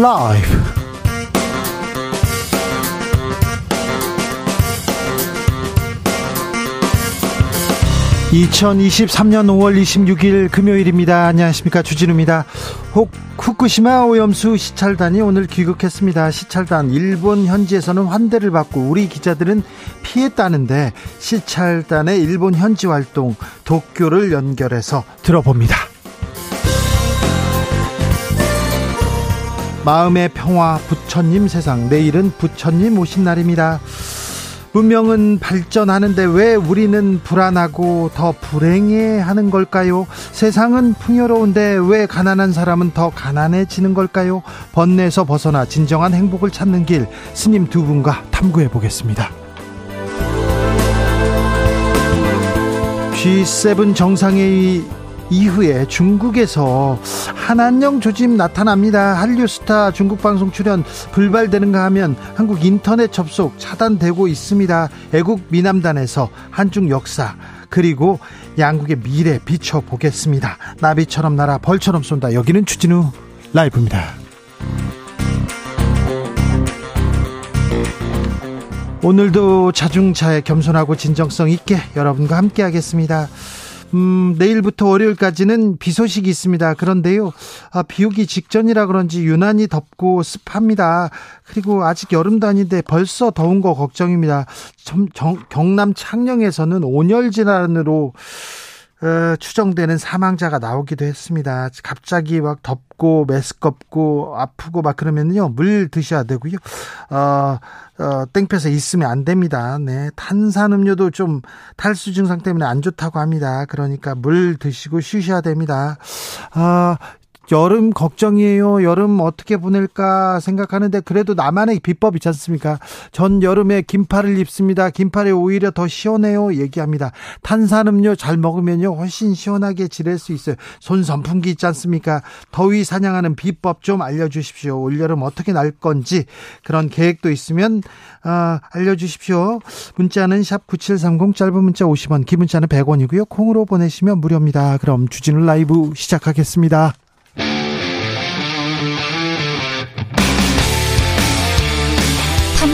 라이브 2023년 5월 26일 금요일입니다. 안녕하십니까. 주진우입니다. 혹 후쿠시마 오염수 시찰단이 오늘 귀국했습니다. 시찰단 일본 현지에서는 환대를 받고 우리 기자들은 피했다는데 시찰단의 일본 현지 활동 도쿄를 연결해서 들어봅니다. 마음의 평화 부처님 세상 내일은 부처님 오신 날입니다. 문명은 발전하는데 왜 우리는 불안하고 더 불행해 하는 걸까요? 세상은 풍요로운데 왜 가난한 사람은 더 가난해지는 걸까요? 번뇌에서 벗어나 진정한 행복을 찾는 길 스님 두 분과 탐구해 보겠습니다. G7 정상회의 이후에 중국에서 한한령 조짐 나타납니다. 한류 스타 중국 방송 출연 불발되는가 하면 한국 인터넷 접속 차단되고 있습니다. 애국 미남단에서 한중 역사 그리고 양국의 미래 비춰보겠습니다. 나비처럼 날아 벌처럼 쏜다. 여기는 추진우 라이브입니다. 오늘도 자중차에 겸손하고 진정성 있게 여러분과 함께 하겠습니다. 음, 내일부터 월요일까지는 비 소식이 있습니다. 그런데요, 아, 비 오기 직전이라 그런지 유난히 덥고 습합니다. 그리고 아직 여름도 아닌데 벌써 더운 거 걱정입니다. 정, 경남 창녕에서는 온열 질환으로 어, 추정되는 사망자가 나오기도 했습니다. 갑자기 막 덥고 메스껍고 아프고 막 그러면요 물 드셔야 되고요. 어, 어, 땡볕에 있으면 안 됩니다. 네, 탄산음료도 좀 탈수 증상 때문에 안 좋다고 합니다. 그러니까 물 드시고 쉬셔야 됩니다. 어, 여름 걱정이에요. 여름 어떻게 보낼까 생각하는데 그래도 나만의 비법 있지 않습니까? 전 여름에 긴팔을 입습니다. 긴팔이 오히려 더 시원해요. 얘기합니다. 탄산음료 잘 먹으면요 훨씬 시원하게 지낼 수 있어요. 손 선풍기 있지 않습니까? 더위 사냥하는 비법 좀 알려주십시오. 올여름 어떻게 날 건지 그런 계획도 있으면 어, 알려주십시오. 문자는 샵 9730 짧은 문자 50원, 긴 문자는 100원이고요. 콩으로 보내시면 무료입니다. 그럼 주진우 라이브 시작하겠습니다.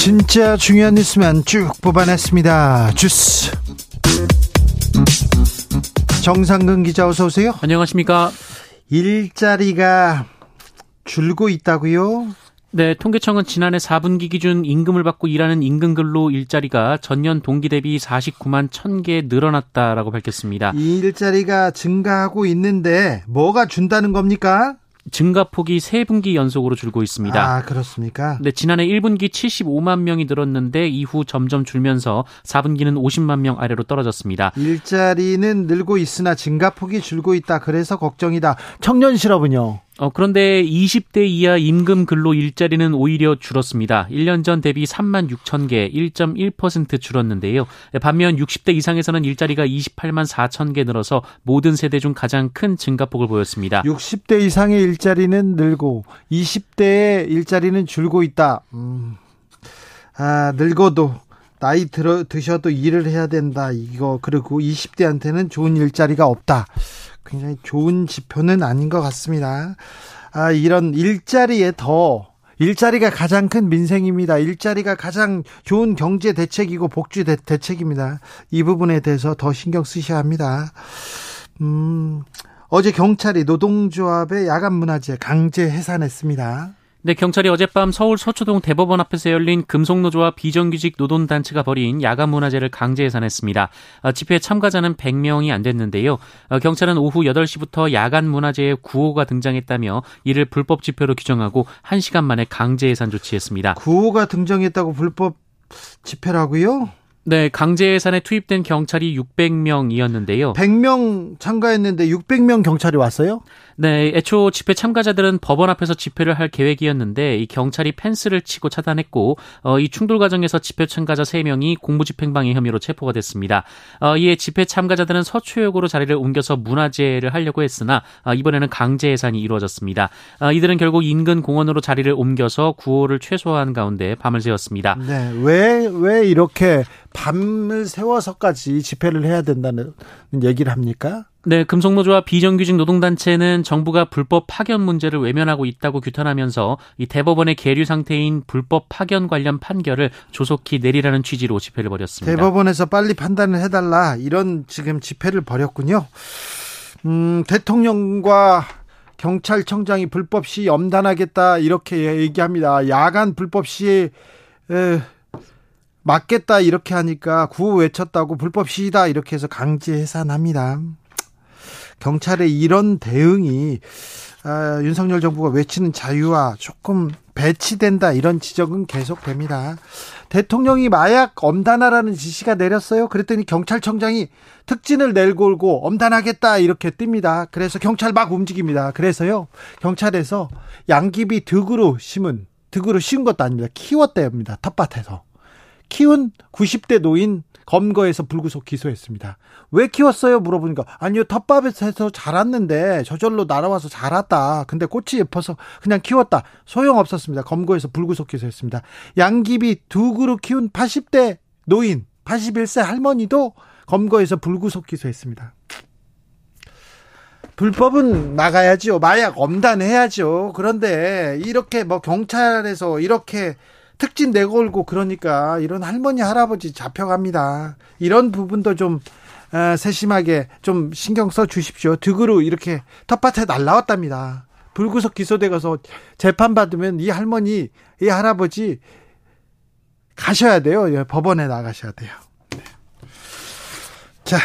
진짜 중요한 뉴스만 쭉 뽑아냈습니다. 주스. 정상근 기자 어서 오세요. 안녕하십니까. 일자리가 줄고 있다고요? 네, 통계청은 지난해 4분기 기준 임금을 받고 일하는 임금 근로 일자리가 전년 동기 대비 49만 1000개 늘어났다라고 밝혔습니다. 이 일자리가 증가하고 있는데 뭐가 준다는 겁니까? 증가폭이 3분기 연속으로 줄고 있습니다. 아, 그렇습니까? 네, 지난해 1분기 75만 명이 늘었는데 이후 점점 줄면서 4분기는 50만 명 아래로 떨어졌습니다. 일자리는 늘고 있으나 증가폭이 줄고 있다. 그래서 걱정이다. 청년 실업은요? 어, 그런데 20대 이하 임금 근로 일자리는 오히려 줄었습니다. 1년 전 대비 3만 6천 개, 1.1% 줄었는데요. 반면 60대 이상에서는 일자리가 28만 4천 개 늘어서 모든 세대 중 가장 큰 증가폭을 보였습니다. 60대 이상의 일자리는 늘고 20대의 일자리는 줄고 있다. 음. 아, 늙어도 나이 들어 드셔도 일을 해야 된다. 이거 그리고 20대한테는 좋은 일자리가 없다. 굉장히 좋은 지표는 아닌 것 같습니다. 아, 이런 일자리에 더 일자리가 가장 큰 민생입니다. 일자리가 가장 좋은 경제 대책이고 복지 대, 대책입니다. 이 부분에 대해서 더 신경 쓰셔야 합니다. 음, 어제 경찰이 노동조합의 야간 문화재 강제 해산했습니다. 네, 경찰이 어젯밤 서울 서초동 대법원 앞에서 열린 금속노조와 비정규직 노동단체가 벌인 야간 문화제를 강제 해산했습니다. 어, 집회 참가자는 100명이 안 됐는데요. 어, 경찰은 오후 8시부터 야간 문화제에 구호가 등장했다며 이를 불법 집회로 규정하고 1시간 만에 강제 해산 조치했습니다. 구호가 등장했다고 불법 집회라고요? 네, 강제 예산에 투입된 경찰이 600명이었는데요. 100명 참가했는데 600명 경찰이 왔어요? 네, 애초 집회 참가자들은 법원 앞에서 집회를 할 계획이었는데 이 경찰이 펜스를 치고 차단했고 어, 이 충돌 과정에서 집회 참가자 3명이 공무집행방해 혐의로 체포가 됐습니다. 어, 이에 집회 참가자들은 서초역으로 자리를 옮겨서 문화제를 하려고 했으나 어, 이번에는 강제 해산이 이루어졌습니다. 어, 이들은 결국 인근 공원으로 자리를 옮겨서 구호를 최소화한 가운데 밤을 새웠습니다. 네, 왜 왜 이렇게 밤을 세워서까지 집회를 해야 된다는 얘기를 합니까? 네, 금속노조와 비정규직 노동단체는 정부가 불법 파견 문제를 외면하고 있다고 규탄하면서 이 대법원의 계류 상태인 불법 파견 관련 판결을 조속히 내리라는 취지로 집회를 벌였습니다. 대법원에서 빨리 판단을 해달라 이런 지금 집회를 벌였군요. 음, 대통령과 경찰청장이 불법 시 엄단하겠다 이렇게 얘기합니다. 야간 불법 시에 에, 맞겠다 이렇게 하니까 구호 외쳤다고 불법 시위다 이렇게 해서 강제 해산합니다. 경찰의 이런 대응이 아, 윤석열 정부가 외치는 자유와 조금 배치된다 이런 지적은 계속됩니다. 대통령이 마약 엄단하라는 지시가 내렸어요. 그랬더니 경찰청장이 특진을 내걸고 엄단하겠다 이렇게 뜹니다. 그래서 경찰 막 움직입니다. 그래서요 경찰에서 양귀비 득으로 심은 득으로 심은 것도 아닙니다. 키웠대요입니다. 텃밭에서 키운 90대 노인 검거해서 불구속 기소했습니다. 왜 키웠어요? 물어보니까 아니요 텃밭에서 자랐는데 저절로 날아와서 자랐다. 근데 꽃이 예뻐서 그냥 키웠다. 소용없었습니다. 검거해서 불구속 기소했습니다. 양귀비 두 그루 키운 80대 노인 81세 할머니도 검거해서 불구속 기소했습니다. 불법은 나가야죠. 마약 엄단해야죠. 그런데 이렇게 뭐 경찰에서 이렇게 특진 내걸고 그러니까 이런 할머니 할아버지 잡혀갑니다. 이런 부분도 좀 어, 세심하게 좀 신경 써 주십시오. 득으로 이렇게 텃밭에 날라왔답니다. 불구속 기소돼 가서 재판 받으면 이 할머니, 이 할아버지 가셔야 돼요. 예, 법원에 나가셔야 돼요. 네. 자,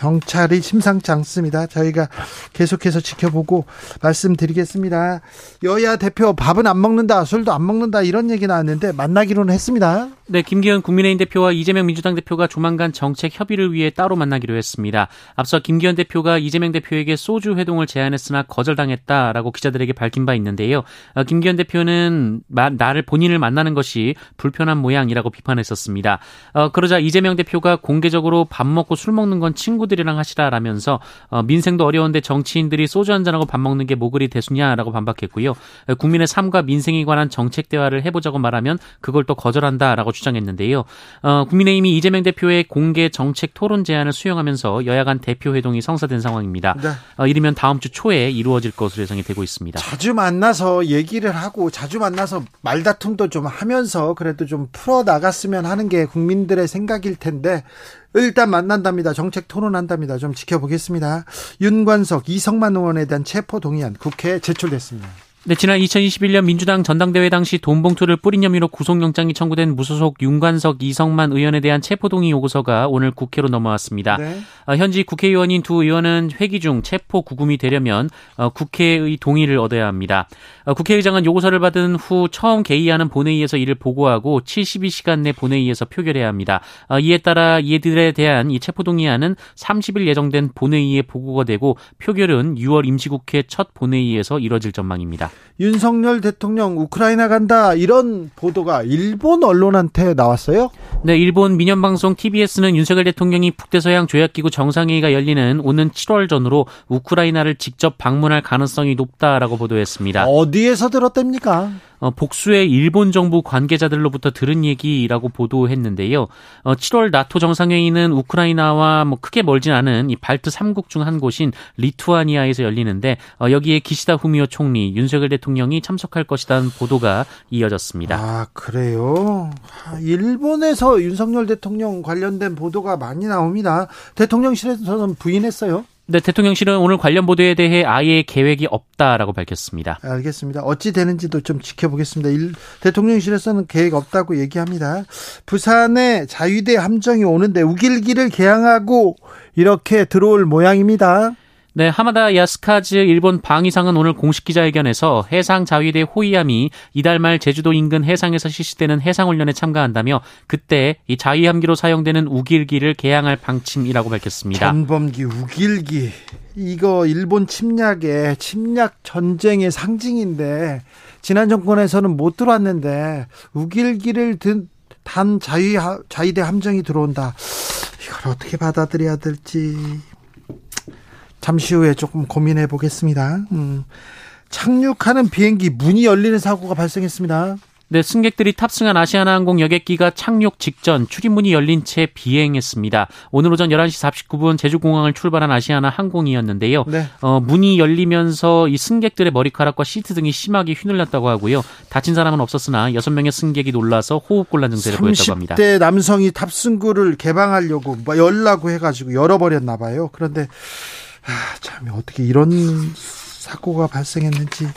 경찰이 심상치 않습니다. 저희가 계속해서 지켜보고 말씀드리겠습니다. 여야 대표 밥은 안 먹는다, 술도 안 먹는다 이런 얘기 나왔는데 만나기로는 했습니다. 네, 김기현 국민의힘 대표와 이재명 민주당 대표가 조만간 정책 협의를 위해 따로 만나기로 했습니다. 앞서 김기현 대표가 이재명 대표에게 소주 회동을 제안했으나 거절당했다라고 기자들에게 밝힌 바 있는데요. 어, 김기현 대표는 나를 본인을 만나는 것이 불편한 모양이라고 비판했었습니다. 어, 그러자 이재명 대표가 공개적으로 밥 먹고 술 먹는 건 친구들이랑 하시라라면서 어, 민생도 어려운데 정치인들이 소주 한 잔하고 밥 먹는 게뭐 그리 대수냐라고 반박했고요. 국민의 삶과 민생에 관한 정책 대화를 해보자고 말하면 그걸 또 거절한다라고 주장했는데요. 어, 국민의힘이 이재명 대표의 공개 정책 토론 제안을 수용하면서 여야 간 대표 회동이 성사된 상황입니다. 네. 어, 이르면 다음 주 초에 이루어질 것으로 예상이 되고 있습니다. 자주 만나서 얘기를 하고 자주 만나서 말다툼도 좀 하면서 그래도 좀 풀어 나갔으면 하는 게 국민들의 생각일 텐데 일단 만난답니다. 정책 토론한답니다. 좀 지켜보겠습니다. 윤관석, 이성만 의원에 대한 체포 동의안 국회에 제출됐습니다. 네, 지난 2021년 민주당 전당대회 당시 돈 봉투를 뿌린 혐의로 구속영장이 청구된 무소속 윤관석 이성만 의원에 대한 체포동의 요구서가 오늘 국회로 넘어왔습니다. 네. 어, 현지 국회의원인 두 의원은 회기 중 체포 구금이 되려면 어, 국회의 동의를 얻어야 합니다. 어, 국회의장은 요구서를 받은 후 처음 개의하는 본회의에서 이를 보고하고 72시간 내 본회의에서 표결해야 합니다. 어, 이에 따라 이들에 대한 이 체포동의안은 30일 예정된 본회의에 보고가 되고 표결은 6월 임시국회 첫 본회의에서 이뤄질 전망입니다. 윤석열 대통령 우크라이나 간다 이런 보도가 일본 언론한테 나왔어요? 네, 일본 민연 방송 TBS는 윤석열 대통령이 북대서양 조약기구 정상회의가 열리는 오는 7월 전으로 우크라이나를 직접 방문할 가능성이 높다라고 보도했습니다. 어디에서 들었답니까? 어, 복수의 일본 정부 관계자들로부터 들은 얘기라고 보도했는데요. 어, 7월 나토 정상회의는 우크라이나와 뭐 크게 멀진 않은 이 발트 3국 중 한 곳인 리투아니아에서 열리는데 어, 여기에 기시다 후미오 총리, 윤석열 대통령이 참석할 것이라는 보도가 이어졌습니다. 아 그래요? 아, 일본에서 윤석열 대통령 관련된 보도가 많이 나옵니다. 대통령실에서는 부인했어요. 네, 대통령실은 오늘 관련 보도에 대해 아예 계획이 없다라고 밝혔습니다. 알겠습니다. 어찌 되는지도 좀 지켜보겠습니다. 일, 대통령실에서는 계획 없다고 얘기합니다. 부산에 자유대 함정이 오는데 우길기를 개항하고 이렇게 들어올 모양입니다. 네, 하마다 야스카즈 일본 방위상은 오늘 공식 기자회견에서 해상 자위대 호위함이 이달 말 제주도 인근 해상에서 실시되는 해상훈련에 참가한다며 그때 이 자위함기로 사용되는 우길기를 개항할 방침이라고 밝혔습니다. 전범기 우길기 이거 일본 침략의 침략 전쟁의 상징인데 지난 정권에서는 못 들어왔는데 우길기를 든, 단 자위 자위대 함정이 들어온다. 이걸 어떻게 받아들여야 될지 잠시 후에 조금 고민해 보겠습니다. 음. 착륙하는 비행기 문이 열리는 사고가 발생했습니다. 네, 승객들이 탑승한 아시아나항공 여객기가 착륙 직전 출입문이 열린 채 비행했습니다. 오늘 오전 11시 49분 제주공항을 출발한 아시아나 항공이었는데요. 네. 어, 문이 열리면서 이 승객들의 머리카락과 시트 등이 심하게 휘눌렸다고 하고요. 다친 사람은 없었으나 6명의 승객이 놀라서 호흡곤란 증세를 보였다고 합니다. 30대 남성이 탑승구를 개방하려고 뭐 열라고 해가지고 열어버렸나 봐요. 그런데 아, 참 어떻게 이런 사고가 발생했는지.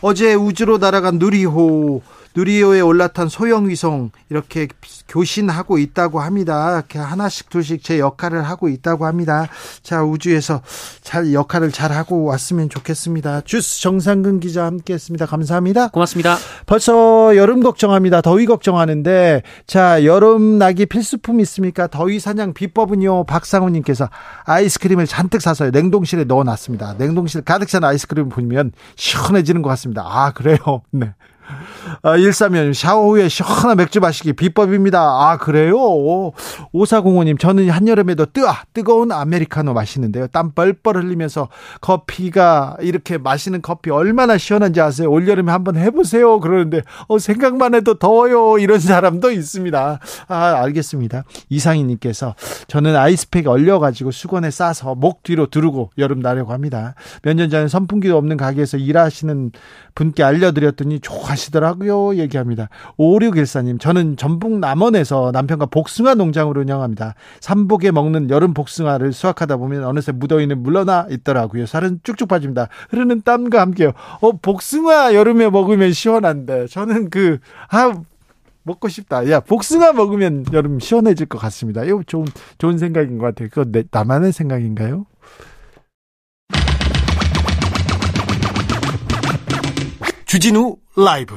어제 우주로 날아간 누리호 누리호에 올라탄 소형 위성 이렇게 교신하고 있다고 합니다. 이렇게 하나씩 둘씩 제 역할을 하고 있다고 합니다. 자 우주에서 잘 역할을 잘 하고 왔으면 좋겠습니다. 주스 정상근 기자 함께했습니다. 감사합니다. 고맙습니다. 벌써 여름 걱정합니다. 더위 걱정하는데 자 여름 나기 필수품 있습니까? 더위 사냥 비법은요. 박상우님께서 아이스크림을 잔뜩 사서 냉동실에 넣어놨습니다. 냉동실 가득 찬 아이스크림 보면 시원해지는 것 같습니다. 아 그래요? 네. 아, 1사면 샤워 후에 시원한 맥주 마시기 비법입니다. 아, 그래요? 5405님, 저는 한여름에도 뜨아, 뜨거운 아메리카노 마시는데요. 땀 뻘뻘 흘리면서 커피가 이렇게 마시는 커피 얼마나 시원한지 아세요? 올여름에 한번 해보세요. 그러는데, 어, 생각만 해도 더워요. 이런 사람도 있습니다. 아, 알겠습니다. 이상희님께서 저는 아이스팩 얼려가지고 수건에 싸서 목 뒤로 두르고 여름 나려고 합니다. 몇 년 전에 선풍기도 없는 가게에서 일하시는 분께 알려드렸더니 좋아하시더라고요. 얘기합니다. 5614님, 저는 전북 남원에서 남편과 복숭아 농장을 운영합니다. 삼복에 먹는 여름 복숭아를 수확하다 보면 어느새 무더위는 물러나 있더라고요. 살은 쭉쭉 빠집니다. 흐르는 땀과 함께요. 어, 복숭아 여름에 먹으면 시원한데, 저는 그, 아, 먹고 싶다. 야, 복숭아 먹으면 여름 시원해질 것 같습니다. 이거 좋은, 좋은 생각인 것 같아요. 그거 내, 나만의 생각인가요? 주진우 라이브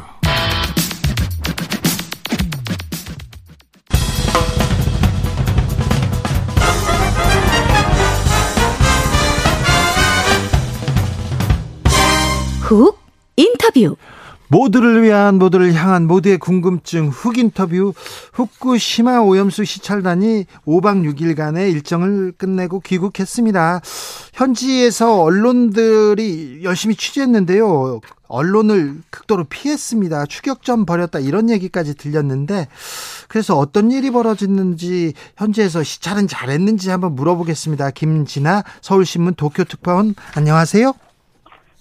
훅 인터뷰 모두를 위한 모두를 향한 모두의 궁금증 훅 인터뷰 후쿠시마 오염수 시찰단이 5박 6일간의 일정을 끝내고 귀국했습니다. 현지에서 언론들이 열심히 취재했는데요. 언론을 극도로 피했습니다. 추격전 벌였다 이런 얘기까지 들렸는데 그래서 어떤 일이 벌어졌는지 현지에서 시찰은 잘했는지 한번 물어보겠습니다. 김진아 서울신문 도쿄특파원 안녕하세요.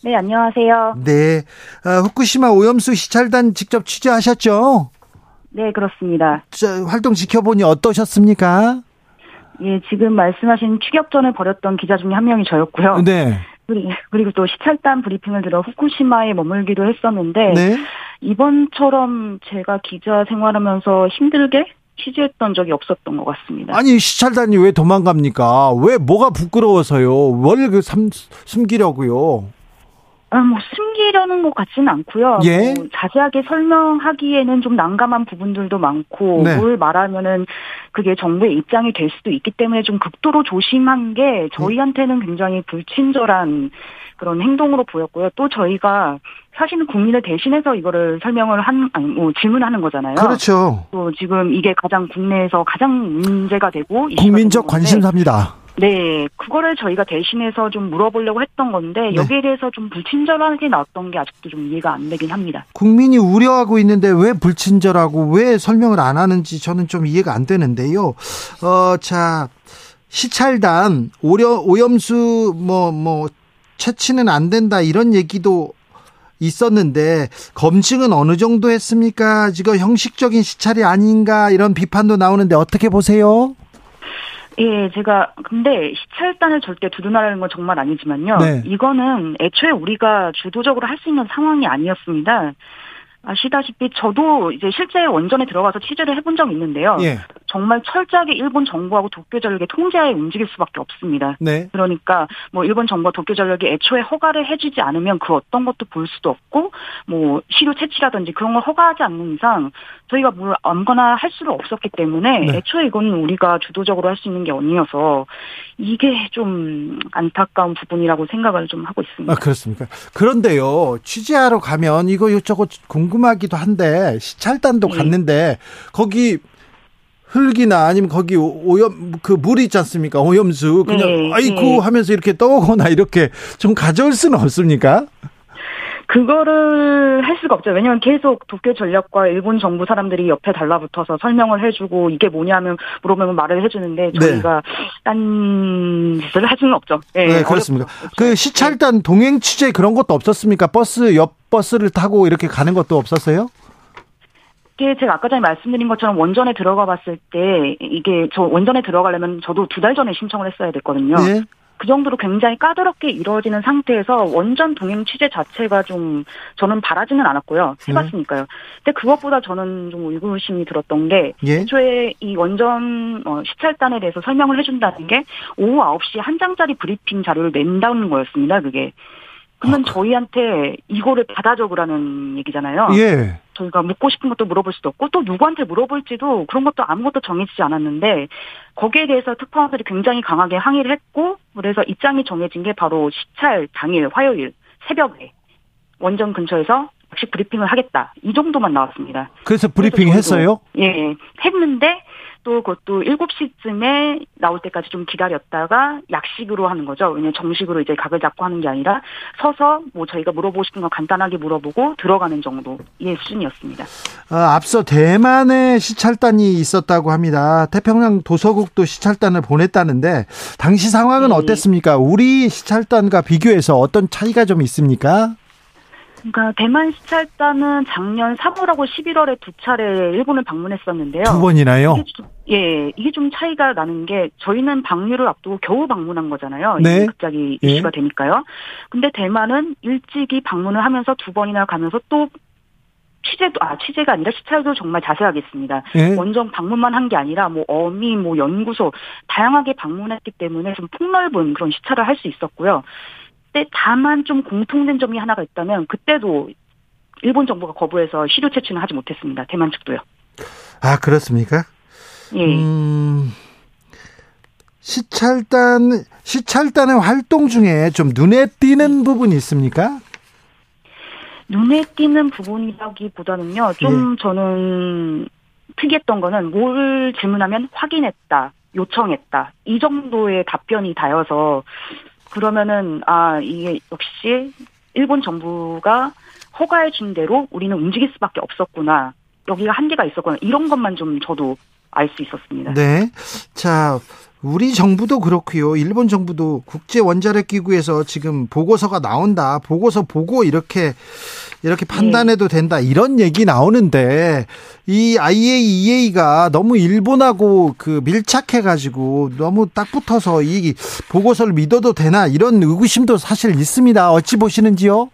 네, 안녕하세요. 네. 어, 후쿠시마 오염수 시찰단 직접 취재하셨죠? 네, 그렇습니다. 자, 활동 지켜보니 어떠셨습니까? 예, 지금 말씀하신 추격전을 벌였던 기자 중에 한 명이 저였고요. 네. 그리고 또 시찰단 브리핑을 들어 후쿠시마에 머물기도 했었는데 네. 이번처럼 제가 기자 생활하면서 힘들게 취재했던 적이 없었던 것 같습니다. 아니 시찰단이 왜 도망갑니까? 왜 뭐가 부끄러워서요? 뭘 그 숨기려고요? 아, 뭐 숨기려는 것 같지는 않고요. 예? 뭐 자세하게 설명하기에는 좀 난감한 부분들도 많고 네. 뭘 말하면은 그게 정부의 입장이 될 수도 있기 때문에 좀 극도로 조심한 게 저희한테는 굉장히 불친절한 그런 행동으로 보였고요. 또 저희가 사실은 국민을 대신해서 이거를 설명을 한, 아니, 뭐 질문하는 거잖아요. 그렇죠. 또 지금 이게 가장 국내에서 가장 문제가 되고 국민적 관심사입니다. 네, 그거를 저희가 대신해서 좀 물어보려고 했던 건데 네. 여기에 대해서 좀 불친절하게 나왔던 게 아직도 좀 이해가 안 되긴 합니다. 국민이 우려하고 있는데 왜 불친절하고 왜 설명을 안 하는지 저는 좀 이해가 안 되는데요. 어, 자, 시찰단 오려, 오염수 뭐뭐 뭐, 채취는 안 된다 이런 얘기도 있었는데 검증은 어느 정도 했습니까? 지금 형식적인 시찰이 아닌가 이런 비판도 나오는데 어떻게 보세요? 예, 제가 근데 시찰단을 절대 두둔하라는 건 정말 아니지만요. 네. 이거는 애초에 우리가 주도적으로 할 수 있는 상황이 아니었습니다. 아시다시피 저도 이제 실제 원전에 들어가서 취재를 해본 적이 있는데요. 예. 정말 철저하게 일본 정부하고 도쿄 전력의 통제하에 움직일 수밖에 없습니다. 네. 그러니까 뭐 일본 정부와 도쿄 전력이 애초에 허가를 해주지 않으면 그 어떤 것도 볼 수도 없고 뭐 시료 채취라든지 그런 걸 허가하지 않는 이상 저희가 뭘 아무거나 할 수는 없었기 때문에 네. 애초에 이건 우리가 주도적으로 할 수 있는 게 아니어서 이게 좀 안타까운 부분이라고 생각을 좀 하고 있습니다. 아, 그렇습니까? 그런데요, 취재하러 가면 이거 이것저것 궁금하기도 한데, 시찰단도 네. 갔는데, 거기 흙이나 아니면 거기 오염 그 물이 있지 않습니까? 오염수 그냥 네, 아이고 네. 하면서 이렇게 떠오거나 이렇게 좀 가져올 수는 없습니까? 그거를 할 수가 없죠. 왜냐하면 계속 도쿄 전력과 일본 정부 사람들이 옆에 달라붙어서 설명을 해주고 이게 뭐냐면 물어보면 말을 해주는데 네. 저희가 네. 딴 짓을 할 수는 없죠. 네, 네 그렇습니다. 그 시찰단 동행 취재 그런 것도 없었습니까? 버스 옆 버스를 타고 이렇게 가는 것도 없었어요? 이게 제가 아까 전에 말씀드린 것처럼 원전에 들어가 봤을 때 이게 저 원전에 들어가려면 저도 두 달 전에 신청을 했어야 됐거든요. 네. 그 정도로 굉장히 까다롭게 이루어지는 상태에서 원전 동행 취재 자체가 좀 저는 바라지는 않았고요. 네. 해봤으니까요. 네. 근데 그것보다 저는 좀 의구심이 들었던 게 예? 애초에 이 원전 어, 시찰단에 대해서 설명을 해준다는 게 오후 9시 한 장짜리 브리핑 자료를 낸다는 거였습니다. 그게. 그러면 아, 그 저희한테 이거를 받아 적으라는 얘기잖아요. 예. 저희가 묻고 싶은 것도 물어볼 수도 없고 또 누구한테 물어볼지도 그런 것도 아무것도 정해지지 않았는데 거기에 대해서 특파원들이 굉장히 강하게 항의를 했고 그래서 입장이 정해진 게 바로 시찰 당일 화요일 새벽에 원전 근처에서 역시 브리핑을 하겠다 이 정도만 나왔습니다. 그래서 브리핑 그래서 했어요? 예, 했는데 또 그것도 7시쯤에 나올 때까지 좀 기다렸다가 약식으로 하는 거죠. 왜냐면 정식으로 이제 각을 잡고 하는 게 아니라 서서 뭐 저희가 물어보고 싶은 거 간단하게 물어보고 들어가는 정도의 수준이었습니다. 아, 앞서 대만에 시찰단이 있었다고 합니다. 태평양 도서국도 시찰단을 보냈다는데 당시 상황은 네. 어땠습니까? 우리 시찰단과 비교해서 어떤 차이가 좀 있습니까? 그러니까 대만 시찰단은 작년 3월하고 11월에 두 차례 일본을 방문했었는데요. 두 번이나요? 예, 이게 좀 차이가 나는 게 저희는 방류를 앞두고 겨우 방문한 거잖아요. 네. 갑자기 예. 이슈가 예. 되니까요. 근데 대만은 일찍이 방문을 하면서 두 번이나 가면서 또 취재도 아 취재가 아니라 시찰도 정말 자세하게 했습니다. 예? 원전 방문만 한 게 아니라 뭐 어미 뭐 연구소 다양하게 방문했기 때문에 좀 폭넓은 그런 시찰을 할 수 있었고요. 그때 다만 좀 공통된 점이 하나가 있다면 그때도 일본 정부가 거부해서 시료 채취는 하지 못했습니다. 대만 측도요. 아 그렇습니까? 예. 음, 시찰단 시찰단의 활동 중에 좀 눈에 띄는 부분이 있습니까? 눈에 띄는 부분이라기보다는요. 좀 예. 저는 특이했던 거는 뭘 질문하면 확인했다, 요청했다 이 정도의 답변이 다여서 그러면은 아 이게 역시 일본 정부가 허가해 준 대로 우리는 움직일 수밖에 없었구나. 여기가 한계가 있었구나. 이런 것만 좀 저도 알 수 있었습니다. 네. 자, 우리 정부도 그렇고요. 일본 정부도 국제 원자력 기구에서 지금 보고서가 나온다. 보고서 보고 이렇게 이렇게 판단해도 된다 이런 얘기 나오는데 이 IAEA가 너무 일본하고 그 밀착해 가지고 너무 딱 붙어서 이 보고서를 믿어도 되나 이런 의구심도 사실 있습니다. 어찌 보시는지요?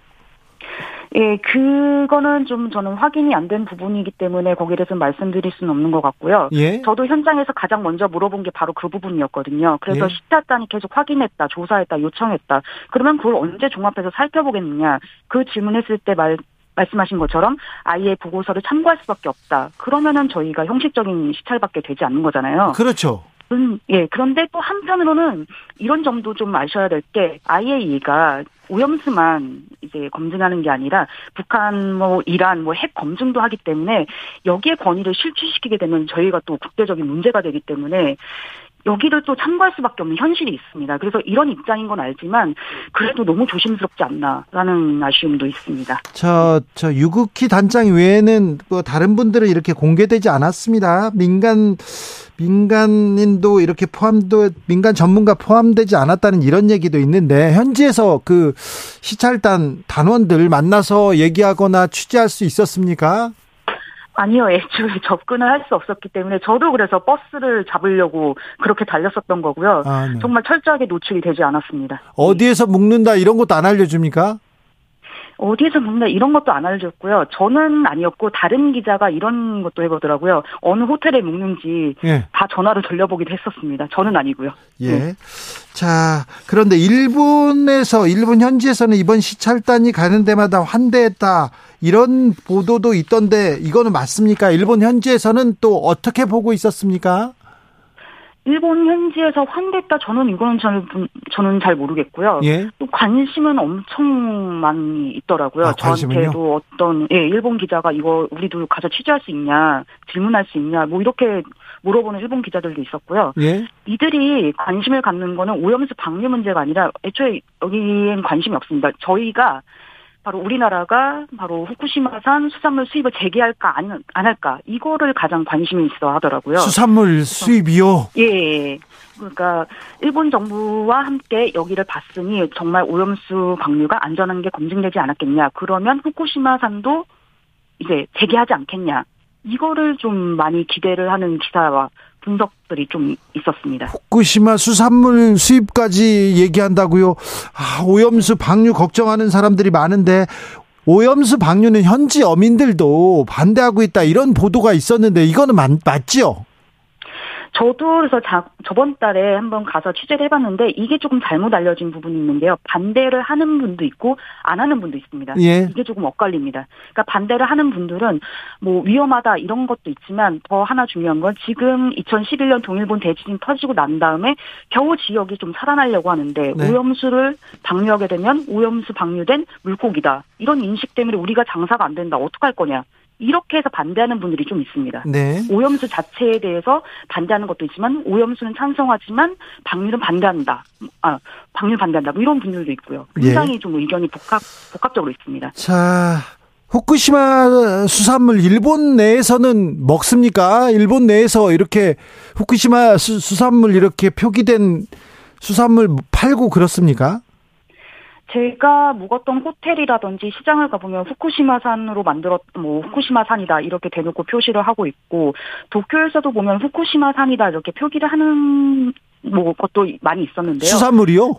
예, 그거는 좀 저는 확인이 안 된 부분이기 때문에 거기에 대해서 말씀드릴 수는 없는 것 같고요. 예? 저도 현장에서 가장 먼저 물어본 게 바로 그 부분이었거든요. 그래서 예? 시타단이 계속 확인했다, 조사했다, 요청했다. 그러면 그걸 언제 종합해서 살펴보겠느냐. 그 질문했을 때 말, 말씀하신 것처럼 아이의 보고서를 참고할 수밖에 없다. 그러면은 저희가 형식적인 시찰밖에 되지 않는 거잖아요. 그렇죠. 음, 예. 그런데 또 한편으로는 이런 점도 좀 아셔야 될 게 IAEA가 오염수만 이제 검증하는 게 아니라 북한 뭐 이란 뭐 핵 검증도 하기 때문에 여기에 권위를 실추시키게 되면 저희가 또 국제적인 문제가 되기 때문에 여기를 또 참고할 수밖에 없는 현실이 있습니다. 그래서 이런 입장인 건 알지만 그래도 너무 조심스럽지 않나라는 아쉬움도 있습니다. 저, 저 유국희 단장 외에는 뭐 다른 분들은 이렇게 공개되지 않았습니다. 민간 민간인도 이렇게 포함도 민간 전문가 포함되지 않았다는 이런 얘기도 있는데 현지에서 그 시찰단 단원들 만나서 얘기하거나 취재할 수 있었습니까? 아니요, 애초에 접근을 할 수 없었기 때문에 저도 그래서 버스를 잡으려고 그렇게 달렸었던 거고요. 아, 네. 정말 철저하게 노출이 되지 않았습니다. 어디에서 묵는다 이런 것도 안 알려줍니까? 어디에서 먹나 이런 것도 안 알려줬고요. 저는 아니었고 다른 기자가 이런 것도 해보더라고요. 어느 호텔에 묵는지 예. 다 전화를 돌려보기도 했었습니다. 저는 아니고요. 예. 네. 자 그런데 일본에서 일본 현지에서는 이번 시찰단이 가는 데마다 환대했다 이런 보도도 있던데 이거는 맞습니까? 일본 현지에서는 또 어떻게 보고 있었습니까? 일본 현지에서 환대했다 저는 이거는 잘 저는 잘 모르겠고요. 예? 또 관심은 엄청 많이 있더라고요. 아, 저한테도 어떤 예 일본 기자가 이거 우리도 가서 취재할 수 있냐 질문할 수 있냐 뭐 이렇게 물어보는 일본 기자들도 있었고요. 예? 이들이 관심을 갖는 거는 오염수 방류 문제가 아니라 애초에 여기엔 관심이 없습니다. 저희가 바로 우리나라가 바로 후쿠시마산 수산물 수입을 재개할까 안, 안 할까 이거를 가장 관심이 있어 하더라고요. 수산물 수입이요? 예. 그러니까 일본 정부와 함께 여기를 봤으니 정말 오염수 방류가 안전한 게 검증되지 않았겠냐. 그러면 후쿠시마산도 이제 재개하지 않겠냐. 이거를 좀 많이 기대를 하는 기사와 분석들이 좀 있었습니다. 후쿠시마 수산물 수입까지 얘기한다고요? 아, 오염수 방류 걱정하는 사람들이 많은데 오염수 방류는 현지 어민들도 반대하고 있다 이런 보도가 있었는데 이거는 맞, 맞죠? 저도 그래서 자, 저번 달에 한번 가서 취재를 해봤는데 이게 조금 잘못 알려진 부분이 있는데요. 반대를 하는 분도 있고 안 하는 분도 있습니다. 예. 이게 조금 엇갈립니다. 그러니까 반대를 하는 분들은 뭐 위험하다 이런 것도 있지만 더 하나 중요한 건 지금 2011년 동일본 대지진 터지고 난 다음에 겨우 지역이 좀 살아나려고 하는데 네. 오염수를 방류하게 되면 오염수 방류된 물고기다. 이런 인식 때문에 우리가 장사가 안 된다. 어떡할 거냐. 이렇게 해서 반대하는 분들이 좀 있습니다. 네. 오염수 자체에 대해서 반대하는 것도 있지만 오염수는 찬성하지만 방류는 반대한다. 아, 방류 반대한다. 뭐 이런 분들도 있고요. 굉장히 예. 좀 의견이 복합 복합적으로 있습니다. 자, 후쿠시마 수산물 일본 내에서는 먹습니까? 일본 내에서 이렇게 후쿠시마 수, 수산물 이렇게 표기된 수산물 팔고 그렇습니까? 제가 묵었던 호텔이라든지 시장을 가보면 후쿠시마산으로 만들었, 뭐, 후쿠시마산이다, 이렇게 대놓고 표시를 하고 있고, 도쿄에서도 보면 후쿠시마산이다, 이렇게 표기를 하는, 뭐, 것도 많이 있었는데요. 수산물이요?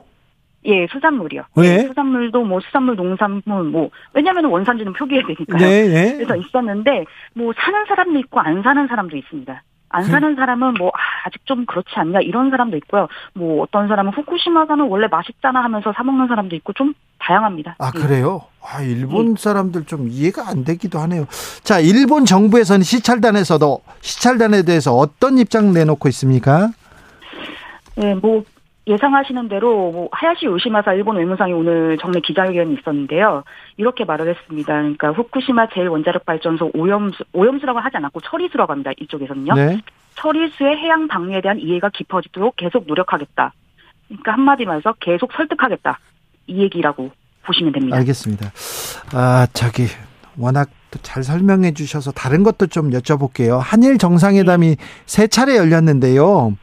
예, 수산물이요. 네. 예, 수산물도 뭐 수산물, 농산물 뭐 왜냐하면 원산지는 표기해야 되니까요. 네, 네. 그래서 있었는데 뭐 사는 사람도 있고 안 사는 사람도 있습니다. 안 사는 사람은 뭐 아, 아직 좀 그렇지 않냐 이런 사람도 있고요. 뭐 어떤 사람은 후쿠시마산은 원래 맛있잖아 하면서 사 먹는 사람도 있고 좀 다양합니다. 아 예. 그래요? 아 일본 예. 사람들 좀 이해가 안 되기도 하네요. 자 일본 정부에서는 시찰단에서도 시찰단에 대해서 어떤 입장 내놓고 있습니까? 네, 뭐 예상하시는 대로 뭐 하야시 요시마사 일본 외무상이 오늘 정례 기자회견이 있었는데요. 이렇게 말을 했습니다. 그러니까 후쿠시마 제1원자력 발전소 오염수 오염수라고 하지 않았고 처리수라고 합니다. 이쪽에서는요. 네. 처리수의 해양 방류에 대한 이해가 깊어지도록 계속 노력하겠다. 그러니까 한마디 말해서 계속 설득하겠다. 이 얘기라고 보시면 됩니다. 알겠습니다. 아, 저기 워낙 잘 설명해 주셔서 다른 것도 좀 여쭤볼게요. 한일 정상회담이 네. 세 차례 열렸는데요.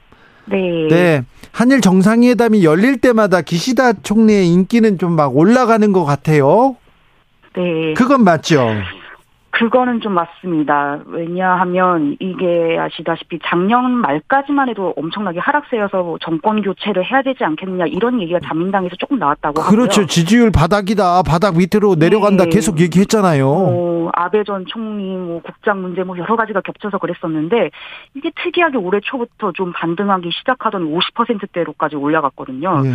네. 네. 한일 정상회담이 열릴 때마다 기시다 총리의 인기는 좀 막 올라가는 것 같아요. 네. 그건 맞죠. 그거는 좀 맞습니다. 왜냐하면 이게 아시다시피 작년 말까지만 해도 엄청나게 하락세여서 뭐 정권 교체를 해야 되지 않겠느냐 이런 얘기가 자민당에서 조금 나왔다고 하고요. 그렇죠. 지지율 바닥이다. 바닥 밑으로 내려간다. 네. 계속 얘기했잖아요. 어, 아베 전 총리 뭐 국장 문제 뭐 여러 가지가 겹쳐서 그랬었는데 이게 특이하게 올해 초부터 좀 반등하기 시작하던 50%대로까지 올라갔거든요. 예.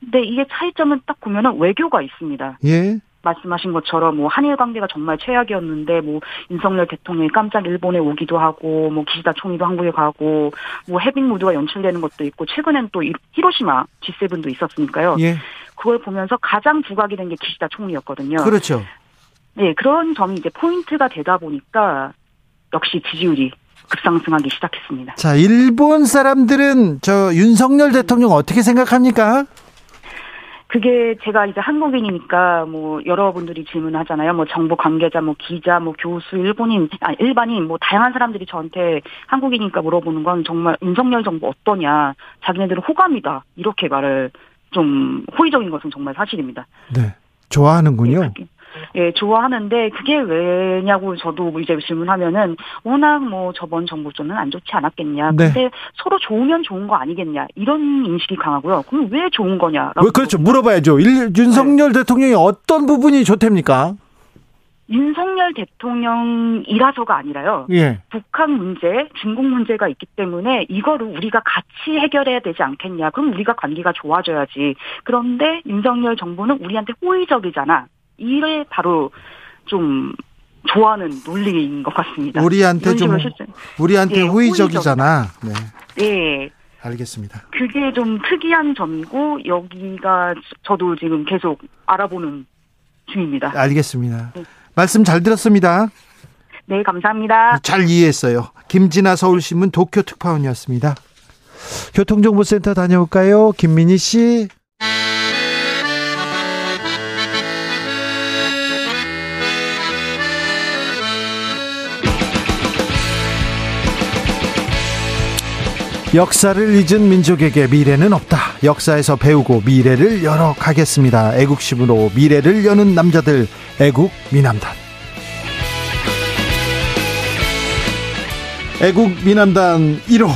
근데 이게 차이점은 딱 보면은 외교가 있습니다. 예. 말씀하신 것처럼 뭐 한일 관계가 정말 최악이었는데 뭐 윤석열 대통령이 깜짝 일본에 오기도 하고 뭐 기시다 총리도 한국에 가고 뭐 해빙 무드가 연출되는 것도 있고 최근엔 또 히로시마 G7도 있었으니까요. 예. 그걸 보면서 가장 부각이 된 게 기시다 총리였거든요. 그렇죠. 네, 그런 점이 이제 포인트가 되다 보니까 역시 지지율이 급상승하기 시작했습니다. 자, 일본 사람들은 저 윤석열 대통령 어떻게 생각합니까? 그게 제가 이제 한국인이니까 뭐 여러분들이 질문하잖아요. 뭐 정부 관계자, 뭐 기자, 뭐 교수, 일본인, 아 일반인 뭐 다양한 사람들이 저한테 한국인이니까 물어보는 건 정말 윤석열 정부 어떠냐. 자기네들은 호감이다. 이렇게 말을 좀 호의적인 것은 정말 사실입니다. 네. 좋아하는군요. 예, 좋아하는데 그게 왜냐고 저도 이제 질문하면은 워낙 뭐 저번 정부조는 안 좋지 않았겠냐. 네. 근데 서로 좋으면 좋은 거 아니겠냐. 이런 인식이 강하고요. 그럼 왜 좋은 거냐라고. 왜 그렇죠. 물어봐야죠. 일, 윤석열 네. 대통령이 어떤 부분이 좋답니까? 윤석열 대통령이라서가 아니라요. 예. 북한 문제, 중국 문제가 있기 때문에 이거를 우리가 같이 해결해야 되지 않겠냐. 그럼 우리가 관계가 좋아져야지. 그런데 윤석열 정부는 우리한테 호의적이잖아. 이래 바로 좀 좋아하는 논리인 것 같습니다. 우리한테 좀 우리한테 네, 호의적이잖아. 네. 네. 알겠습니다. 그게 좀 특이한 점이고 여기가 저도 지금 계속 알아보는 중입니다. 알겠습니다. 네. 말씀 잘 들었습니다. 네, 감사합니다. 잘 이해했어요. 김진아 서울신문 도쿄 특파원이었습니다. 교통정보센터 다녀올까요? 김민희 씨. 역사를 잊은 민족에게 미래는 없다. 역사에서 배우고 미래를 열어 가겠습니다. 애국심으로 미래를 여는 남자들, 애국 미남단. 애국 미남단 1호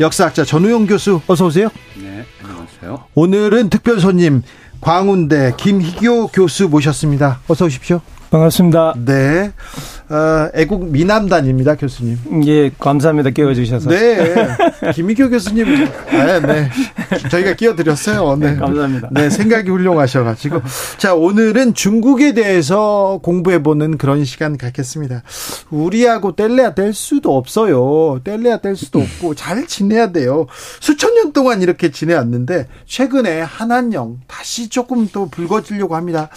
역사학자 전우용 교수 어서 오세요. 네, 안녕하세요. 오늘은 특별 손님 광운대 김희교 교수 모셨습니다. 어서 오십시오. 반갑습니다. 네. 어, 애국 미남단입니다, 교수님. 예, 감사합니다. 끼워주셔서. 네. 김희교 교수님, 네, 네. 저희가 끼워드렸어요. 네. 감사합니다. 네, 생각이 훌륭하셔가지고. 자, 오늘은 중국에 대해서 공부해보는 그런 시간 갖겠습니다. 우리하고 뗄래야 뗄 수도 없어요. 뗄래야 뗄 수도 없고, 잘 지내야 돼요. 수천 년 동안 이렇게 지내왔는데, 최근에 한한령 다시 조금 또 불거지려고 합니다.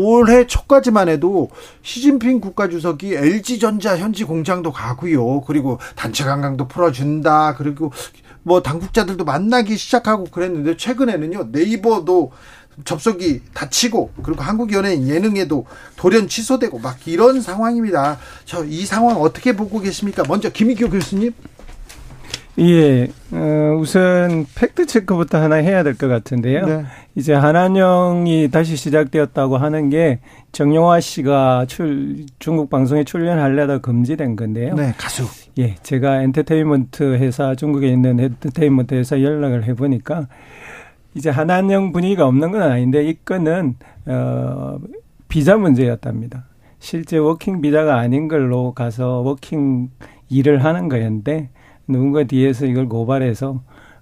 올해 초까지만 해도 시진핑 국가주석이 LG전자 현지 공장도 가고요. 그리고 단체 관광도 풀어준다. 그리고 뭐 당국자들도 만나기 시작하고 그랬는데 최근에는요 네이버도 접속이 닫히고 그리고 한국 연예인 예능에도 돌연 취소되고 막 이런 상황입니다. 저 이 상황 어떻게 보고 계십니까? 먼저 김희교 교수님. 예, 어, 우선 팩트 체크부터 하나 해야 될 것 같은데요. 네. 이제 한한령이 다시 시작되었다고 하는 게 정용화 씨가 출 중국 방송에 출연하려다 금지된 건데요. 네, 가수. 예, 제가 엔터테인먼트 회사 중국에 있는 엔터테인먼트 회사 연락을 해보니까 이제 한한령 분위기가 없는 건 아닌데 이 건은 어 비자 문제였답니다. 실제 working 비자가 아닌 걸로 가서 working 일을 하는 거였는데 누군가 뒤에서 이걸 고발해서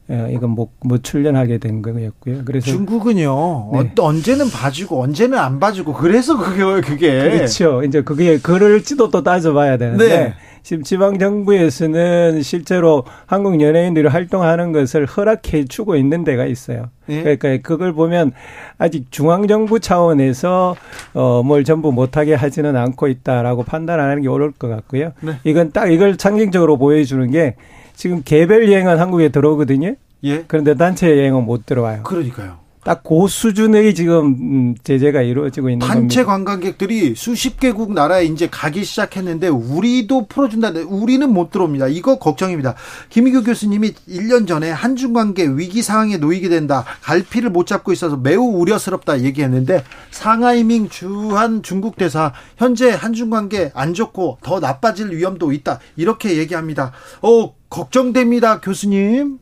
예, 이건 못, 못 출연하게 된 거였고요. 그래서 중국은요 네. 언제는 봐주고 언제는 안 봐주고 그래서 그게 그게 그렇죠. 이제 그게 그럴지도 또 따져봐야 되는데 네. 지금 지방 정부에서는 실제로 한국 연예인들이 활동하는 것을 허락해 주고 있는 데가 있어요. 네. 그러니까 그걸 보면 아직 중앙 정부 차원에서 어뭘 전부 못하게 하지는 않고 있다라고 판단하는 게 옳을 것 같고요. 네. 이건 딱 이걸 상징적으로 보여주는 게 지금 개별 여행은 한국에 들어오거든요. 예. 그런데 단체 여행은 못 들어와요. 그러니까요. 딱 그 수준의 지금 음, 제재가 이루어지고 있는 단체 겁니다. 관광객들이 수십 개국 나라에 이제 가기 시작했는데 우리도 풀어준다는데 우리는 못 들어옵니다. 이거 걱정입니다. 김희교 교수님이 1년 전에 한중 관계 위기 상황에 놓이게 된다. 갈피를 못 잡고 있어서 매우 우려스럽다 얘기했는데 상하이밍 주한 중국 대사 현재 한중 관계 안 좋고 더 나빠질 위험도 있다. 이렇게 얘기합니다. 어 걱정됩니다, 교수님.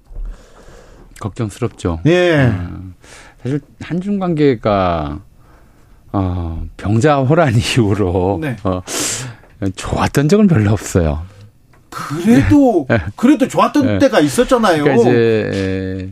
걱정스럽죠. 예. 음, 사실 한중 관계가 어, 병자 호란 이후로 네. 어, 좋았던 적은 별로 없어요. 그래도 네. 그래도 좋았던 네. 때가 있었잖아요. 그러니까 이제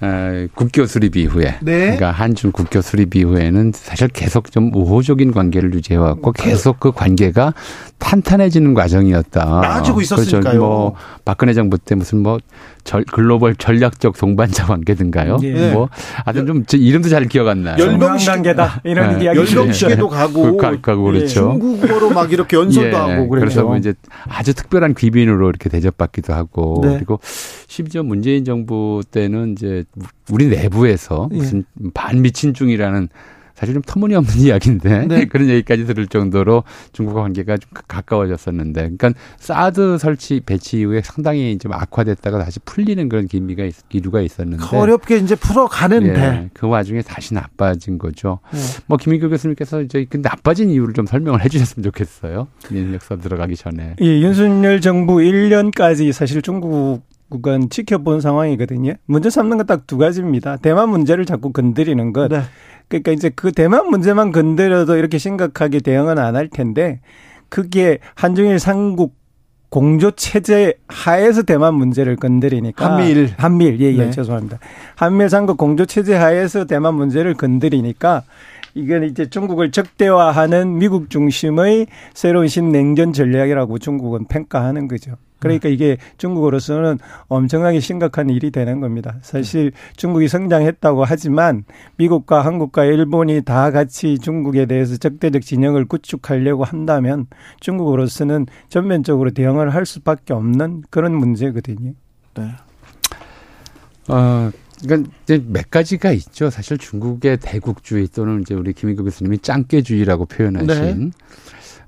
어, 국교 수립 이후에 네. 그러니까 한중 국교 수립 이후에는 사실 계속 좀 우호적인 관계를 유지해 왔고 그 계속 그 관계가 탄탄해지는 과정이었다. 나아지고 있었으니까요. 그렇죠. 뭐 박근혜 정부 때 무슨 뭐 절, 글로벌 전략적 동반자 관계든가요. 예. 뭐 하여튼 좀 이름도 잘 기억 안 나요. 열병 관계다 이런 네. 이야기. 열병시계도 가고, 가, 고 그렇죠. 예. 중국어로 막 이렇게 연설도 예. 하고 그랬죠. 그래서 뭐 이제 아주 특별한 귀빈으로 이렇게 대접받기도 하고 네. 그리고 심지어 문재인 정부 때는 이제 우리 내부에서 예. 무슨 반미친중이라는 사실 좀 터무니없는 이야기인데 네. 그런 얘기까지 들을 정도로 중국과 관계가 좀 가까워졌었는데, 그러니까 사드 설치 배치 이후에 상당히 좀 악화됐다가 다시 풀리는 그런 기미가 있, 기류가 있었는데 어렵게 이제 풀어가는데 예, 그 와중에 다시 나빠진 거죠. 네. 뭐 김인규 교수님께서 이제 그 나빠진 이유를 좀 설명을 해주셨으면 좋겠어요. 역사 들어가기 전에. 예, 윤석열 정부 1년까지 사실 중국 은 지켜본 상황이거든요. 문제 삼는 건 딱 두 가지입니다. 대만 문제를 자꾸 건드리는 것. 네. 그러니까 이제 그 대만 문제만 건드려도 이렇게 심각하게 대응은 안 할 텐데 그게 한중일 삼국 공조 체제 하에서 대만 문제를 건드리니까 한미일 한미일 예예 예, 네. 죄송합니다. 한미일 삼국 공조 체제 하에서 대만 문제를 건드리니까 이건 이제 중국을 적대화하는 미국 중심의 새로운 신냉전 전략이라고 중국은 평가하는 거죠. 그러니까 이게 중국으로서는 엄청나게 심각한 일이 되는 겁니다. 사실 중국이 성장했다고 하지만 미국과 한국과 일본이 다 같이 중국에 대해서 적대적 진영을 구축하려고 한다면 중국으로서는 전면적으로 대응을 할 수밖에 없는 그런 문제거든요. 네. 어, 그러니까 이제 몇 가지가 있죠. 사실 중국의 대국주의 또는 이제 우리 김인국 교수님이 짱깨주의라고 표현하신 네.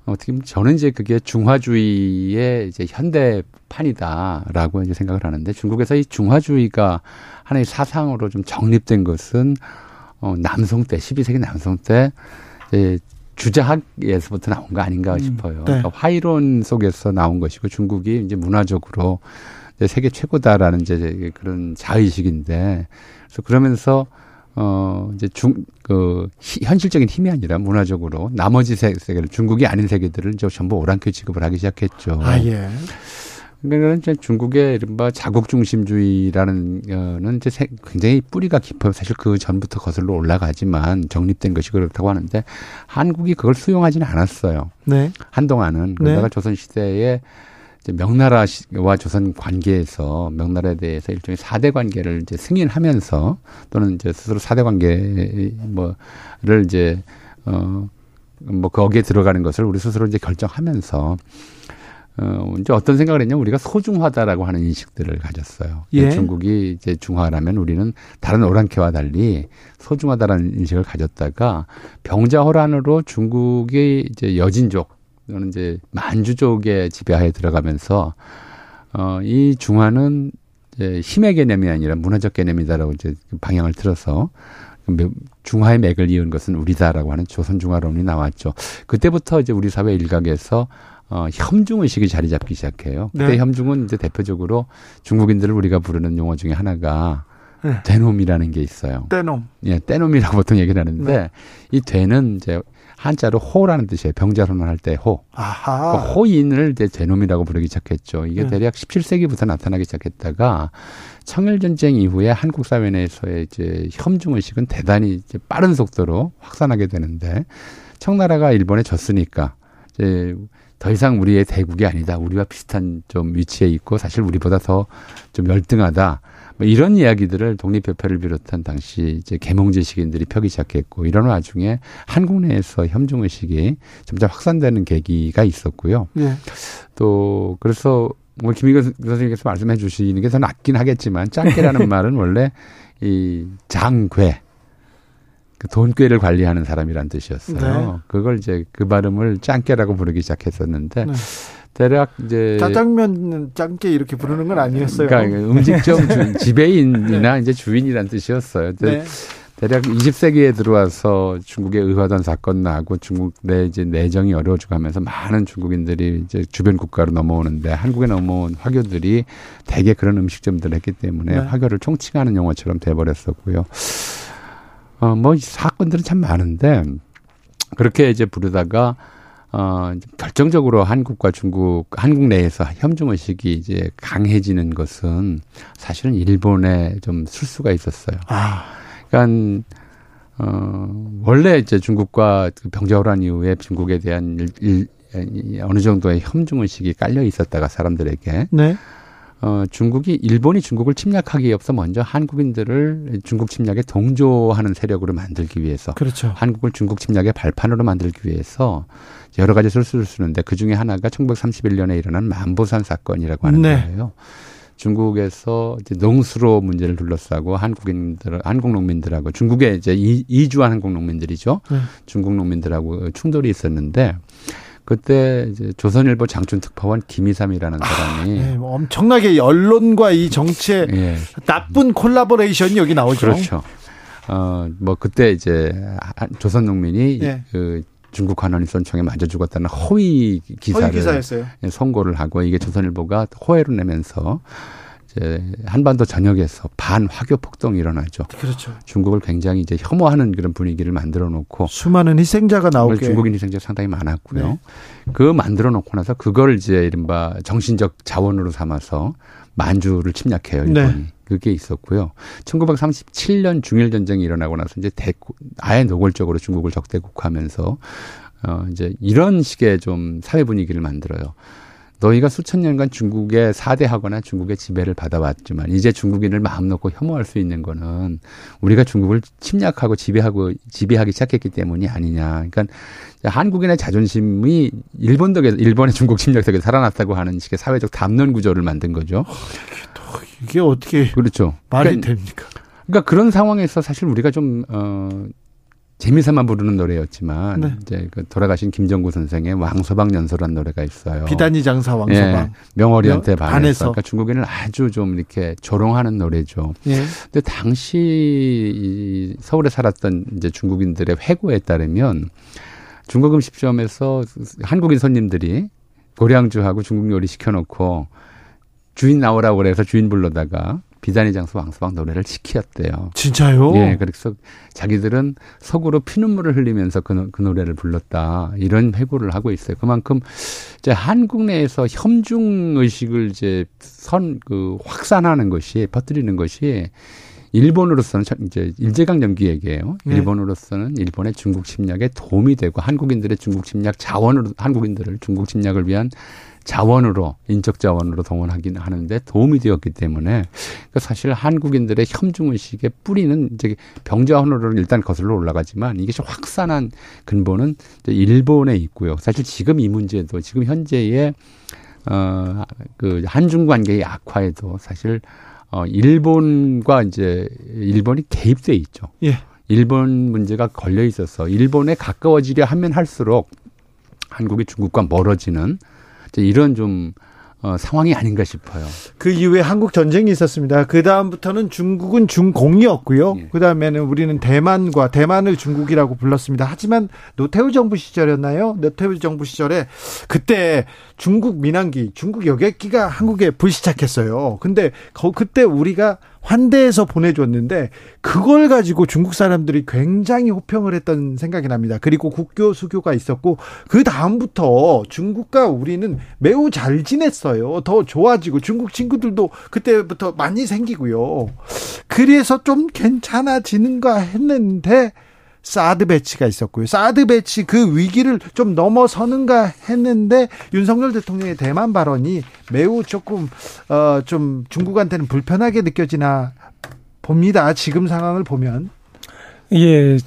어떻게 보면 저는 이제 그게 중화주의의 이제 현대판이다라고 이제 생각을 하는데 중국에서 이 중화주의가 하나의 사상으로 좀 정립된 것은 어 남성 때 12세기 남성 때 이제 주자학에서부터 나온 거 아닌가 음, 싶어요. 네. 그러니까 화이론 속에서 나온 것이고 중국이 이제 문화적으로 이제 세계 최고다라는 이제 그런 자의식인데 그래서 그러면서 어, 이제 중, 그, 히, 현실적인 힘이 아니라 문화적으로 나머지 세, 세계를, 중국이 아닌 세계들을 이제 전부 오랑캐 취급을 하기 시작했죠. 아, 예. 그러니까 이제 중국의 이른바 자국 중심주의라는 거는 이제 굉장히 뿌리가 깊어요. 사실 그 전부터 거슬러 올라가지만 정립된 것이 그렇다고 하는데 한국이 그걸 수용하지는 않았어요. 네. 한동안은 그러다가 네. 조선 시대에 명나라와 조선 관계에서 명나라에 대해서 일종의 사대 관계를 이제 승인하면서 또는 이제 스스로 사대 관계 뭐를 이제 어뭐 거기에 들어가는 것을 우리 스스로 이제 결정하면서 어, 이제 어떤 생각을 했냐면 우리가 소중하다라고 하는 인식들을 가졌어요. 예. 중국이 이제 중화라면 우리는 다른 오랑캐와 달리 소중하다라는 인식을 가졌다가 병자호란으로 중국이 이제 여진족 또는 이제 만주족의 지배하에 들어가면서 어, 이 중화는 이제 힘의 개념이 아니라 문화적 개념이다라고 이제 방향을 틀어서 중화의 맥을 이은 것은 우리다라고 하는 조선 중화론이 나왔죠. 그때부터 이제 우리 사회 일각에서 어, 혐중 의식이 자리 잡기 시작해요. 그때 네. 혐중은 이제 대표적으로 중국인들을 우리가 부르는 용어 중에 하나가 네. 대놈이라는 게 있어요. 대놈. 예, 대놈이라고 보통 얘기를 하는데 네. 이 대는 이제 한자로 호라는 뜻이에요. 병자론을 할 때 호. 아하. 그 호인을 이제 제놈이라고 부르기 시작했죠. 이게 네. 대략 17세기부터 나타나기 시작했다가 청일 전쟁 이후에 한국 사회 내에서의 이제 혐중 의식은 대단히 이제 빠른 속도로 확산하게 되는데 청나라가 일본에 졌으니까 이제 더 이상 우리의 대국이 아니다. 우리와 비슷한 좀 위치에 있고 사실 우리보다 더 좀 열등하다. 뭐 이런 이야기들을 독립협회를 비롯한 당시 이제 계몽지식인들이 펴기 시작했고 이런 와중에 한국 내에서 혐중 의식이 점점 확산되는 계기가 있었고요. 네. 또 그래서 뭐 김희근 선생님께서 말씀해 주시는 게 더 낫긴 하겠지만 짱깨라는 말은 원래 이 장괴 그 돈꾀를 관리하는 사람이란 뜻이었어요. 네. 그걸 이제 그 발음을 짱깨라고 부르기 시작했었는데 네. 대략 이제 짜장면 짱깨 이렇게 부르는 건 아니었어요. 그러니까 음식점 주, 지배인이나 네. 이제 주인이란 뜻이었어요. 네. 대략 20세기에 들어와서 중국의 의화단 사건 나고 중국 내 이제 내정이 어려워지고 하면서 많은 중국인들이 이제 주변 국가로 넘어오는데 한국에 넘어온 화교들이 대개 그런 음식점들을 했기 때문에 네. 화교를 총칭하는 용어처럼 돼버렸었고요. 어, 뭐 사건들은 참 많은데 그렇게 이제 부르다가 어, 결정적으로 한국과 중국, 한국 내에서 혐중 의식이 이제 강해지는 것은 사실은 일본에 좀 술수가 있었어요. 아. 그러니까 어, 원래 이제 중국과 그 병자호란 이후에 중국에 대한 일, 일, 어느 정도의 혐중 의식이 깔려 있었다가 사람들에게 네. 어, 중국이 일본이 중국을 침략하기 앞서 먼저 한국인들을 중국 침략에 동조하는 세력으로 만들기 위해서 그렇죠. 한국을 중국 침략의 발판으로 만들기 위해서 여러 가지 술수를 쓰는데 그 중에 하나가 1931년에 일어난 만보산 사건이라고 하는 네. 거예요. 중국에서 이제 농수로 문제를 둘러싸고 한국인들, 한국 농민들하고 중국에 이제 이주한 한국 농민들이죠. 네. 중국 농민들하고 충돌이 있었는데 그때 이제 조선일보 장춘 특파원 김희삼이라는 아, 사람이 아, 네, 뭐 엄청나게 언론과 이 정치의 예. 나쁜 콜라보레이션이 여기 나오죠. 그렇죠. 어, 뭐 그때 이제 조선 농민이 예. 그 중국 관원일선청에 맞아 죽었다는 허위 기사를 허위 예, 선고를 하고 이게 조선일보가 호해로 내면서 이제 한반도 전역에서 반화교 폭동이 일어나죠. 그렇죠. 중국을 굉장히 이제 혐오하는 그런 분위기를 만들어 놓고 수많은 희생자가 나오게 중국인 희생자 상당히 많았고요. 네. 그 만들어 놓고 나서 그걸 이제 이른바 정신적 자원으로 삼아서 만주를 침략해요. 일본이. 네. 그게 있었고요. 1937년 중일 전쟁이 일어나고 나서 이제 대 아예 노골적으로 중국을 적대국화하면서 어 이제 이런 식의 좀 사회 분위기를 만들어요. 너희가 수천 년간 중국의 사대하거나 중국의 지배를 받아왔지만 이제 중국인을 마음 놓고 혐오할 수 있는 거는 우리가 중국을 침략하고 지배하고 지배하기 시작했기 때문이 아니냐. 그러니까 한국인의 자존심이 일본 덕에 일본의 중국 침략 덕에 살아났다고 하는 식의 사회적 담론 구조를 만든 거죠. 이게 어떻게 그렇죠. 말이 그러니까, 됩니까? 그러니까 그런 상황에서 사실 우리가 좀 어. 재미삼아 부르는 노래였지만 네. 이제 그 돌아가신 김정구 선생의 왕서방 연설한 노래가 있어요. 비단이 장사 왕서방. 예, 명월이한테 반해서. 반해서. 그러니까 중국인을 아주 좀 이렇게 조롱하는 노래죠. 예. 근데 당시 이 서울에 살았던 이제 중국인들의 회고에 따르면 중국 음식점에서 한국인 손님들이 고량주하고 중국 요리 시켜놓고 주인 나오라고 그래서 주인 불러다가 비단의 장수 왕서방 노래를 시켰대요. 진짜요? 예, 그래서 자기들은 속으로 피눈물을 흘리면서 그, 그 노래를 불렀다. 이런 회고를 하고 있어요. 그만큼 이제 한국 내에서 혐중 의식을 이제 선, 그 확산하는 것이, 퍼뜨리는 것이 일본으로서는 이제 일제강 점기 얘기예요. 네. 일본으로서는 일본의 중국 침략에 도움이 되고 한국인들의 중국 침략 자원으로 한국인들을 중국 침략을 위한 자원으로 인적 자원으로 동원하긴 하는데 도움이 되었기 때문에 그 사실 한국인들의 혐중 의식의 뿌리는 이제 병자호으로 일단 거슬러 올라가지만 이게 확산한 근본은 일본에 있고요. 사실 지금 이 문제도 지금 현재의 어그 한중 관계의 악화에도 사실 어 일본과 이제 일본이 개입돼 있죠. 예. 일본 문제가 걸려 있어서 일본에 가까워지려 하면 할수록 한국이 중국과 멀어지는 이런 좀 어, 상황이 아닌가 싶어요. 그 이후에 한국 전쟁이 있었습니다. 그 다음부터는 중국은 중공이었고요. 예. 그 다음에는 우리는 대만과 대만을 중국이라고 불렀습니다. 하지만 노태우 정부 시절이었나요? 노태우 정부 시절에 그때 중국 민항기, 중국 여객기가 한국에 불시착했어요. 근데 그때 우리가 환대해서 보내줬는데 그걸 가지고 중국 사람들이 굉장히 호평을 했던 생각이 납니다. 그리고 국교 수교가 있었고 그 다음부터 중국과 우리는 매우 잘 지냈어요. 더 좋아지고 중국 친구들도 그때부터 많이 생기고요. 그래서 좀 괜찮아지는가 했는데 사드 배치가 있었고요. 사드 배치 그 위기를 좀 넘어서는가 했는데 윤석열 대통령의 대만 발언이 매우 조금 어 좀 중국한테는 불편하게 느껴지나 봅니다. 지금 상황을 보면. 예,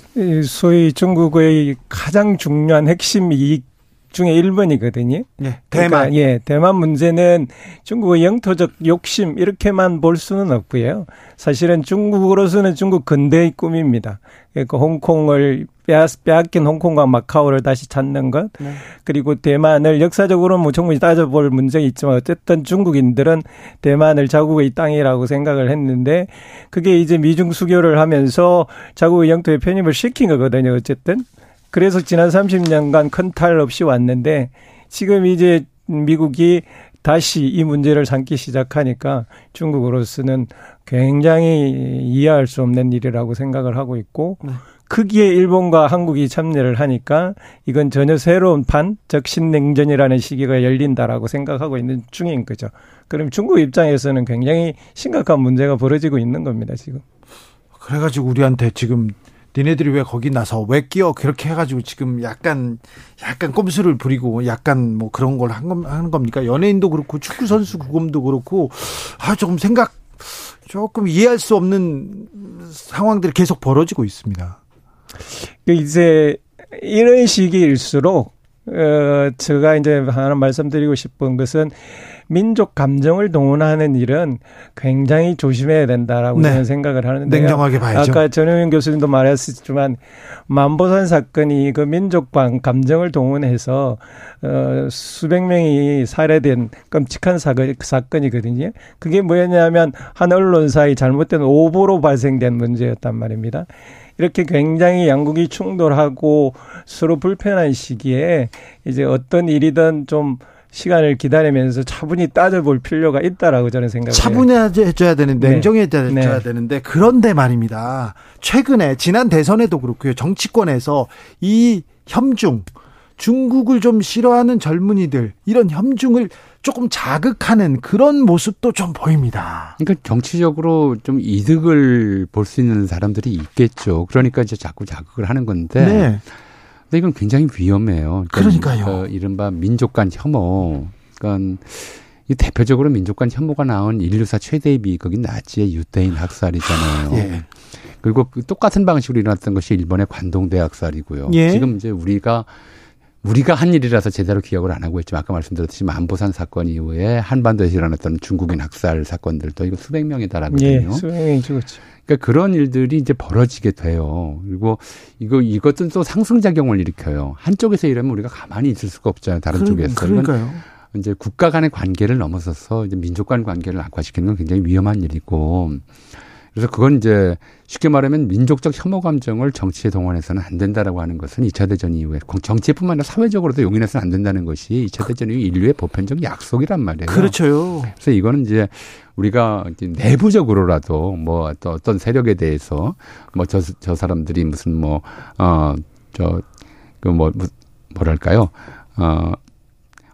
소위 중국의 가장 중요한 핵심 이익 중에 1번이거든요. 네, 대만. 그러니까, 예, 대만 문제는 중국의 영토적 욕심 이렇게만 볼 수는 없고요. 사실은 중국으로서는 중국 근대의 꿈입니다. 그러니까 홍콩을 빼앗긴 홍콩과 마카오를 다시 찾는 것. 네. 그리고 대만을 역사적으로 뭐 충분히 따져볼 문제가 있지만 어쨌든 중국인들은 대만을 자국의 땅이라고 생각을 했는데 그게 이제 미중 수교를 하면서 자국의 영토에 편입을 시킨 거거든요. 어쨌든. 그래서 지난 30년간 큰 탈 없이 왔는데 지금 이제 미국이 다시 이 문제를 삼기 시작하니까 중국으로서는 굉장히 이해할 수 없는 일이라고 생각을 하고 있고 네. 크기에 일본과 한국이 참여를 하니까 이건 전혀 새로운 판, 즉 신냉전이라는 시기가 열린다라고 생각하고 있는 중인 거죠. 그럼 중국 입장에서는 굉장히 심각한 문제가 벌어지고 있는 겁니다, 지금. 그래가지고 우리한테 지금 니네들이 왜 거기 나서 왜 끼어 그렇게 해가지고 지금 약간 약간 꼼수를 부리고 약간 뭐 그런 걸 하는 겁니까 연예인도 그렇고 축구 선수 구금도 그렇고 아 조금 생각 조금 이해할 수 없는 상황들이 계속 벌어지고 있습니다. 그 이제 이런 시기일수록 어 제가 이제 하나 말씀드리고 싶은 것은 민족 감정을 동원하는 일은 굉장히 조심해야 된다라고 네. 저는 생각을 하는데 냉정하게 봐야죠. 아까 전효영 교수님도 말했지만 만보산 사건이 그 민족 감정을 동원해서 어 수백 명이 살해된 끔찍한 사건 사건이거든요. 그게 뭐였냐면 한 언론사의 잘못된 오보로 발생된 문제였단 말입니다. 이렇게 굉장히 양국이 충돌하고 서로 불편한 시기에 이제 어떤 일이든 좀 시간을 기다리면서 차분히 따져볼 필요가 있다라고 저는 생각해요. 차분히 해줘야 되는데, 네. 냉정해줘야 네. 되는데, 그런데 말입니다. 최근에, 지난 대선에도 그렇고요. 정치권에서 이 협중, 중국을 좀 싫어하는 젊은이들, 이런 협중을 조금 자극하는 그런 모습도 좀 보입니다. 그러니까 정치적으로 좀 이득을 볼 수 있는 사람들이 있겠죠. 그러니까 이제 자꾸 자극을 하는 건데. 네. 근데 이건 굉장히 위험해요. 그러니까 그러니까요. 그 이른바 민족 간 혐오. 그러니까 이 대표적으로 민족 간 혐오가 나온 인류사 최대의 비극이 나치의 유대인 학살이잖아요. 예. 그리고 그 똑같은 방식으로 일어났던 것이 일본의 관동대 학살이고요. 예. 지금 이제 우리가 우리가 한 일이라서 제대로 기억을 안 하고 있지만 아까 말씀드렸듯이 만보산 사건 이후에 한반도에서 일어났던 중국인 학살 사건들도 이거 수백 명에 달하거든요. 예, 수백 명이 죽었죠. 그러니까 그런 일들이 이제 벌어지게 돼요. 그리고 이거 이것은 또 상승 작용을 일으켜요. 한쪽에서 이러면 우리가 가만히 있을 수가 없잖아요. 다른 그러, 쪽에서. 그러니까요. 이제 국가 간의 관계를 넘어서서 이제 민족 간 관계를 악화시키는 건 굉장히 위험한 일이고 그래서 그건 이제 쉽게 말하면 민족적 혐오 감정을 정치에 동원해서는 안 된다라고 하는 것은 2차 대전 이후에 정치뿐만 아니라 사회적으로도 용인해서는 안 된다는 것이 2차 대전 이후 인류의 보편적 약속이란 말이에요. 그렇죠. 그래서 이거는 이제 우리가 내부적으로라도 뭐 어떤 세력에 대해서 뭐 저 저 사람들이 무슨 뭐 어 저 그 뭐 뭐랄까요? 어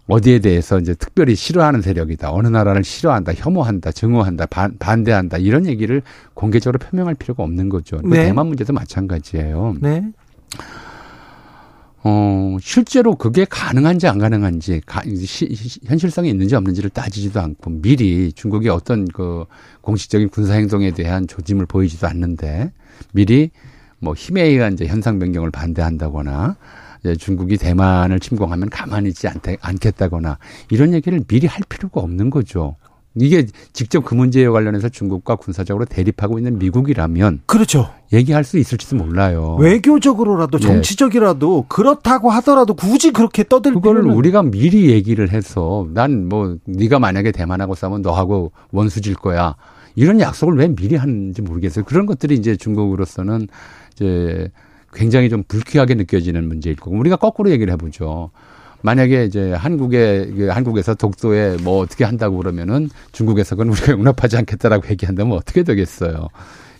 어디에 대해서 이제 특별히 싫어하는 세력이다. 어느 나라를 싫어한다, 혐오한다, 증오한다, 반, 반대한다. 이런 얘기를 공개적으로 표명할 필요가 없는 거죠. 그 네. 대만 문제도 마찬가지예요. 네. 어, 실제로 그게 가능한지 안 가능한지, 가, 시, 현실성이 있는지 없는지를 따지지도 않고 미리 중국이 어떤 그 공식적인 군사행동에 대한 조짐을 보이지도 않는데 미리 뭐 힘에 의한 이제 현상 변경을 반대한다거나 중국이 대만을 침공하면 가만히 있지 않대, 않겠다거나 이런 얘기를 미리 할 필요가 없는 거죠. 이게 직접 그 문제에 관련해서 중국과 군사적으로 대립하고 있는 미국이라면 그렇죠. 얘기할 수 있을지도 몰라요. 외교적으로라도 예. 정치적이라도 예. 그렇다고 하더라도 굳이 그렇게 떠들 그걸 우리가 미리 얘기를 해서 난 뭐 네가 만약에 대만하고 싸우면 너하고 원수질 거야. 이런 약속을 왜 미리 하는지 모르겠어요. 그런 것들이 이제 중국으로서는 이제 굉장히 좀 불쾌하게 느껴지는 문제일 거고 우리가 거꾸로 얘기를 해보죠. 만약에 이제 한국에 한국에서 독도에 뭐 어떻게 한다고 그러면은 중국에서 그건 우리가 용납하지 않겠다라고 얘기한다면 어떻게 되겠어요.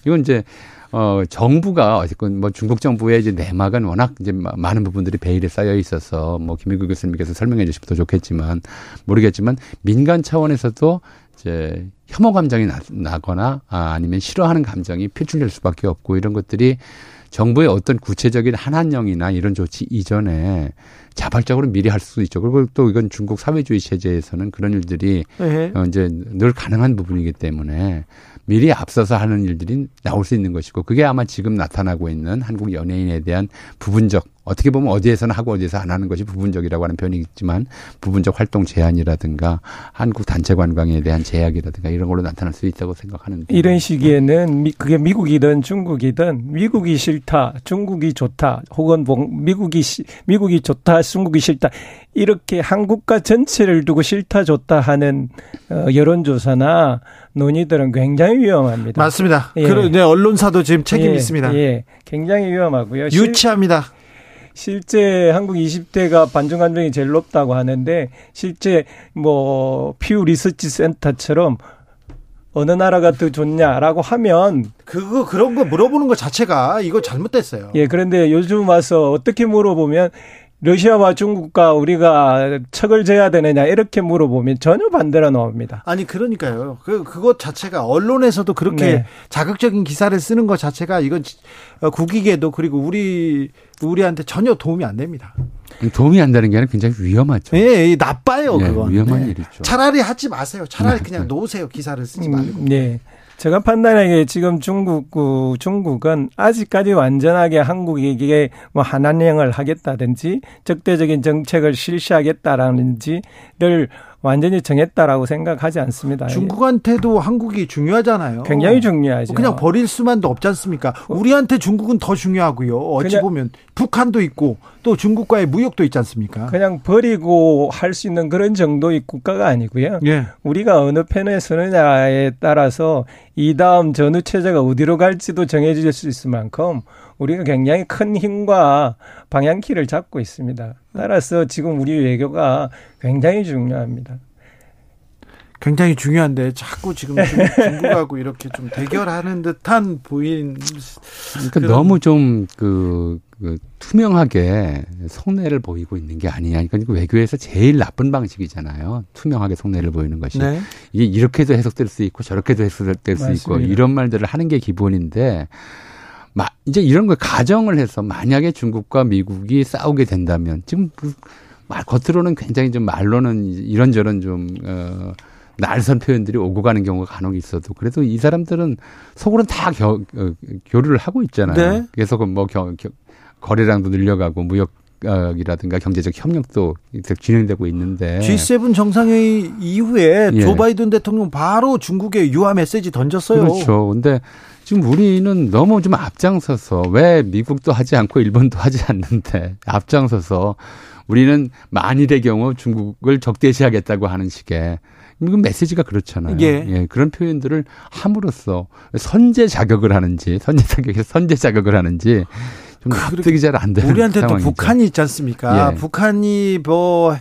이건 이제 어 정부가 어쨌건 뭐 중국 정부의 이제 내막은 워낙 이제 많은 부분들이 베일에 쌓여 있어서 뭐 김일구 교수님께서 설명해 주시면 더 좋겠지만 모르겠지만 민간 차원에서도 이제 혐오 감정이 나, 거나 아, 아니면 싫어하는 감정이 표출될 수밖에 없고 이런 것들이 정부의 어떤 구체적인 한한령이나 이런 조치 이전에 자발적으로 미리 할 수도 있죠. 그리고 또 이건 중국 사회주의 체제에서는 그런 일들이 네. 어, 이제 늘 가능한 부분이기 때문에 미리 앞서서 하는 일들이 나올 수 있는 것이고 그게 아마 지금 나타나고 있는 한국 연예인에 대한 부분적 어떻게 보면 어디에서는 하고 어디에서 안 하는 것이 부분적이라고 하는 표현이 있지만 부분적 활동 제한이라든가 한국 단체 관광에 대한 제약이라든가 이런 걸로 나타날 수 있다고 생각하는데 이런 시기에는 미, 그게 미국이든 중국이든 미국이 싫다, 중국이 좋다, 혹은 뭐 미국이 미국이 좋다, 중국이 싫다 이렇게 한국과 전체를 두고 싫다 좋다 하는 어, 여론조사나 논의들은 굉장히 위험합니다. 맞습니다. 예. 그런 네, 언론사도 지금 책임 예. 있습니다. 예, 굉장히 위험하고요. 유치합니다. 실제 한국 20대가 반중 감정이 제일 높다고 하는데 실제 뭐퓨 리서치 센터처럼 어느 나라가 더 좋냐라고 하면 그거 그런 거 물어보는 것 자체가 이거 잘못됐어요. 예, 그런데 요즘 와서 어떻게 물어보면 러시아와 중국과 우리가 척을 재야 되느냐 이렇게 물어보면 전혀 반대로 나옵니다. 아니 그러니까요. 그 그것 자체가 언론에서도 그렇게 네. 자극적인 기사를 쓰는 것 자체가 이건 어, 국익에도 그리고 우리 우리한테 전혀 도움이 안 됩니다. 도움이 안 되는 게 아니라 굉장히 위험하죠. 예, 예 나빠요 네, 그건. 위험한 네. 일이죠. 차라리 하지 마세요. 차라리 네. 그냥 놓으세요 기사를 쓰지 말고. 음, 네. 제가 판단하기에 지금 중국, 중국은 아직까지 완전하게 한국에게 뭐 한한령을 하겠다든지 적대적인 정책을 실시하겠다라는지를 완전히 정했다라고 생각하지 않습니다. 중국한테도 한국이 중요하잖아요. 굉장히 중요하죠. 그냥 버릴 수만도 없지 않습니까? 우리한테 중국은 더 중요하고요. 어찌 보면 북한도 있고 또 중국과의 무역도 있지 않습니까? 그냥 버리고 할 수 있는 그런 정도의 국가가 아니고요. 예. 우리가 어느 편에 서느냐에 따라서 이 다음 전후 체제가 어디로 갈지도 정해질 수 있을 만큼 우리가 굉장히 큰 힘과 방향키를 잡고 있습니다. 따라서 지금 우리 외교가 굉장히 중요합니다. 굉장히 중요한데 자꾸 지금 중국하고 이렇게 좀 대결하는 듯한 보인. 그러니까 너무 좀그 그 투명하게 속내를 보이고 있는 게 아니냐. 그러니까 외교에서 제일 나쁜 방식이잖아요. 투명하게 속내를 보이는 것이. 네. 이게 이렇게도 해석될 수 있고 저렇게도 해석될 수 맞습니다. 있고 이런 말들을 하는 게 기본인데 마, 이제 이런 걸 가정을 해서 만약에 중국과 미국이 싸우게 된다면 지금 말 겉으로는 굉장히 좀 말로는 이런저런 좀 어, 날선 표현들이 오고 가는 경우가 간혹 있어도 그래도 이 사람들은 속으로는 다 겨, 어, 교류를 하고 있잖아요. 네. 그래서 그뭐 겨, 겨, 거래량도 늘려가고 무역 이라든가 경제적 협력도 진행되고 있는데 G7 정상회의 이후에 예. 조 바이든 대통령 바로 중국에 유화 메시지 던졌어요. 그렇죠. 근데 지금 우리는 너무 좀 앞장서서 왜 미국도 하지 않고 일본도 하지 않는데 앞장서서 우리는 만일의 경우 중국을 적대시하겠다고 하는 식의 이건 메시지가 그렇잖아요. 예. 예. 그런 표현들을 함으로써 선제 자격을 하는지 선제 자격에 선제 자격을 하는지 좀 납득이 잘 안 되는 우리한테 또 북한이 있지 않습니까? 예. 북한이 뭐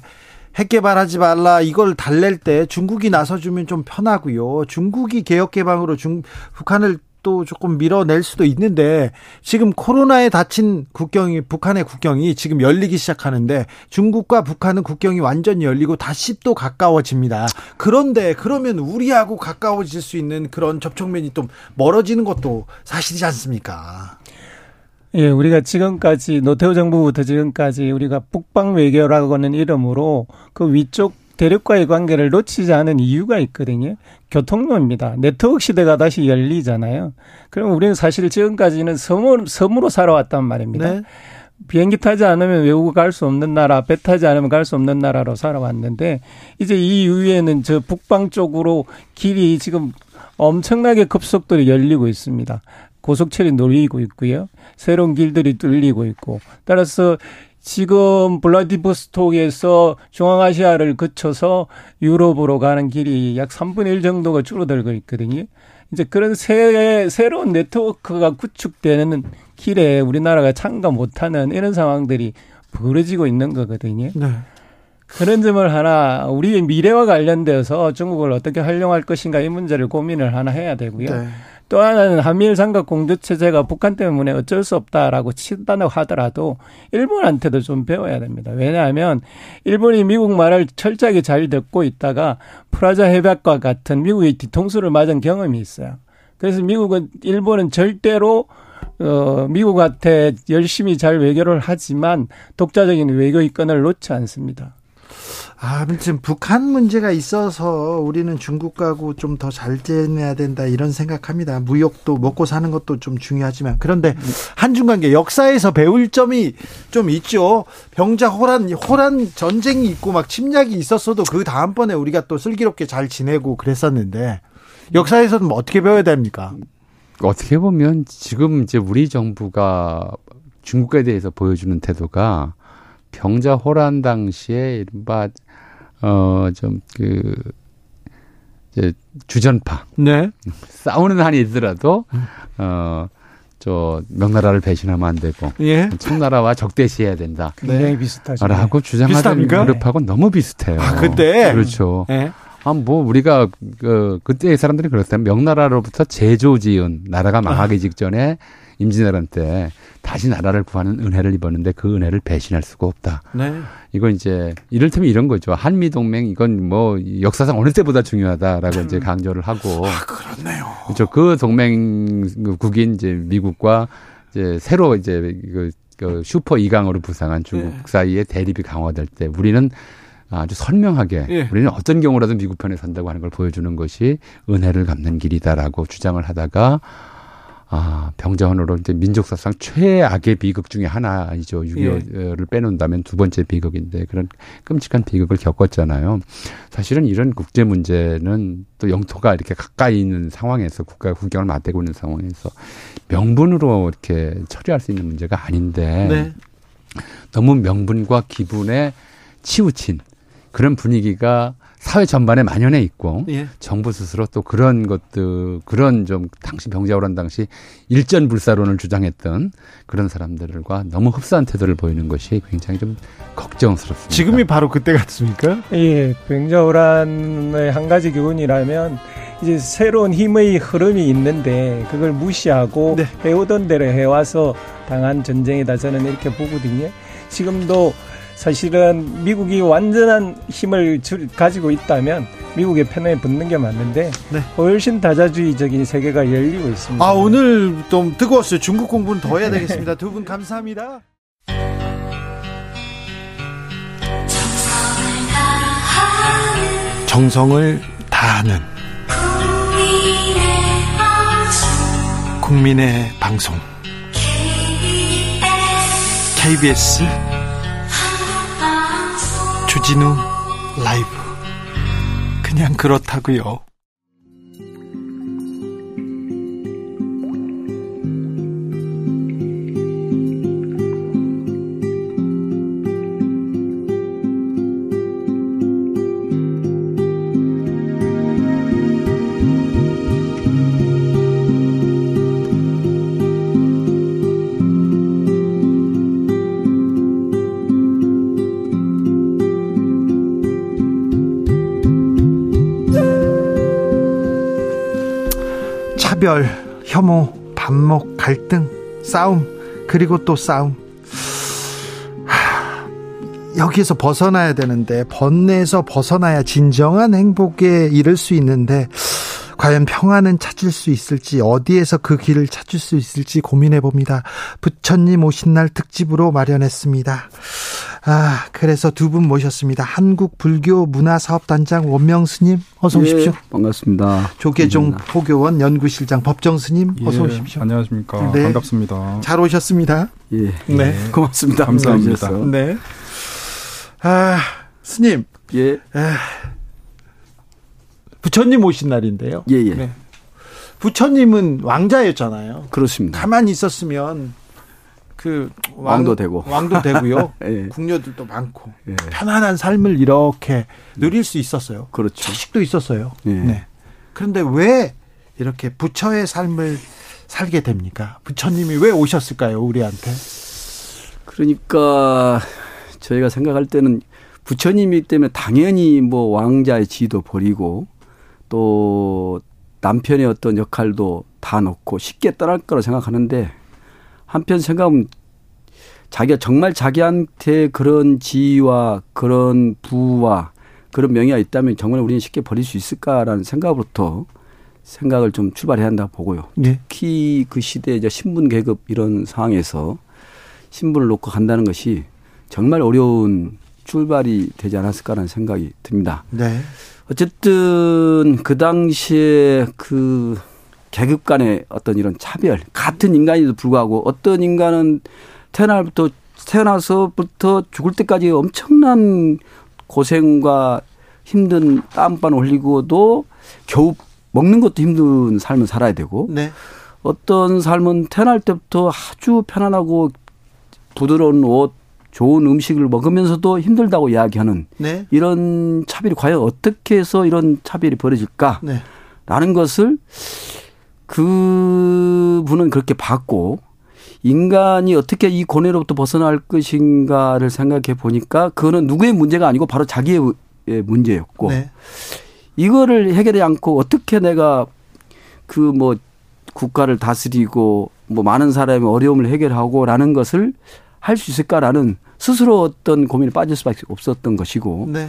핵 개발하지 말라 이걸 달랠 때 중국이 나서주면 좀 편하고요. 중국이 개혁 개방으로 중 북한을 또 조금 밀어낼 수도 있는데 지금 코로나에 닫힌 국경이 북한의 국경이 지금 열리기 시작하는데 중국과 북한은 국경이 완전히 열리고 다시 또 가까워집니다. 그런데 그러면 우리하고 가까워질 수 있는 그런 접촉면이 좀 멀어지는 것도 사실이지 않습니까? 예, 우리가 지금까지 노태우 정부부터 지금까지 우리가 북방 외교라고 하는 이름으로 그 위쪽 대륙과의 관계를 놓치지 않은 이유가 있거든요. 교통로입니다. 네트워크 시대가 다시 열리잖아요. 그럼 우리는 사실 지금까지는 섬으로, 섬으로 살아왔단 말입니다. 네. 비행기 타지 않으면 외국 갈 수 없는 나라, 배 타지 않으면 갈 수 없는 나라로 살아왔는데 이제 이 이후에는 저 북방 쪽으로 길이 지금 엄청나게 급속도로 열리고 있습니다. 고속철이 놓이고 있고요. 새로운 길들이 뚫리고 있고 따라서 지금 블라디보스톡에서 중앙아시아를 거쳐서 유럽으로 가는 길이 약 3분의 1 정도가 줄어들고 있거든요. 이제 그런 새, 새로운 네트워크가 구축되는 길에 우리나라가 참가 못하는 이런 상황들이 벌어지고 있는 거거든요. 네. 그런 점을 하나 우리의 미래와 관련돼서 중국을 어떻게 활용할 것인가 이 문제를 고민을 하나 해야 되고요. 네. 또 하나는 한미일 삼각 공조 체제가 북한 때문에 어쩔 수 없다라고 치단다고 하더라도 일본한테도 좀 배워야 됩니다. 왜냐하면 일본이 미국 말을 철저하게 잘 듣고 있다가 프라자 해박과 같은 미국의 뒤통수를 맞은 경험이 있어요. 그래서 미국은 일본은 절대로 어, 미국한테 열심히 잘 외교를 하지만 독자적인 외교 이권을 놓지 않습니다. 아무튼 북한 문제가 있어서 우리는 중국하고 좀 더 잘 지내야 된다 이런 생각합니다. 무역도 먹고 사는 것도 좀 중요하지만 그런데 한중 관계 역사에서 배울 점이 좀 있죠. 병자 호란 호란 전쟁이 있고 막 침략이 있었어도 그 다음번에 우리가 또 슬기롭게 잘 지내고 그랬었는데 역사에서는 뭐 어떻게 배워야 됩니까? 어떻게 보면 지금 이제 우리 정부가 중국에 대해서 보여주는 태도가 병자 호란 당시에 이른바 어좀 그 이제 주전파 네. 싸우는 한이 있더라도 어 저 명나라를 배신하면 안 되고 예. 청나라와 적대시해야 된다. 굉장히 비슷하죠. 라고 주장하는 그룹하고 너무 비슷해요. 아, 그때 그렇죠. 예. 아, 뭐, 우리가, 그, 그때 사람들이 그랬어요. 명나라로부터 제조 지은 나라가 망하기 아. 직전에 임진왜란 때 다시 나라를 구하는 은혜를 입었는데 그 은혜를 배신할 수가 없다. 네. 이건 이제 이를테면 이런 거죠. 한미 동맹 이건 뭐 역사상 어느 때보다 중요하다라고 음. 이제 강조를 하고. 아, 그렇네요. 그렇죠. 그 동맹국인 이제 미국과 이제 새로 이제 그, 그 슈퍼 이강으로 부상한 중국 네. 사이에 대립이 강화될 때 우리는 아주 선명하게 예. 우리는 어떤 경우라도 미국 편에 산다고 하는 걸 보여주는 것이 은혜를 갚는 길이다라고 주장을 하다가 아, 병자호으로 이제 민족사상 최악의 비극 중의 하나이죠. 6.25를 예. 빼놓는다면 두 번째 비극인데 그런 끔찍한 비극을 겪었잖아요. 사실은 이런 국제 문제는 또 영토가 이렇게 가까이 있는 상황에서 국가가 국경을 맞대고 있는 상황에서 명분으로 이렇게 처리할 수 있는 문제가 아닌데 네. 너무 명분과 기분에 치우친 그런 분위기가 사회 전반에 만연해 있고 예. 정부 스스로 또 그런 것들 그런 좀 당시 병자호란 당시 일전불사론을 주장했던 그런 사람들과 너무 흡사한 태도를 보이는 것이 굉장히 좀 걱정스럽습니다. 지금이 바로 그때 같습니까? 예, 병자호란의 한 가지 교훈이라면 이제 새로운 힘의 흐름이 있는데 그걸 무시하고 네. 해오던 대로 해와서 당한 전쟁이다 저는 이렇게 보거든요. 지금도 사실은 미국이 완전한 힘을 가지고 있다면 미국의 편에 붙는 게 맞는데 네. 훨씬 다자주의적인 세계가 열리고 있습니다. 아 오늘 좀 뜨거웠어요. 중국 공부는 더 해야 되겠습니다. 두 분 감사합니다. 정성을 다하는 국민의 방송 KBS 주진우 라이브 그냥 그렇다고요. 차별, 혐오, 반목, 갈등, 싸움, 그리고 또 싸움. 여기에서 벗어나야 되는데 번뇌에서 벗어나야 진정한 행복에 이를 수 있는데 과연 평안은 찾을 수 있을지 어디에서 그 길을 찾을 수 있을지 고민해 봅니다. 부처님 오신 날 특집으로 마련했습니다. 아, 그래서 두 분 모셨습니다. 한국 불교 문화 사업단장 원명 스님 어서 오십시오. 예, 반갑습니다. 조계종 포교원 연구실장 법정 스님 어서 예, 오십시오. 안녕하십니까. 네. 반갑습니다. 잘 오셨습니다. 예. 네. 예, 고맙습니다. 감사합니다. 네. 아, 스님. 예. 아, 부처님 오신 날인데요. 예, 예. 네. 부처님은 왕자였잖아요. 그렇습니다. 가만히 있었으면 그 왕, 도 되고 왕도 되고요. 예. 궁녀들도 많고 예. 편안한 삶을 이렇게 누릴 수 있었어요. 그렇죠. 자식도 있었어요. 예. 네. 그런데 왜 이렇게 부처의 삶을 살게 됩니까? 부처님이 왜 오셨을까요, 우리한테? 그러니까 저희가 생각할 때는 부처님이기 때문에 당연히 뭐 왕자의 지도 버리고 또 남편의 어떤 역할도 다 놓고 쉽게 떠날 거라 생각하는데 한편 생각하면 자기가 정말 자기한테 그런 지위와 그런 부와 그런 명예가 있다면 정말 우리는 쉽게 버릴 수 있을까라는 생각으로부터 생각을 좀 출발해야 한다 보고요. 네. 특히 그 시대에 이제 신분 계급 이런 상황에서 신분을 놓고 간다는 것이 정말 어려운 출발이 되지 않았을까라는 생각이 듭니다. 네. 어쨌든 그 당시에 그 계급 간의 어떤 이런 차별, 같은 인간에도 불구하고 어떤 인간은 태어날부터 태어나서부터 죽을 때까지 엄청난 고생과 힘든 땀반 올리고도 겨우 먹는 것도 힘든 삶을 살아야 되고 네. 어떤 삶은 태어날 때부터 아주 편안하고 부드러운 옷, 좋은 음식을 먹으면서도 힘들다고 이야기하는 네. 이런 차별이 과연 어떻게 해서 이런 차별이 벌어질까 라는 네. 것을 그 분은 그렇게 봤고 인간이 어떻게 이 고뇌로부터 벗어날 것인가를 생각해 보니까 그거는 누구의 문제가 아니고 바로 자기의 문제였고 네. 이거를 해결하지 않고 어떻게 내가 그 뭐 국가를 다스리고 뭐 많은 사람의 어려움을 해결하고라는 것을 할 수 있을까라는 스스로 어떤 고민에 빠질 수밖에 없었던 것이고 네.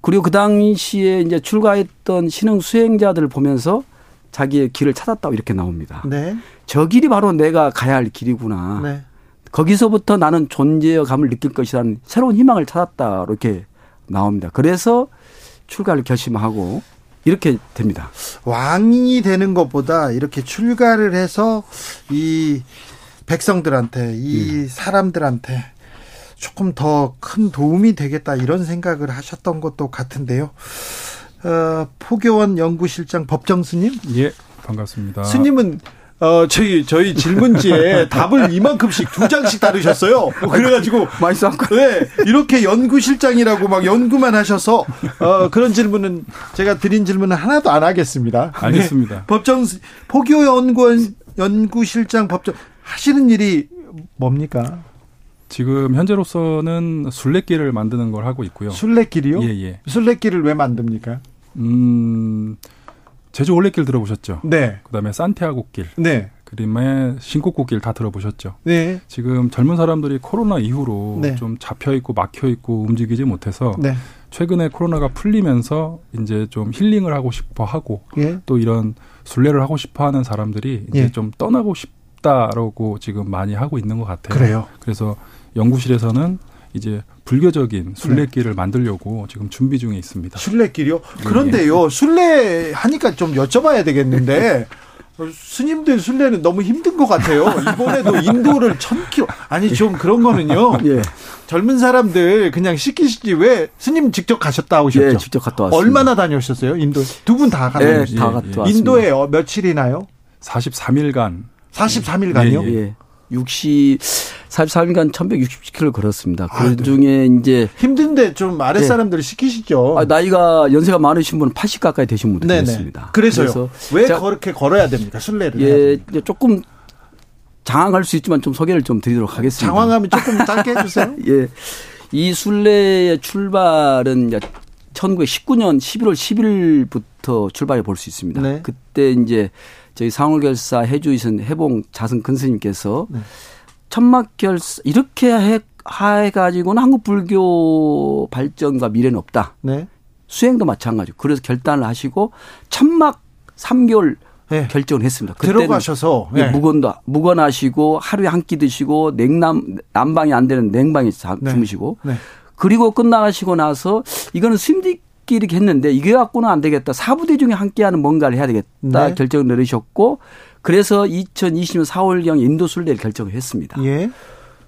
그리고 그 당시에 이제 출가했던 신흥 수행자들을 보면서 자기의 길을 찾았다고 이렇게 나옵니다. 네. 저 길이 바로 내가 가야 할 길이구나. 네. 거기서부터 나는 존재감을 느낄 것이라는 새로운 희망을 찾았다 이렇게 나옵니다. 그래서 출가를 결심하고 이렇게 됩니다. 왕이 되는 것보다 이렇게 출가를 해서 이 백성들한테 이 음. 사람들한테 조금 더 큰 도움이 되겠다 이런 생각을 하셨던 것도 같은데요. 어, 포교원 연구실장 법정 스님? 예, 반갑습니다. 스님은 어, 저희, 저희 질문지에 답을 이만큼씩 두 장씩 다루셨어요. 그래가지고. 많이 쌌고. 네. 이렇게 연구실장이라고 막 연구만 하셔서, 어, 그런 질문은, 제가 드린 질문은 하나도 안 하겠습니다. 알겠습니다. 네. 법정, 포교연구원, 연구실장 법정, 하시는 일이 뭡니까? 지금 현재로서는 순례길을 만드는 걸 하고 있고요. 순례길이요? 예, 예. 순례길을 왜 만듭니까? 음, 제주 올레길 들어보셨죠? 네. 그다음에 산티아고 길. 네. 그림에 신곡곡길 다 들어보셨죠? 네. 지금 젊은 사람들이 코로나 이후로 네. 좀 잡혀 있고 막혀 있고 움직이지 못해서 네. 최근에 코로나가 풀리면서 이제 좀 힐링을 하고 싶어 하고 예. 또 이런 순례를 하고 싶어 하는 사람들이 이제 예. 좀 떠나고 싶다라고 지금 많이 하고 있는 것 같아요. 그래요. 그래서 연구실에서는 이제 불교적인 순례길을 네. 만들려고 지금 준비 중에 있습니다. 순례길이요? 그런데요, 순례 하니까 좀 여쭤봐야 되겠는데. 스님들 순례는 너무 힘든 것 같아요. 이번에도 인도를 천 킬로 아니 좀 그런 거는요. 예. 젊은 사람들 그냥 시키시지 왜 스님 직접 가셨다 오셨죠? 예, 직접 갔다 왔습니다. 얼마나 다녀오셨어요? 인도 두 분 다 갔다 예? 다 갔다 왔습니다. 인도에 어, 며칠이나요? 43일간 43일간요? 예, 예. 60 43일간 1160km를 걸었습니다. 그 아, 중에 네. 이제 힘든데 좀 아랫 사람들을 예. 시키시죠. 아, 나이가 연세가 많으신 분은 80 가까이 되신 분도 네네. 계십니다. 그래서요. 그래서 왜 자, 그렇게 걸어야 됩니까? 순례를. 예, 조금 장황할 수 있지만 좀 소개를 좀 드리도록 하겠습니다. 장황하면 조금 짧게 해주세요. 예. 이 순례의 출발은 이제 1919년 11월 10일부터 출발해 볼 수 있습니다. 네. 그때 이제 저희 상월결사 해주이신 해봉 자승 근스님께서 네. 천막결사 이렇게 해, 해가지고는 한국 불교 발전과 미래는 없다. 네. 수행도 마찬가지고 그래서 결단을 하시고 천막 3개월 네. 결정을 했습니다. 들어가셔서 네. 무건도 무건하시고 하루에 한 끼 드시고 냉남 난방이 안 되는 냉방에 자, 네. 주무시고 네. 그리고 끝나가시고 나서 이거는 심리끼리 했는데 이게 갖고는 안 되겠다. 사부대 중에 함께하는 뭔가를 해야 되겠다 네. 결정을 내리셨고 그래서 2020년 4월경 인도 순례를 결정을 했습니다. 예.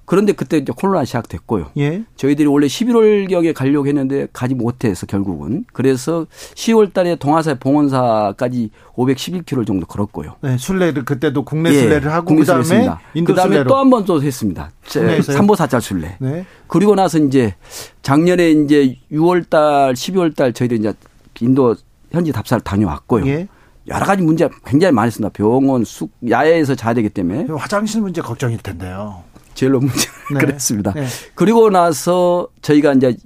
그런데 그때 이제 코로나 시작됐고요. 예. 저희들이 원래 11월 경에 가려고 했는데 가지 못해서 결국은 그래서 10월 달에 동아사 봉원사까지 511km 정도 걸었고요. 네, 순례를 그때도 국내 순례를 예, 하고 국내 그다음에 순례했습니다. 인도 그다음에 또 한 번 또 했습니다. 삼보사찰 순례. 네. 그리고 나서 이제 작년에 이제 6월 달, 12월 달 저희들 이제 인도 현지 답사를 다녀왔고요. 예. 여러 가지 문제 굉장히 많이 있습니다. 병원, 숙, 야외에서 자야 되기 때문에. 화장실 문제 걱정일 텐데요. 제일로 문제 네. 그랬습니다. 네. 그리고 나서 저희가 이제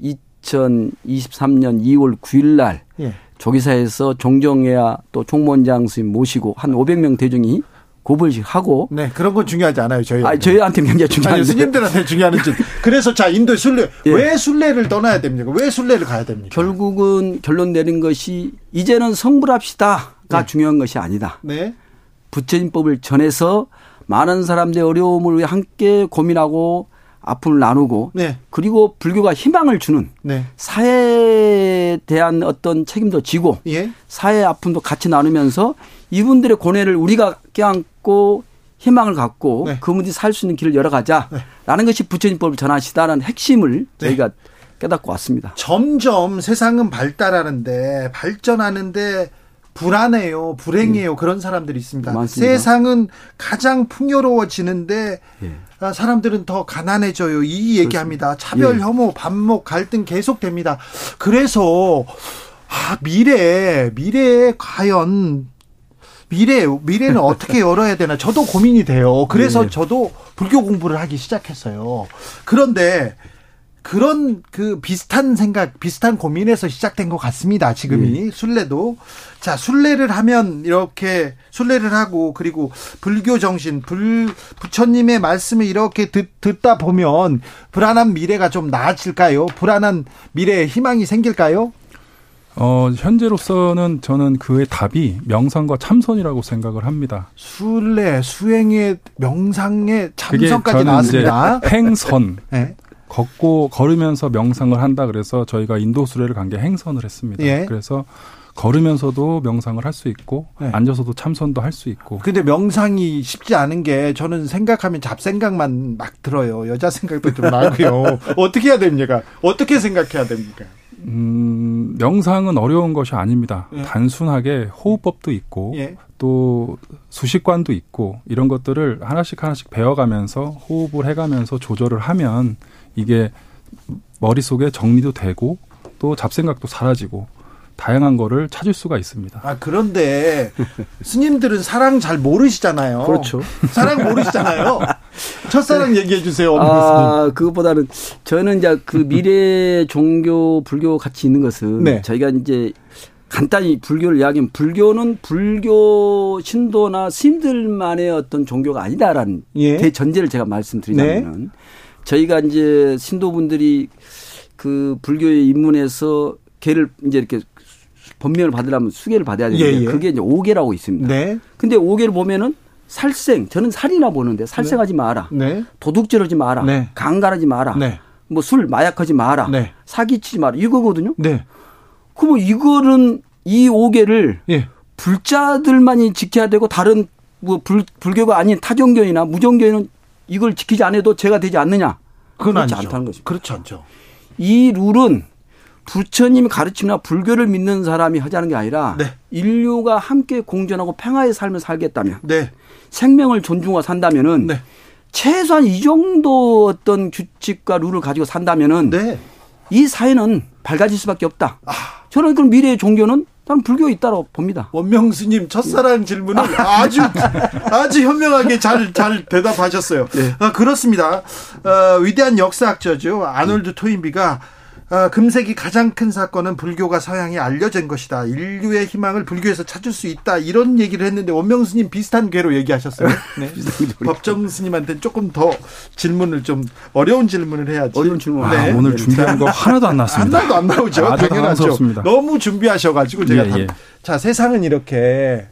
2023년 2월 9일 날 예. 조기사에서 종정회와 또 총무원장 스님 모시고 한 500명 대중이 고불식 하고 네 그런 건 중요하지 않아요 저희 아 저희한테는 굉장히 중요한데 아니, 스님들한테 중요한지 그래서 자 인도 순례 예. 왜 순례를 떠나야 됩니까 왜 순례를 가야 됩니까 결국은 결론 내린 것이 이제는 성불합시다가 네. 중요한 것이 아니다 네 부처님법을 전해서 많은 사람들의 어려움을 위해 함께 고민하고 아픔을 나누고 네. 그리고 불교가 희망을 주는 네. 사회에 대한 어떤 책임도 지고 예. 사회의 아픔도 같이 나누면서 이분들의 고뇌를 우리가 껴안고 희망을 갖고 네. 그분들이 살 수 있는 길을 열어가자라는 것이 부처님법을 전하시다라는 핵심을 네. 저희가 깨닫고 왔습니다. 점점 세상은 발달하는데 발전하는데 불안해요, 불행해요. 그런 사람들이 있습니다. 음. 많습니다. 세상은 가장 풍요로워지는데 예. 아, 사람들은 더 가난해져요. 이 얘기합니다. 차별, 예. 혐오, 반목, 갈등 계속됩니다. 그래서 아, 미래, 미래에 과연 미래, 미래는 어떻게 열어야 되나 저도 고민이 돼요. 그래서 예. 저도 불교 공부를 하기 시작했어요. 그런데 그런 그 비슷한 생각, 비슷한 고민에서 시작된 것 같습니다. 지금이 순례도 자 순례를 하면 이렇게 순례를 하고 그리고 불교 정신, 불 부처님의 말씀을 이렇게 듣, 듣다 보면 불안한 미래가 좀 나아질까요? 불안한 미래에 희망이 생길까요? 어, 현재로서는 저는 그의 답이 명상과 참선이라고 생각을 합니다. 순례, 수행의 명상의 참선까지 나왔습니다. 행선. 네. 걷고 걸으면서 명상을 한다 그래서 저희가 인도 수레를 간 게 행선을 했습니다. 예. 그래서 걸으면서도 명상을 할 수 있고 네. 앉아서도 참선도 할 수 있고. 근데 명상이 쉽지 않은 게 저는 생각하면 잡생각만 막 들어요. 여자 생각도 좀 나고요. 어떻게 해야 됩니까? 어떻게 생각해야 됩니까? 음, 명상은 어려운 것이 아닙니다. 예. 단순하게 호흡법도 있고 예. 또 수식관도 있고 이런 것들을 하나씩 하나씩 배워가면서 호흡을 해가면서 조절을 하면 이게 머릿속에 정리도 되고 또 잡생각도 사라지고 다양한 거를 찾을 수가 있습니다. 아, 그런데 스님들은 사랑 잘 모르시잖아요. 그렇죠. 사랑 모르시잖아요. 첫사랑 얘기해 주세요. 아, 그것보다는 저는 이제 그 미래 종교 불교 같이 있는 것은 네. 저희가 이제 간단히 불교를 이야기하면 불교는 불교 신도나 스님들만의 어떤 종교가 아니다라는 예. 대전제를 제가 말씀드리자면 네. 저희가 이제 신도분들이 그 불교에 입문해서 개를 이제 이렇게 법명을 받으려면 수계를 받아야 되는데 예, 예. 그게 이제 오계라고 있습니다. 네. 근데 오계를 보면은 살생 저는 살이나 보는데 살생하지 네. 마라. 네. 도둑질하지 마라. 네. 강간하지 마라. 네. 뭐술 마약하지 마라. 네. 사기치지 마라. 이거거든요. 네. 그럼 이거는 이 오계를 예. 불자들만이 지켜야 되고 다른 뭐 불, 불교가 아닌 타종교이나 무종교인은 이걸 지키지 않아도 죄가 되지 않느냐? 그건 그렇지 아니죠. 않다는 것입니다. 그렇지 않죠. 이 룰은 부처님 가르침이나 불교를 믿는 사람이 하자는 게 아니라 네. 인류가 함께 공존하고 평화의 삶을 살겠다면 네. 생명을 존중하고 산다면은 네. 최소한 이 정도 어떤 규칙과 룰을 가지고 산다면은 네. 이 사회는 밝아질 수밖에 없다. 아. 저는 그럼 미래의 종교는 저는 불교 있다고 봅니다. 원명 스님 첫사랑 질문을 아주 아주 현명하게 잘 잘 대답하셨어요. 네. 아, 그렇습니다. 어, 위대한 역사학자죠 아놀드 토인비가 어, 금세기 가장 큰 사건은 불교가 서양에 알려진 것이다. 인류의 희망을 불교에서 찾을 수 있다. 이런 얘기를 했는데 원명 스님 비슷한 궤로 얘기하셨어요. 네. 법정 스님한테 조금 더 질문을 좀 어려운 질문을 해야지. 어려운 질문. 네. 아, 오늘 준비한 거 하나도 안 나왔습니다. 하나도 안 나오죠. 아, 당연하죠. 너무 준비하셔가지고 제가 예, 예. 자 세상은 이렇게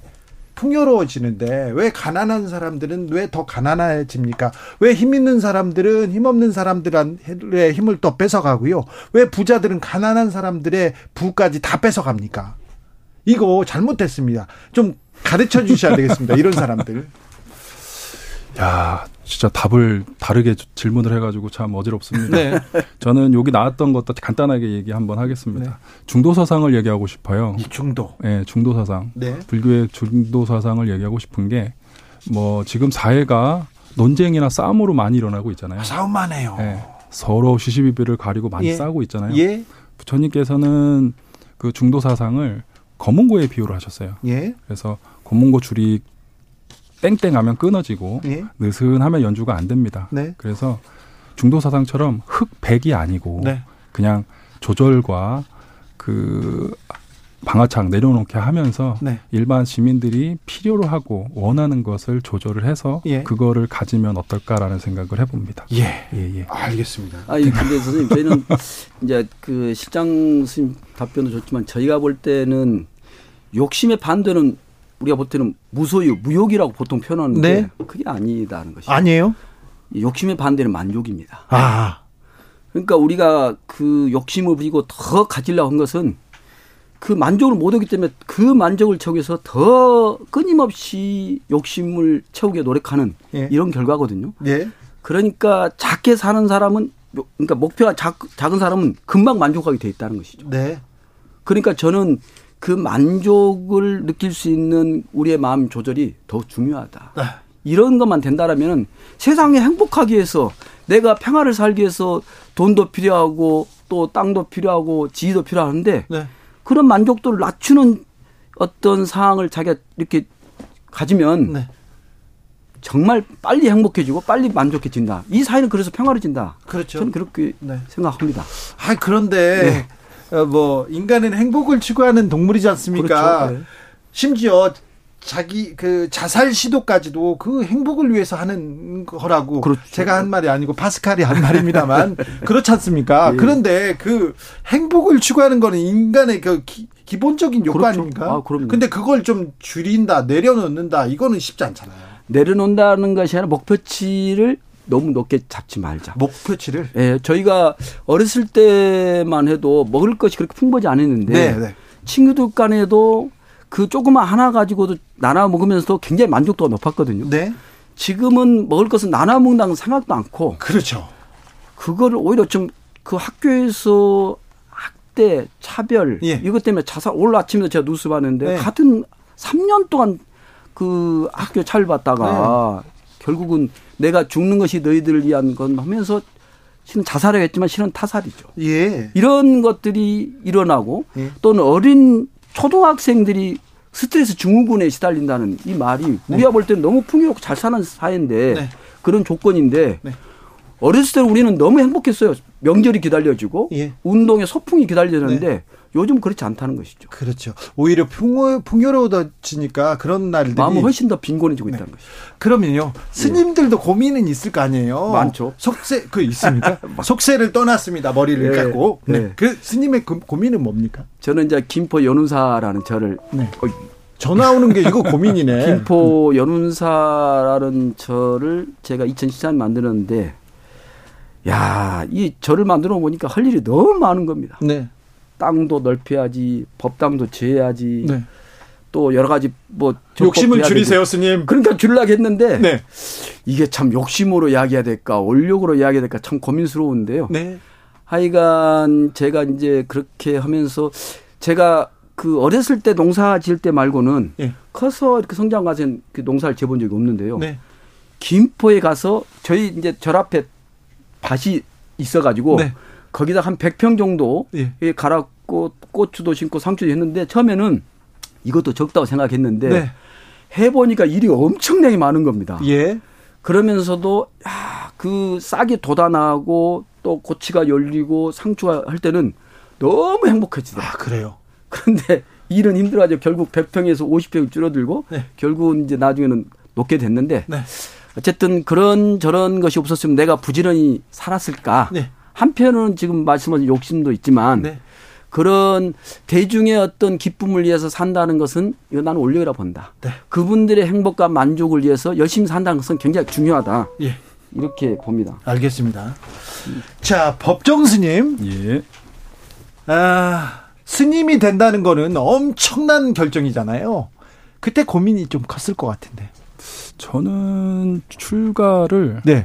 풍요로워지는데 왜 가난한 사람들은 왜 더 가난해집니까? 왜 힘 있는 사람들은 힘 없는 사람들의 힘을 또 뺏어가고요? 왜 부자들은 가난한 사람들의 부까지 다 뺏어갑니까? 이거 잘못됐습니다. 좀 가르쳐 주셔야 되겠습니다. 이런 사람들. 야, 진짜 답을 다르게 질문을 해가지고 참 어지럽습니다. 네. 저는 여기 나왔던 것도 간단하게 얘기 한번 하겠습니다. 네. 중도 사상을 얘기하고 싶어요. 이 중도. 네, 중도 사상. 네. 불교의 중도 사상을 얘기하고 싶은 게 뭐 지금 사회가 논쟁이나 싸움으로 많이 일어나고 있잖아요. 싸움만 해요. 네, 서로 시시비비를 가리고 많이 예. 싸우고 있잖아요. 예. 부처님께서는 그 중도 사상을 검은고에 비유를 하셨어요. 예. 그래서 검은고 줄이 땡땡하면 끊어지고 예? 느슨하면 연주가 안 됩니다. 네. 그래서 중도 사상처럼 흑백이 아니고 네. 그냥 조절과 그 방아창 내려놓게 하면서 네. 일반 시민들이 필요로 하고 원하는 것을 조절을 해서 예. 그거를 가지면 어떨까라는 생각을 해봅니다. 예, 예, 예. 알겠습니다. 아, 근데 선생님 저희는 이제 그 실장 선생님 답변도 좋지만 저희가 볼 때는 욕심의 반대는 우리가 볼 때는 무소유, 무욕이라고 보통 표현하는데 네. 그게 아니다는 것이죠. 아니에요? 욕심의 반대는 만족입니다. 아. 그러니까 우리가 그 욕심을 부리고 더 가지려고 한 것은 그 만족을 못 하기 때문에 그 만족을 채우기 위해서 더 끊임없이 욕심을 채우게 노력하는 예. 이런 결과거든요. 예. 그러니까 작게 사는 사람은 그러니까 목표가 작, 작은 사람은 금방 만족하게 돼 있다는 것이죠. 네. 그러니까 저는 그 만족을 느낄 수 있는 우리의 마음 조절이 더 중요하다. 네. 이런 것만 된다라면 세상에 행복하기 위해서 내가 평화를 살기 위해서 돈도 필요하고 또 땅도 필요하고 지위도 필요한데 네. 그런 만족도를 낮추는 어떤 상황을 자기가 이렇게 가지면 네. 정말 빨리 행복해지고 빨리 만족해진다. 이 사회는 그래서 평화로진다. 그렇죠. 저는 그렇게 네. 생각합니다. 아 그런데 네. 어, 뭐 인간은 행복을 추구하는 동물이지 않습니까? 그렇죠. 네. 심지어 자기 그 자살 시도까지도 그 행복을 위해서 하는 거라고 그렇죠. 제가 한 말이 아니고 파스칼이 한 말입니다만 그렇지 않습니까? 예. 그런데 그 행복을 추구하는 거는 인간의 그 기, 본적인 요구 그렇죠. 아닙니까? 아, 그럼요. 근데 그걸 좀 줄인다, 내려놓는다 이거는 쉽지 않잖아요. 내려놓는다는 것이 아니라 목표치를 너무 높게 잡지 말자. 목표치를? 예, 저희가 어렸을 때만 해도 먹을 것이 그렇게 풍부하지 않았는데 네, 네. 친구들 간에도 그 조그만 하나 가지고도 나눠 먹으면서도 굉장히 만족도가 높았거든요. 네. 지금은 먹을 것은 나눠 먹는다는 생각도 않고. 그렇죠. 그거를 오히려 좀 그 학교에서 학대, 차별 예. 이것 때문에 자살 오늘 아침에도 제가 뉴스 봤는데 네. 같은 3년 동안 그 학교 차별 받다가 네. 결국은 내가 죽는 것이 너희들을 위한 건 하면서 실은 자살하겠지만 실은 타살이죠. 예. 이런 것들이 일어나고 예. 또는 어린 초등학생들이 스트레스 증후군에 시달린다는 이 말이 네. 우리가 볼 때는 너무 풍요롭고 잘 사는 사회인데 네. 그런 조건인데 네. 어렸을 때 우리는 너무 행복했어요. 명절이 기다려지고 예. 운동에 소풍이 기다려지는데 네. 요즘 그렇지 않다는 것이죠. 그렇죠. 오히려 풍요, 풍요로워지니까 그런 날들이 마음은 훨씬 더 빈곤해지고 네. 있다는 것이죠. 그러면요. 스님들도 네. 고민은 있을 거 아니에요. 많죠. 속세 그 있습니까? 속세를 떠났습니다. 머리를 네. 깎고. 네. 네. 그 스님의 그 고민은 뭡니까? 저는 이제 김포 연운사라는 절을 네. 어, 전화 오는 게 이거 고민이네. 김포 연운사라는 절을 제가 2014년 만들었는데 야, 이 절을 만들어 보니까 할 일이 너무 많은 겁니다. 네. 땅도 넓혀야지, 법당도 지어야지. 네. 또 여러 가지 뭐 욕심을 줄이세요, 스님. 그러니까 줄라고 했는데 네. 이게 참 욕심으로 이야기해야 될까, 올력으로 이야기해야 될까 참 고민스러운데요. 네. 하여간 제가 이제 그렇게 하면서 제가 그 어렸을 때 농사 지을 때 말고는 네. 커서 이렇게 성장 가서 그 농사를 지어본 적이 없는데요. 네. 김포에 가서 저희 이제 절 앞에 밭이 있어가지고 네. 거기다 한 100평 정도 예. 갈았고 고추도 심고 상추도 했는데 처음에는 이것도 적다고 생각했는데 네. 해보니까 일이 엄청나게 많은 겁니다. 예. 그러면서도 야, 그 싹이 돋아나고 또 고치가 열리고 상추가 할 때는 너무 행복해지더라고요. 아, 그래요? 그런데 일은 힘들어가지고 결국 100평에서 50평 줄어들고 네. 결국 이제 나중에는 높게 됐는데 네. 어쨌든 그런 저런 것이 없었으면 내가 부지런히 살았을까. 네. 한편으로는 지금 말씀하신 욕심도 있지만 네. 그런 대중의 어떤 기쁨을 위해서 산다는 것은 이거 나는 올려라 본다. 네. 그분들의 행복과 만족을 위해서 열심히 산다는 것은 굉장히 중요하다. 예. 이렇게 봅니다. 알겠습니다. 자, 법정 스님. 예. 아, 스님이 된다는 거는 엄청난 결정이잖아요. 그때 고민이 좀 컸을 것 같은데. 저는 출가를 네.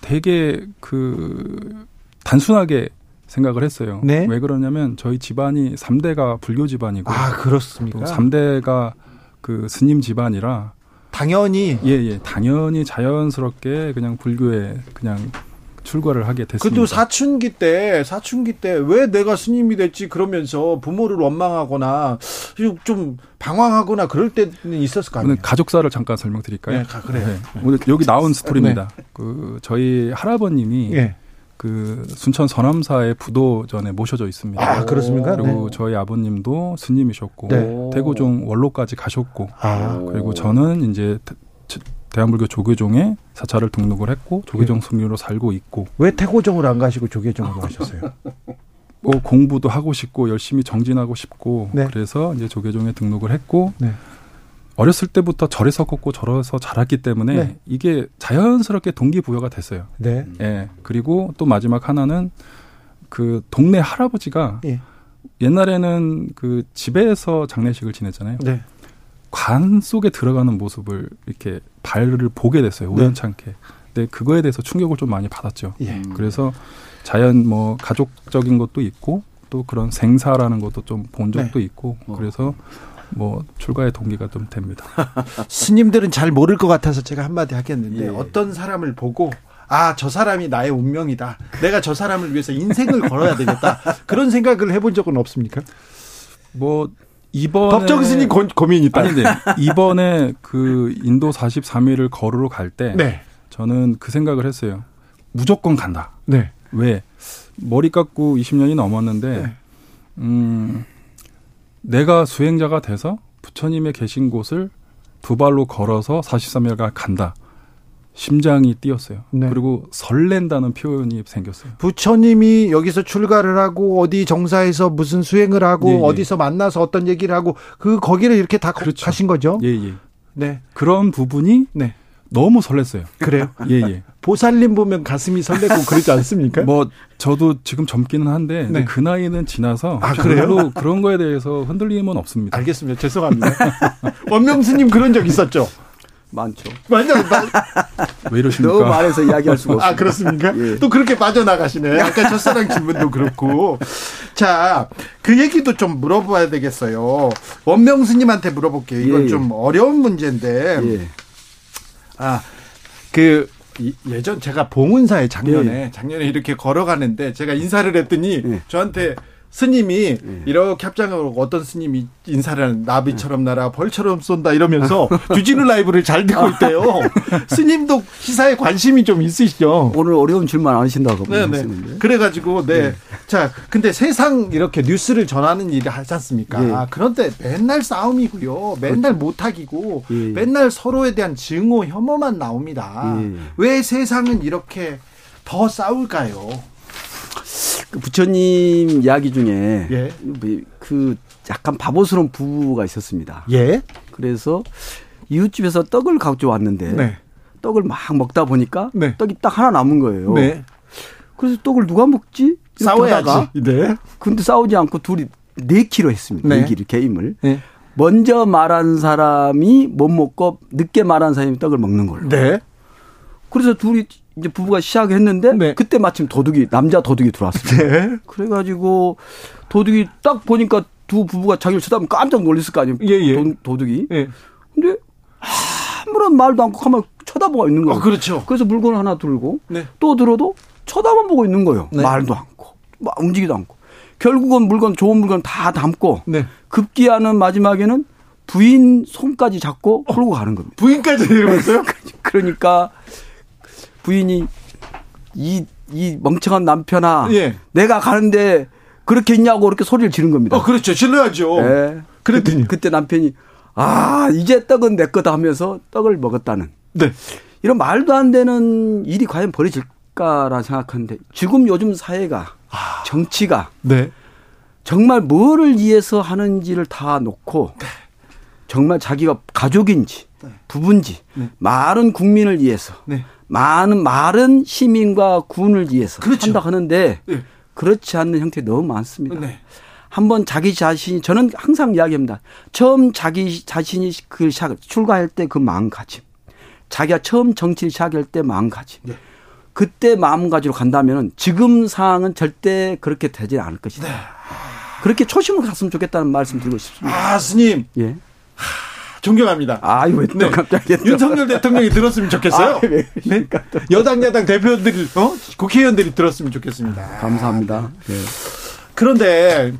되게 그 단순하게 생각을 했어요. 네. 왜 그러냐면 저희 집안이 3대가 불교 집안이고 아, 그렇습니까? 3대가 그 스님 집안이라 당연히 예, 예. 당연히 자연스럽게 그냥 불교에 그냥 출가를 하게 됐습니다. 그래도 사춘기 때 사춘기 때 왜 내가 스님이 됐지 그러면서 부모를 원망하거나 좀 방황하거나 그럴 때는 있었을 거 아니에요. 가족사를 잠깐 설명드릴까요? 네, 그래요. 네. 오늘 여기 나온 스토리입니다. 네. 그 저희 할아버님이 네. 그 순천 서남사의 부도전에 모셔져 있습니다. 아, 그렇습니까? 그리고 네. 저희 아버님도 스님이셨고 네. 대구종 원로까지 가셨고 아. 그리고 저는 이제 대한불교 조계종에 사찰을 등록을 했고 조계종 스님으로 살고 있고 왜 태고종으로 안 가시고 조계종으로 가셨어요? 뭐 공부도 하고 싶고 열심히 정진하고 싶고 네. 그래서 이제 조계종에 등록을 했고 네. 어렸을 때부터 절에서 걷고 절에서 자랐기 때문에 네. 이게 자연스럽게 동기부여가 됐어요. 네. 예. 그리고 또 마지막 하나는 그 동네 할아버지가 예. 옛날에는 그 집에서 장례식을 지냈잖아요. 네. 관 속에 들어가는 모습을 이렇게 발을 보게 됐어요. 네. 우연찮게. 네. 근데 그거에 대해서 충격을 좀 많이 받았죠. 예. 그래서 자연 뭐 가족적인 것도 있고 또 그런 생사라는 것도 좀 본 적도 네. 있고 어. 그래서 뭐 출가의 동기가 좀 됩니다. 스님들은 잘 모를 것 같아서 제가 한마디 하겠는데 예. 어떤 사람을 보고 아, 저 사람이 나의 운명이다. 내가 저 사람을 위해서 인생을 걸어야 되겠다. 그런 생각을 해본 적은 없습니까? 뭐 이번 법정 스님 고, 민이 있다. 아닌데 이번에 그 인도 43일을 걸으러 갈때 네. 저는 그 생각을 했어요. 무조건 간다. 네. 왜 머리 깎고 20년이 넘었는데 네. 음 내가 수행자가 돼서 부처님의 계신 곳을 두 발로 걸어서 43일간 간다. 심장이 뛰었어요. 네. 그리고 설렌다는 표현이 생겼어요. 부처님이 여기서 출가를 하고 어디 정사에서 무슨 수행을 하고 예, 예. 어디서 만나서 어떤 얘기를 하고 그 거기를 이렇게 다 그렇죠. 가신 거죠. 예, 예. 네. 그런 부분이 네. 너무 설렜어요. 그래요? 예, 예. 보살님 보면 가슴이 설레고 그러지 않습니까? 뭐 저도 지금 젊기는 한데 네. 그 나이는 지나서 아, 그래요? 그런 거에 대해서 흔들림은 없습니다. 알겠습니다. 죄송합니다. 원명수님 그런 적 있었죠? 많죠. 맞아. 왜 이러십니까? 너무 말해서 이야기할 수가 없어요. 아, 그렇습니까? 예. 또 그렇게 빠져나가시네. 아까 첫사랑 질문도 그렇고. 자, 그 얘기도 좀 물어봐야 되겠어요. 원명수님한테 물어볼게요. 이건 예, 예. 좀 어려운 문제인데. 예. 아, 그, 예전 제가 봉은사에 작년에, 예. 작년에 이렇게 걸어가는데 제가 인사를 했더니 예. 저한테 스님이 네. 이렇게 합장하고 어떤 스님이 인사를 하는 나비처럼 날아 벌처럼 쏜다 이러면서 주진우 라이브를 잘 듣고 있대요. 스님도 기사에 관심이 좀 있으시죠. 오늘 어려운 질문 안 하신다고 네네. 그래가지고 네. 네. 자 근데 세상 이렇게 뉴스를 전하는 일을 하지 않습니까? 네. 그런데 맨날 싸움이고요. 맨날 못하기고 네. 맨날 서로에 대한 증오 혐오만 나옵니다. 네. 왜 세상은 이렇게 더 싸울까요? 그 부처님 이야기 중에 예. 뭐그 약간 바보스러운 부부가 있었습니다. 예. 그래서 이웃집에서 떡을 가져 왔는데 네. 떡을 막 먹다 보니까 네. 떡이 딱 하나 남은 거예요. 네. 그래서 떡을 누가 먹지? 싸워야지. 네. 근데 싸우지 않고 둘이 내키로 했습니다. 네. 내기를 게임을. 네. 먼저 말한 사람이 못 먹고 늦게 말한 사람이 떡을 먹는 걸로. 네. 그래서 둘이 이제 부부가 시작했는데 네. 그때 마침 도둑이 남자 도둑이 들어왔습니다. 네. 그래가지고 도둑이 딱 보니까 두 부부가 자기를 쳐다보면 깜짝 놀랐을 거 아니에요. 예, 예. 도, 둑이 예. 근데 아무런 말도 않고 가만 쳐다보고 있는 거예요. 아, 그렇죠. 그래서 물건 하나 들고 네. 또 들어도 쳐다만 보고 있는 거예요. 네. 말도 않고 막 움직이도 않고 결국은 물건 좋은 물건 다 담고 네. 급기야는 마지막에는 부인 손까지 잡고 어. 끌고 가는 겁니다. 부인까지 내려갔어요? 그러니까 부인이 이, 이 멍청한 남편아. 예. 내가 가는데 그렇게 있냐고 그렇게 소리를 지른 겁니다. 어, 그렇죠. 질러야죠. 네. 그랬더니. 그, 때 남편이 아, 이제 떡은 내 거다 하면서 떡을 먹었다는. 네. 이런 말도 안 되는 일이 과연 벌어질까라 생각하는데 지금 요즘 사회가 아. 정치가 네. 정말 뭐를 위해서 하는지를 다 놓고 네. 정말 자기가 가족인지 네. 부부인지 네. 많은 국민을 위해서 네. 많은 마른 시민과 군을 위해서 그렇죠. 한다 하는데 네. 그렇지 않는 형태 너무 많습니다. 네. 한번 자기 자신이 저는 항상 이야기합니다. 처음 자기 자신이 그 시작 출가할 때 그 마음가짐, 자기가 처음 정치를 시작할 때 마음가짐. 네. 그때 마음가짐으로 간다면 지금 상황은 절대 그렇게 되지 않을 것이다. 네. 그렇게 초심을 갔으면 좋겠다는 말씀 드리고 싶습니다. 아, 스님. 예. 존경합니다. 아, 왜또 네. 갑자기. 윤석열 대통령이 들었으면 좋겠어요. 아, 네. 네. 여당, 야당 대표들이, 어? 국회의원들이 들었으면 좋겠습니다. 감사합니다. 네. 그런데,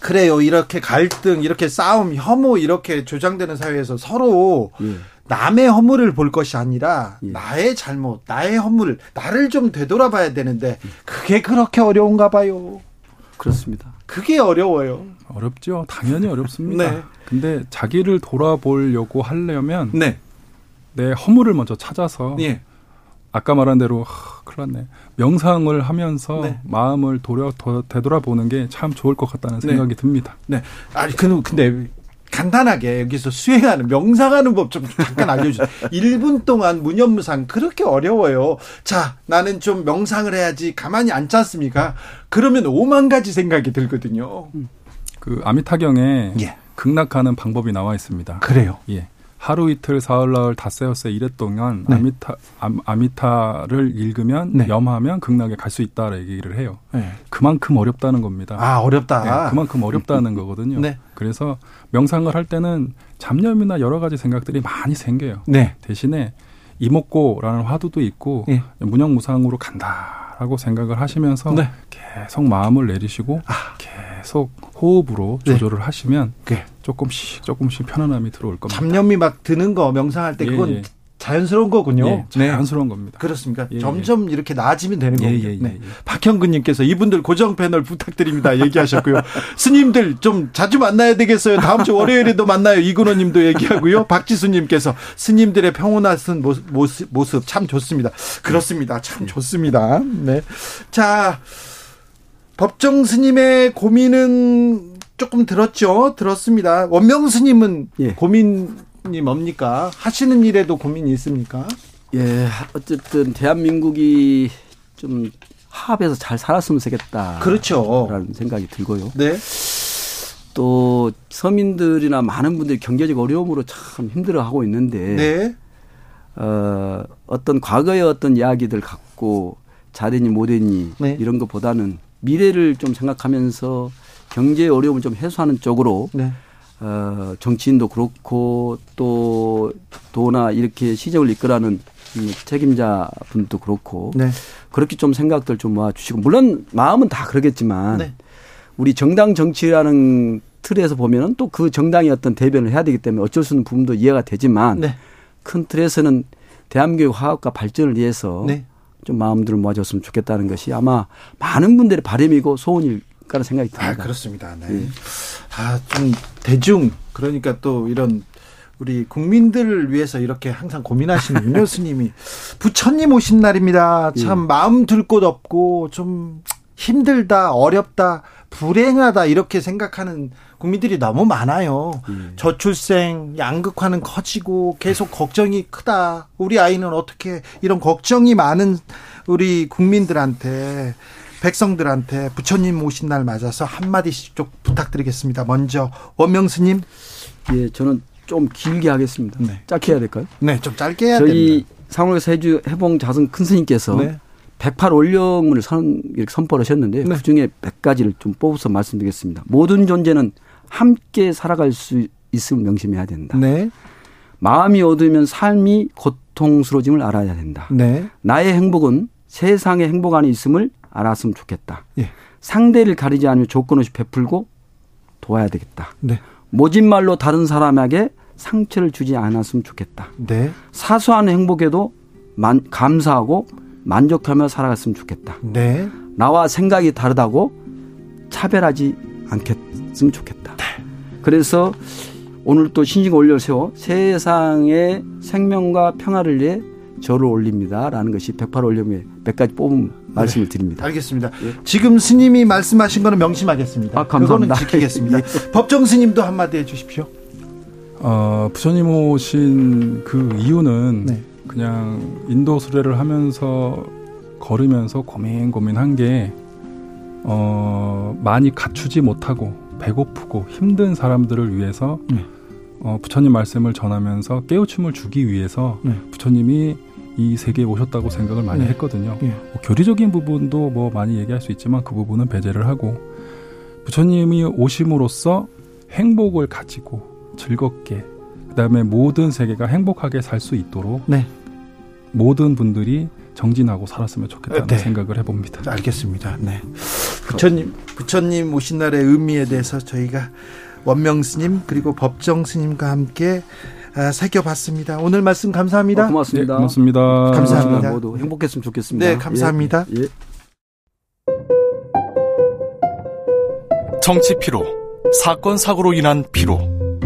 그래요. 이렇게 갈등, 이렇게 싸움, 혐오, 이렇게 조장되는 사회에서 서로 예. 남의 허물을 볼 것이 아니라 예. 나의 잘못, 나의 허물, 나를 좀 되돌아봐야 되는데 그게 그렇게 어려운가 봐요. 그렇습니다. 그게 어려워요. 어렵죠. 당연히 어렵습니다. 네. 근데 자기를 돌아보려고 하려면 네. 내 허물을 먼저 찾아서 예. 아까 말한 대로 하, 큰일 났네. 명상을 하면서 네. 마음을 도려 되돌아보는 게 참 좋을 것 같다는 네. 생각이 듭니다. 네. 아니 근데 간단하게 여기서 수행하는 명상하는 법 좀 잠깐 알려주세요. 1분 동안 무념무상 그렇게 어려워요. 자, 나는 좀 명상을 해야지 가만히 앉지 않습니까? 그러면 오만 가지 생각이 들거든요. 그 아미타경에 예. 극락하는 방법이 나와 있습니다. 그래요? 예. 하루 이틀 사흘 나흘 닷새였세 이랬 동안 네. 아미타 아, 미타를 읽으면 네. 염하면 극락에 갈 수 있다라 얘기를 해요. 네. 그만큼 어렵다는 겁니다. 아 어렵다. 네, 그만큼 어렵다는 거거든요. 네. 그래서 명상을 할 때는 잡념이나 여러 가지 생각들이 많이 생겨요. 네. 대신에 이목고라는 화두도 있고 예. 무념무상으로 간다라고 생각을 하시면서 네. 계속 마음을 내리시고 아. 계속 호흡으로 네. 조절을 네. 하시면 네. 조금씩 조금씩 편안함이 들어올 겁니다. 잡념이 막 드는 거 명상할 때 그건 예, 예. 자연스러운 거군요. 예, 자연스러운 네. 겁니다. 그렇습니까? 예, 점점 이렇게 나아지면 되는 예, 거군요. 네. 박형근님께서 이분들 고정 패널 부탁드립니다. 얘기하셨고요. 스님들 좀 자주 만나야 되겠어요. 다음 주 월요일에도 만나요. 이근호님도 얘기하고요. 박지수님께서 스님들의 평온한 모습, 모습 참 좋습니다. 그렇습니다. 참 좋습니다. 네. 자. 법정 스님의 고민은 조금 들었죠. 들었습니다. 원명 스님은 예. 고민 뭡니까? 하시는 일에도 고민이 있습니까? 예, 어쨌든 대한민국이 좀 합해서 잘 살았으면 좋겠다. 그렇죠. 라는 생각이 들고요. 네. 또 서민들이나 많은 분들이 경제적 어려움으로 참 힘들어하고 있는데 네. 어, 어떤 과거의 어떤 이야기들 갖고 잘했니 못했니 네. 이런 것보다는 미래를 좀 생각하면서 경제 어려움을 좀 해소하는 쪽으로 네. 어, 정치인도 그렇고 또 도나 이렇게 시정을 이끌어가는 책임자 분도 그렇고 네. 그렇게 좀 생각들 좀 모아주시고 물론 마음은 다 그러겠지만 네. 우리 정당 정치라는 틀에서 보면은 또 그 정당이 어떤 대변을 해야 되기 때문에 어쩔 수 없는 부분도 이해가 되지만 네. 큰 틀에서는 대한민국의 화학과 발전을 위해서 네. 좀 마음들을 모아줬으면 좋겠다는 것이 아마 많은 분들의 바람이고 소원일 거라 생각이 듭니다. 아, 그렇습니다. 네. 네. 아, 좀 대중 그러니까 또 이런 우리 국민들을 위해서 이렇게 항상 고민하시는 윤 교수님이 부처님 오신 날입니다. 참 예. 마음 들 곳 없고 좀 힘들다, 어렵다, 불행하다 이렇게 생각하는 국민들이 너무 많아요. 음. 저출생, 양극화는 커지고 계속 걱정이 크다. 우리 아이는 어떻게 이런 걱정이 많은 우리 국민들한테 백성들한테 부처님 오신 날 맞아서 한 마디씩 좀 부탁드리겠습니다. 먼저 원명스님. 예, 저는 좀 길게 하겠습니다. 네. 짧게 해야 될까요? 네, 좀 짧게 해야 됩니다. 저희 상월에서 해주 해봉 자선 큰 스님께서 네. 108 올령문을 선, 이렇게 선포하셨는데 네. 그중에 100가지를 좀 뽑아서 말씀드리겠습니다. 모든 존재는 함께 살아갈 수 있음을 명심해야 된다. 네. 마음이 어두우면 삶이 고통스러워짐을 알아야 된다. 네. 나의 행복은 세상의 행복 안에 있음을 알았으면 좋겠다. 예. 상대를 가리지 않으며 조건 없이 베풀고 도와야 되겠다. 네. 모진 말로 다른 사람에게 상처를 주지 않았으면 좋겠다. 네. 사소한 행복에도 만, 감사하고 만족하며 살아갔으면 좋겠다. 네. 나와 생각이 다르다고 차별하지 않겠으면 좋겠다. 네. 그래서 오늘 또 신식 올려 세워 세상의 생명과 평화를 위해 저를 올립니다라는 것이 108 올림의 몇 가지 뽑은 말씀을 네, 드립니다. 알겠습니다. 예. 지금 스님이 말씀하신 거는 명심하겠습니다. 아, 감사합니다. 그거는 지키겠습니다. 예. 법정 스님도 한마디 해주십시오. 어, 부처님 오신 그 이유는 네. 그냥 인도 수레를 하면서 걸으면서 고민 고민한 게 어, 많이 갖추지 못하고 배고프고 힘든 사람들을 위해서 네. 어, 부처님 말씀을 전하면서 깨우침을 주기 위해서 네. 부처님이 이 세계에 오셨다고 생각을 많이 네. 했거든요. 네. 뭐 교리적인 부분도 뭐 많이 얘기할 수 있지만 그 부분은 배제를 하고 부처님이 오심으로써 행복을 가지고 즐겁게 그다음에 모든 세계가 행복하게 살 수 있도록 네. 모든 분들이 정진하고 살았으면 좋겠다는 네. 생각을 해봅니다. 알겠습니다. 네. 부처님 부처님 오신 날의 의미에 대해서 저희가 원명 스님 그리고 법정 스님과 함께 아, 새겨봤습니다. 오늘 말씀 감사합니다. 어, 고맙습니다. 네, 고맙습니다. 감사합니다. 모두 행복했으면 좋겠습니다. 네, 감사합니다. 예, 예. 정치 피로, 사건 사고로 인한 피로,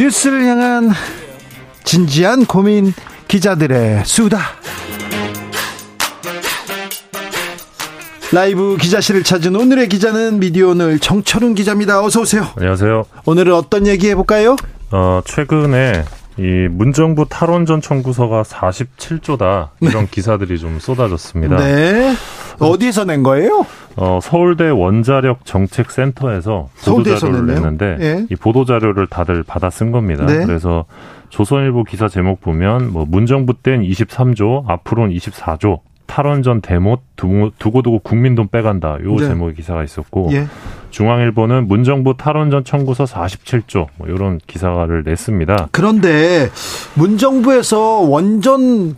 뉴스를 향한 진지한 고민 기자들의 수다. 라이브 기자실을 찾은 오늘의 기자는 미디어 오늘 정철훈 기자입니다. 어서 오세요. 안녕하세요. 오늘은 어떤 얘기 해볼까요? 어, 최근에 이 문정부 탈원전 청구서가 47조다 이런 네. 기사들이 좀 쏟아졌습니다. 네. 어디에서 낸 거예요? 어, 서울대 원자력 정책센터에서 보도 자료를 냈는데 네. 이 보도 자료를 다들 받아 쓴 겁니다. 네. 그래서 조선일보 기사 제목 보면 뭐 문정부 땐 23조, 앞으로는 24조, 탈원전 대못 두고 두고 국민 돈 빼간다. 요 네. 제목의 기사가 있었고 예. 중앙일보는 문정부 탈원전 청구서 47조 뭐 이런 기사를 냈습니다. 그런데 문정부에서 원전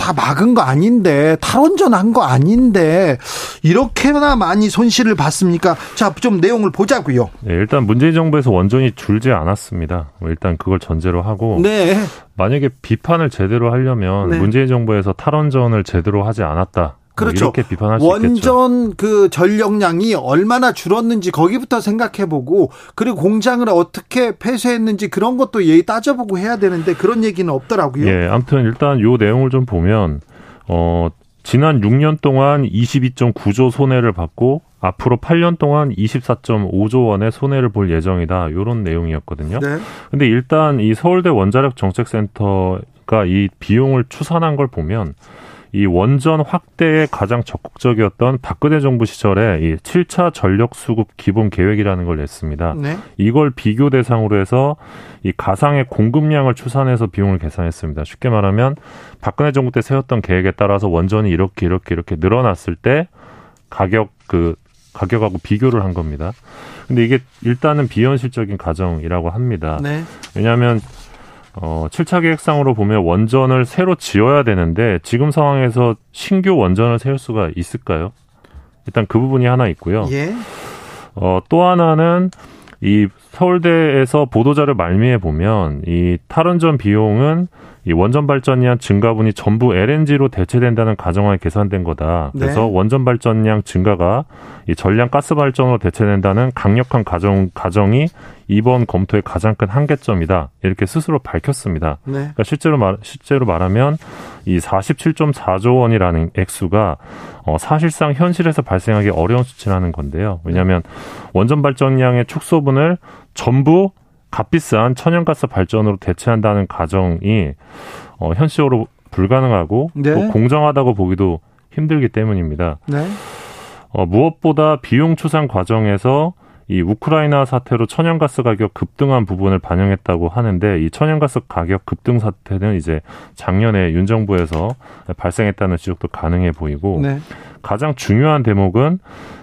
다 막은 거 아닌데 탈원전 한 거 아닌데 이렇게나 많이 손실을 봤습니까? 자, 좀 내용을 보자고요. 네, 일단 문재인 정부에서 원전이 줄지 않았습니다. 뭐 일단 그걸 전제로 하고 네. 만약에 비판을 제대로 하려면 네. 문재인 정부에서 탈원전을 제대로 하지 않았다. 뭐 그렇죠. 이렇게 비판할 수 원전 있겠죠. 원전 그 전력량이 얼마나 줄었는지 거기부터 생각해보고 그리고 공장을 어떻게 폐쇄했는지 그런 것도 예의 따져보고 해야 되는데 그런 얘기는 없더라고요. 예, 아무튼 일단 요 내용을 좀 보면 어 지난 6년 동안 22.9조 손해를 받고 앞으로 8년 동안 24.5조 원의 손해를 볼 예정이다. 이런 내용이었거든요. 네. 근데 일단 이 서울대 원자력 정책센터가 이 비용을 추산한 걸 보면 이 원전 확대에 가장 적극적이었던 박근혜 정부 시절에 이 7차 전력 수급 기본 계획이라는 걸 냈습니다. 네. 이걸 비교 대상으로 해서 이 가상의 공급량을 추산해서 비용을 계산했습니다. 쉽게 말하면 박근혜 정부 때 세웠던 계획에 따라서 원전이 이렇게 이렇게 이렇게 늘어났을 때 가격 그 가격하고 비교를 한 겁니다. 근데 이게 일단은 비현실적인 가정이라고 합니다. 네. 왜냐하면 어, 7차 계획상으로 보면 원전을 새로 지어야 되는데 지금 상황에서 신규 원전을 세울 수가 있을까요? 일단 그 부분이 하나 있고요. 예. 어, 또 하나는 이 서울대에서 보도자를 말미에 보면 이 탈원전 비용은 이 원전 발전량 증가분이 전부 LNG로 대체된다는 가정하에 계산된 거다. 그래서 네. 원전 발전량 증가가 이 전량 가스 발전으로 대체된다는 강력한 가정 가정이 이번 검토의 가장 큰 한계점이다. 이렇게 스스로 밝혔습니다. 네. 그러니까 실제로 말 실제로 말하면 이 47.4조 원이라는 액수가 어, 사실상 현실에서 발생하기 어려운 수치라는 건데요. 왜냐하면 원전 발전량의 축소분을 전부 값비싼 천연가스 발전으로 대체한다는 가정이 어, 현실적으로 불가능하고 네. 또 공정하다고 보기도 힘들기 때문입니다. 네. 어, 무엇보다 비용 추산 과정에서 이 우크라이나 사태로 천연가스 가격 급등한 부분을 반영했다고 하는데 이 천연가스 가격 급등 사태는 이제 작년에 윤 정부에서 발생했다는 지적도 가능해 보이고 네. 가장 중요한 대목은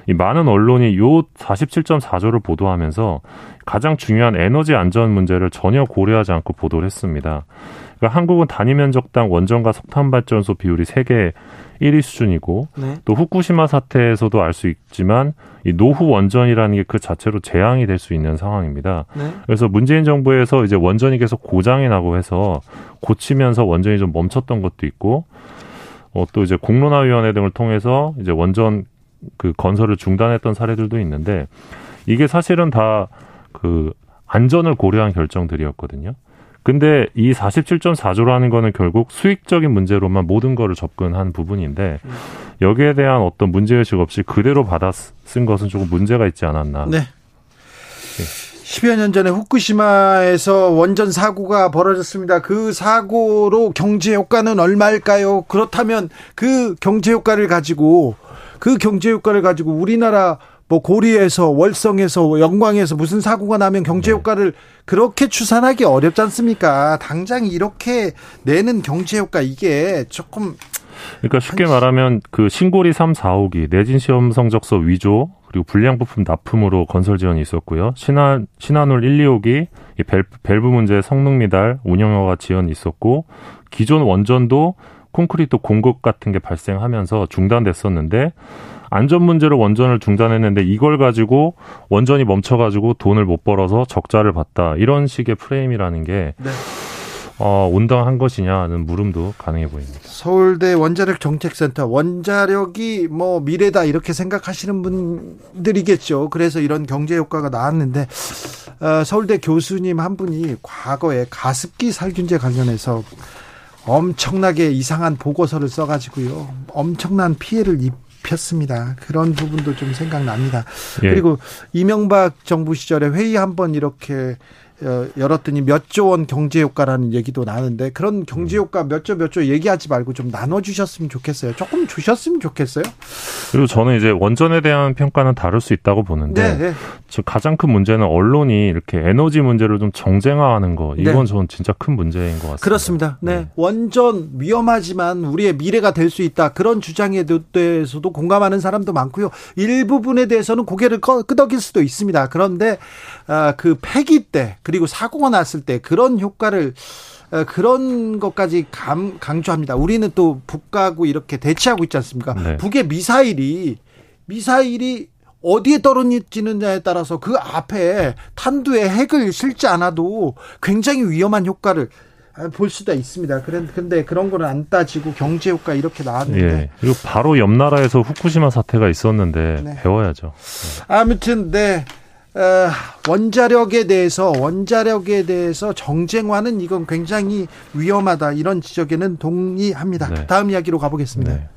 이 많은 언론이 요 47.4조를 보도하면서 가장 중요한 에너지 안전 문제를 전혀 고려하지 않고 보도를 했습니다. 그러니까 한국은 단위 면적당 원전과 석탄 발전소 비율이 세계 1위 수준이고 네. 또 후쿠시마 사태에서도 알 수 있지만 이 노후 원전이라는 게 그 자체로 재앙이 될 수 있는 상황입니다. 네. 그래서 문재인 정부에서 이제 원전이 계속 고장이 나고 해서 고치면서 원전이 좀 멈췄던 것도 있고 어, 또 이제 공론화위원회 등을 통해서 이제 원전 그 건설을 중단했던 사례들도 있는데 이게 사실은 다 그 안전을 고려한 결정들이었거든요. 근데 이 47.4조라는 거는 결국 수익적인 문제로만 모든 거를 접근한 부분인데 여기에 대한 어떤 문제의식 없이 그대로 받아 쓴 것은 조금 문제가 있지 않았나. 네. 네. 10여 년 전에 후쿠시마에서 원전 사고가 벌어졌습니다. 그 사고로 경제 효과는 얼마일까요? 그렇다면 그 경제 효과를 가지고 그 경제 효과를 가지고 우리나라 뭐 고리에서 월성에서 영광에서 무슨 사고가 나면 경제 네. 효과를 그렇게 추산하기 어렵지 않습니까? 당장 이렇게 내는 경제 효과 이게 조금 그러니까 쉽게 말하면 그 신고리 3, 4호기 내진 시험 성적서 위조 그리고 불량 부품 납품으로 건설 지원이 있었고요. 신한 신한울 1, 2호기 밸브, 밸브 문제 성능 미달 운영허가 지원이 있었고 기존 원전도 콘크리트 공급 같은 게 발생하면서 중단됐었는데 안전 문제로 원전을 중단했는데 이걸 가지고 원전이 멈춰가지고 돈을 못 벌어서 적자를 봤다 이런 식의 프레임이라는 게 네. 어, 온당한 것이냐는 물음도 가능해 보입니다. 서울대 원자력 정책센터 원자력이 뭐 미래다 이렇게 생각하시는 분들이겠죠. 그래서 이런 경제 효과가 나왔는데 어, 서울대 교수님 한 분이 과거에 가습기 살균제 관련해서 엄청나게 이상한 보고서를 써가지고요. 엄청난 피해를 입 폈습니다. 그런 부분도 좀 생각납니다. 예. 그리고 이명박 정부 시절에 회의 한 번 이렇게 어, 열었더니 몇 조 원 경제 효과라는 얘기도 나는데 그런 경제 음. 효과 몇 조 몇 조 얘기하지 말고 좀 나눠 주셨으면 좋겠어요. 조금 주셨으면 좋겠어요. 그리고 저는 이제 원전에 대한 평가는 다를 수 있다고 보는데 네, 네. 가장 큰 문제는 언론이 이렇게 에너지 문제를 좀 정쟁화하는 거 이건 네. 저는 진짜 큰 문제인 것 같습니다. 그렇습니다. 네. 네. 원전 위험하지만 우리의 미래가 될 수 있다 그런 주장에 대해서도 공감하는 사람도 많고요. 일부분에 대해서는 고개를 끄덕일 수도 있습니다. 그런데 아, 그 폐기 때 그리고 사고가 났을 때 그런 효과를 어, 그런 것까지 감, 강조합니다. 우리는 또 북하고 이렇게 대치하고 있지 않습니까? 네. 북의 미사일이 미사일이 어디에 떨어지느냐에 따라서 그 앞에 탄두에 핵을 실지 않아도 굉장히 위험한 효과를 볼 수도 있습니다. 그런데 그런 거는 안 따지고 경제 효과 이렇게 나왔는데. 예. 그리고 바로 옆 나라에서 후쿠시마 사태가 있었는데 네. 배워야죠. 네. 아무튼 네. 어, 원자력에 대해서 원자력에 대해서 정쟁화는 이건 굉장히 위험하다 이런 지적에는 동의합니다. 네. 다음 이야기로 가보겠습니다. 네.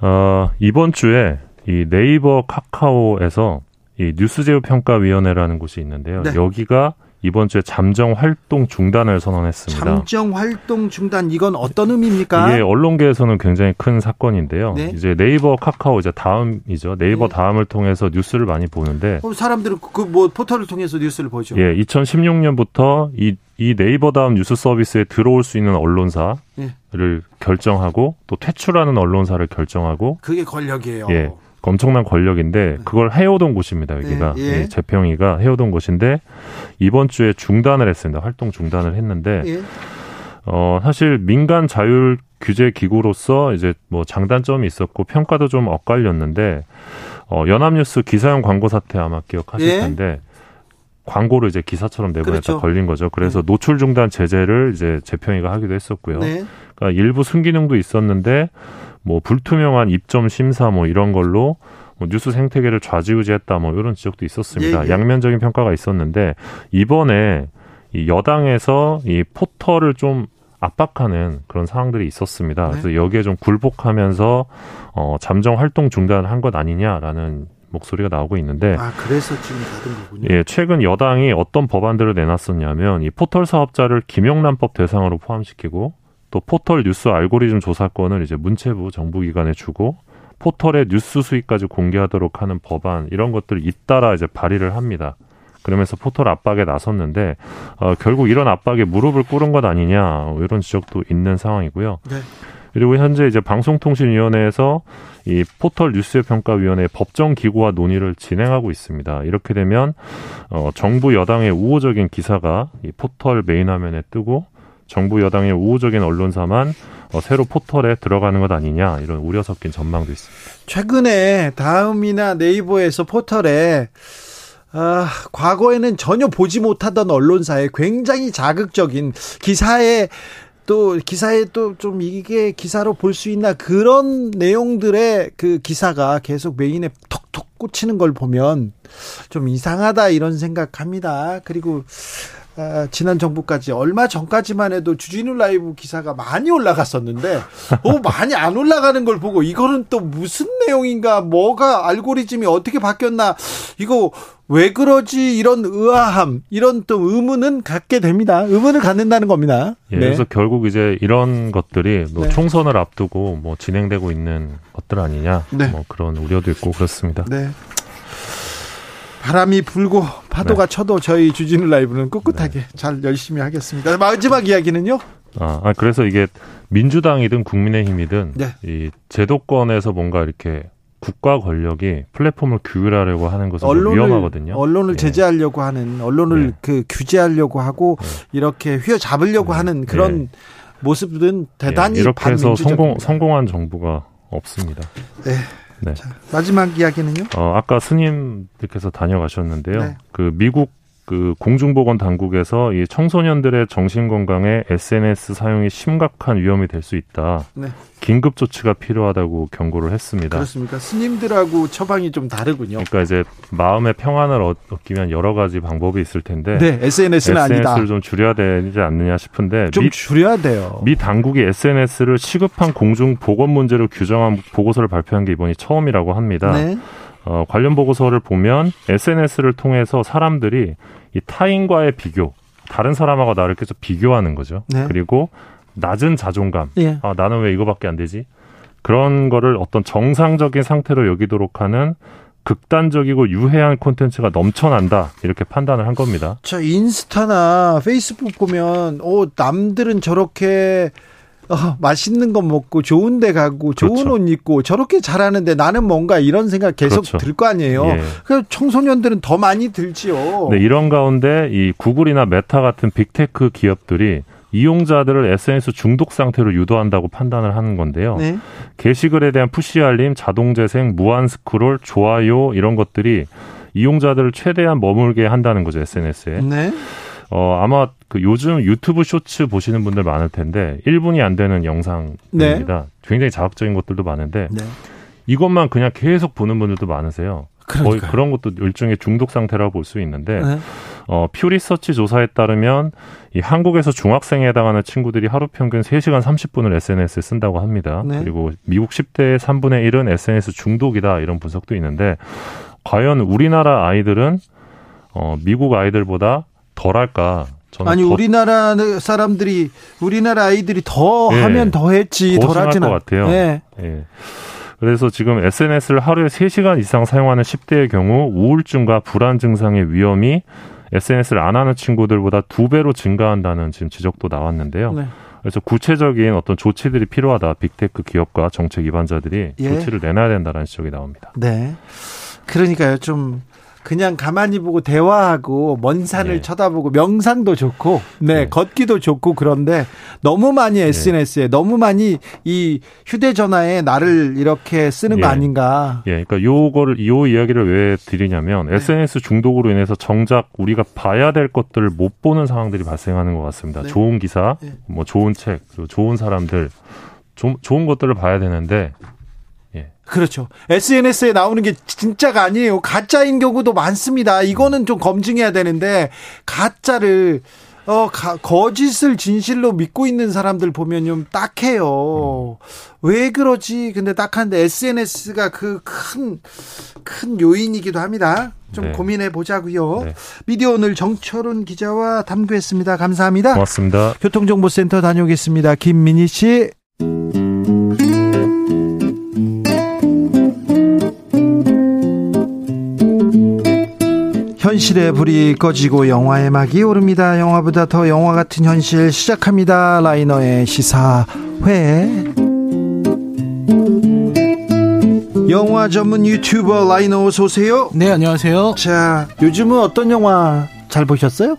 어, 이번 주에 이 네이버 카카오에서 이 뉴스제휴 평가위원회라는 곳이 있는데요. 네. 여기가 이번 주에 잠정 활동 중단을 선언했습니다. 잠정 활동 중단 이건 어떤 의미입니까? 이게 언론계에서는 굉장히 큰 사건인데요. 네? 이제 네이버, 카카오 이제 다음이죠. 네이버 네. 다음을 통해서 뉴스를 많이 보는데 사람들은 그 뭐 포털을 통해서 뉴스를 보죠. 예, 2016년부터 이, 이 네이버 다음 뉴스 서비스에 들어올 수 있는 언론사를 예. 결정하고 또 퇴출하는 언론사를 결정하고 그게 권력이에요. 예. 엄청난 권력인데 그걸 해오던 곳입니다. 여기가 예, 예. 재평이가 해오던 곳인데 이번 주에 중단을 했습니다. 활동 중단을 했는데 예. 어 사실 민간 자율 규제 기구로서 이제 뭐 장단점이 있었고 평가도 좀 엇갈렸는데 어 연합뉴스 기사용 광고 사태 아마 기억하실 예. 텐데 광고를 이제 기사처럼 내보냈다 그렇죠. 걸린 거죠. 그래서 네. 노출 중단 제재를 이제 재평이가 하기도 했었고요. 네. 그러니까 일부 순기능도 있었는데 뭐 불투명한 입점 심사 뭐 이런 걸로 뭐 뉴스 생태계를 좌지우지했다 뭐 이런 지적도 있었습니다. 예, 예. 양면적인 평가가 있었는데 이번에 이 여당에서 이 포털을 좀 압박하는 그런 상황들이 있었습니다. 네. 그래서 여기에 좀 굴복하면서 어 잠정 활동 중단한 것 아니냐라는 목소리가 나오고 있는데 아 그래서 지금 받은 거군요. 예, 최근 여당이 어떤 법안들을 내놨었냐면 이 포털 사업자를 김영란법 대상으로 포함시키고 또 포털 뉴스 알고리즘 조사권을 이제 문체부 정부기관에 주고 포털의 뉴스 수익까지 공개하도록 하는 법안 이런 것들을 잇따라 이제 발의를 합니다. 그러면서 포털 압박에 나섰는데 어, 결국 이런 압박에 무릎을 꿇은 것 아니냐 이런 지적도 있는 상황이고요. 네. 그리고 현재 이제 방송통신위원회에서 이 포털 뉴스 평가위원회 법정 기구화 논의를 진행하고 있습니다. 이렇게 되면 어, 정부 여당의 우호적인 기사가 이 포털 메인 화면에 뜨고 정부 여당의 우호적인 언론사만 어, 새로 포털에 들어가는 것 아니냐 이런 우려 섞인 전망도 있습니다. 최근에 다음이나 네이버에서 포털에 아, 과거에는 전혀 보지 못하던 언론사에 굉장히 자극적인 기사에 또 기사에 또 좀 이게 기사로 볼 수 있나 그런 내용들의 그 기사가 계속 메인에 톡톡 꽂히는 걸 보면 좀 이상하다 이런 생각합니다. 그리고 아, 지난 정부까지 얼마 전까지만 해도 주진우 라이브 기사가 많이 올라갔었는데 어 많이 안 올라가는 걸 보고 이거는 또 무슨 내용인가 뭐가 알고리즘이 어떻게 바뀌었나 이거 왜 그러지 이런 의아함 이런 또 의문은 갖게 됩니다 의문을 갖는다는 겁니다 예, 네. 그래서 결국 이제 이런 것들이 뭐 네. 총선을 앞두고 뭐 진행되고 있는 것들 아니냐 네. 뭐 그런 우려도 있고 그렇습니다 네. 바람이 불고 파도가 네. 쳐도 저희 주진우 라이브는 꿋꿋하게 네. 잘 열심히 하겠습니다. 마지막 이야기는요? 아, 아 그래서 이게 민주당이든 국민의힘이든 네. 이 제도권에서 뭔가 이렇게 국가 권력이 플랫폼을 규율하려고 하는 것은 언론을, 위험하거든요. 언론을 예. 제재하려고 하는 언론을 예. 그 규제하려고 하고 예. 이렇게 휘어잡으려고 네. 하는 그런 예. 모습은 대단히 예. 이렇게 해서 성공 성공한 정부가 없습니다. 네. 네. 자, 마지막 이야기는요? 어, 아까 스님들께서 다녀가셨는데요. 네. 그 미국 그 공중보건 당국에서 이 청소년들의 정신 건강에 SNS 사용이 심각한 위험이 될 수 있다. 네. 긴급 조치가 필요하다고 경고를 했습니다. 그렇습니까? 스님들하고 처방이 좀 다르군요. 그러니까 이제 마음의 평안을 얻기 위한 여러 가지 방법이 있을 텐데 네, SNS는 SNS를 아니다. 좀 줄여야 되지 않느냐 싶은데 좀 미, 줄여야 돼요. 미 당국이 SNS를 시급한 공중 보건 문제로 규정한 보고서를 발표한 게 이번이 처음이라고 합니다. 네. 어, 관련 보고서를 보면 SNS를 통해서 사람들이 이 타인과의 비교, 다른 사람하고 나를 계속 비교하는 거죠. 네. 그리고 낮은 자존감. 예. 아, 나는 왜 이거밖에 안 되지? 그런 거를 어떤 정상적인 상태로 여기도록 하는 극단적이고 유해한 콘텐츠가 넘쳐난다 이렇게 판단을 한 겁니다. 자 인스타나 페이스북 보면 오 남들은 저렇게 어, 맛있는 거 먹고 좋은 데 가고 좋은 그렇죠. 옷 입고 저렇게 잘하는데 나는 뭔가 이런 생각 계속 그렇죠. 들거 아니에요. 예. 그래서 청소년들은 더 많이 들지요. 네, 이런 가운데 이 구글이나 메타 같은 빅테크 기업들이 이용자들을 SNS 중독 상태로 유도한다고 판단을 하는 건데요. 네. 게시글에 대한 push 알림, 자동 재생, 무한 스크롤, 좋아요 이런 것들이 이용자들을 최대한 머물게 한다는 거죠 SNS에. 네. 어 아마 그 요즘 유튜브 쇼츠 보시는 분들 많을 텐데 1분이 안 되는 영상입니다. 네. 굉장히 자극적인 것들도 많은데 네. 이것만 그냥 계속 보는 분들도 많으세요. 그러니까요. 거의 그런 것도 일종의 중독 상태라고 볼 수 있는데 네. 어, 퓨 리서치 조사에 따르면 이 한국에서 중학생에 해당하는 친구들이 하루 평균 3시간 30분을 SNS에 쓴다고 합니다. 네. 그리고 미국 10대의 3분의 1은 SNS 중독이다 이런 분석도 있는데 과연 우리나라 아이들은 어, 미국 아이들보다 덜할까? 아니 우리나라 사람들이 우리나라 아이들이 더 네. 하면 더 했지 덜 하지는 것 같아요. 네. 네. 그래서 지금 SNS를 하루에 3시간 이상 사용하는 10대의 경우 우울증과 불안 증상의 위험이 SNS를 안 하는 친구들보다 두 배로 증가한다는 지금 지적도 나왔는데요. 네. 그래서 구체적인 어떤 조치들이 필요하다. 빅테크 기업과 정책 위반자들이 예. 조치를 내놔야 된다는 지적이 나옵니다. 네. 그러니까요. 좀 그냥 가만히 보고 대화하고 먼 산을 네. 쳐다보고 명상도 좋고 네, 네, 걷기도 좋고 그런데 너무 많이 SNS에 네. 너무 많이 이 휴대전화에 나를 이렇게 쓰는 거 예. 아닌가? 예, 그러니까 요거를 요 이야기를 왜 드리냐면 SNS 네. 중독으로 인해서 정작 우리가 봐야 될 것들을 못 보는 상황들이 발생하는 것 같습니다. 네. 좋은 기사, 예. 뭐 좋은 책, 그리고 좋은 사람들, 조, 좋은 것들을 봐야 되는데 그렇죠. SNS에 나오는 게 진짜가 아니에요. 가짜인 경우도 많습니다. 이거는 좀 검증해야 되는데 가짜를 어 가, 거짓을 진실로 믿고 있는 사람들 보면 좀 딱해요. 왜 그러지? 근데 딱한데 SNS가 그 큰 큰 요인이기도 합니다. 좀 네. 고민해 보자고요. 네. 미디어 오늘 정철훈 기자와 탐구했습니다. 감사합니다. 고맙습니다. 교통정보센터 다녀오겠습니다. 김민희 씨. 현실의 불이 꺼지고 영화의 막이 오릅니다. 영화보다 더 영화 같은 현실 시작합니다. 라이너의 시사회. 영화 전문 유튜버 라이너 어서 오세요. 네, 안녕하세요. 자, 요즘은 어떤 영화 잘 보셨어요?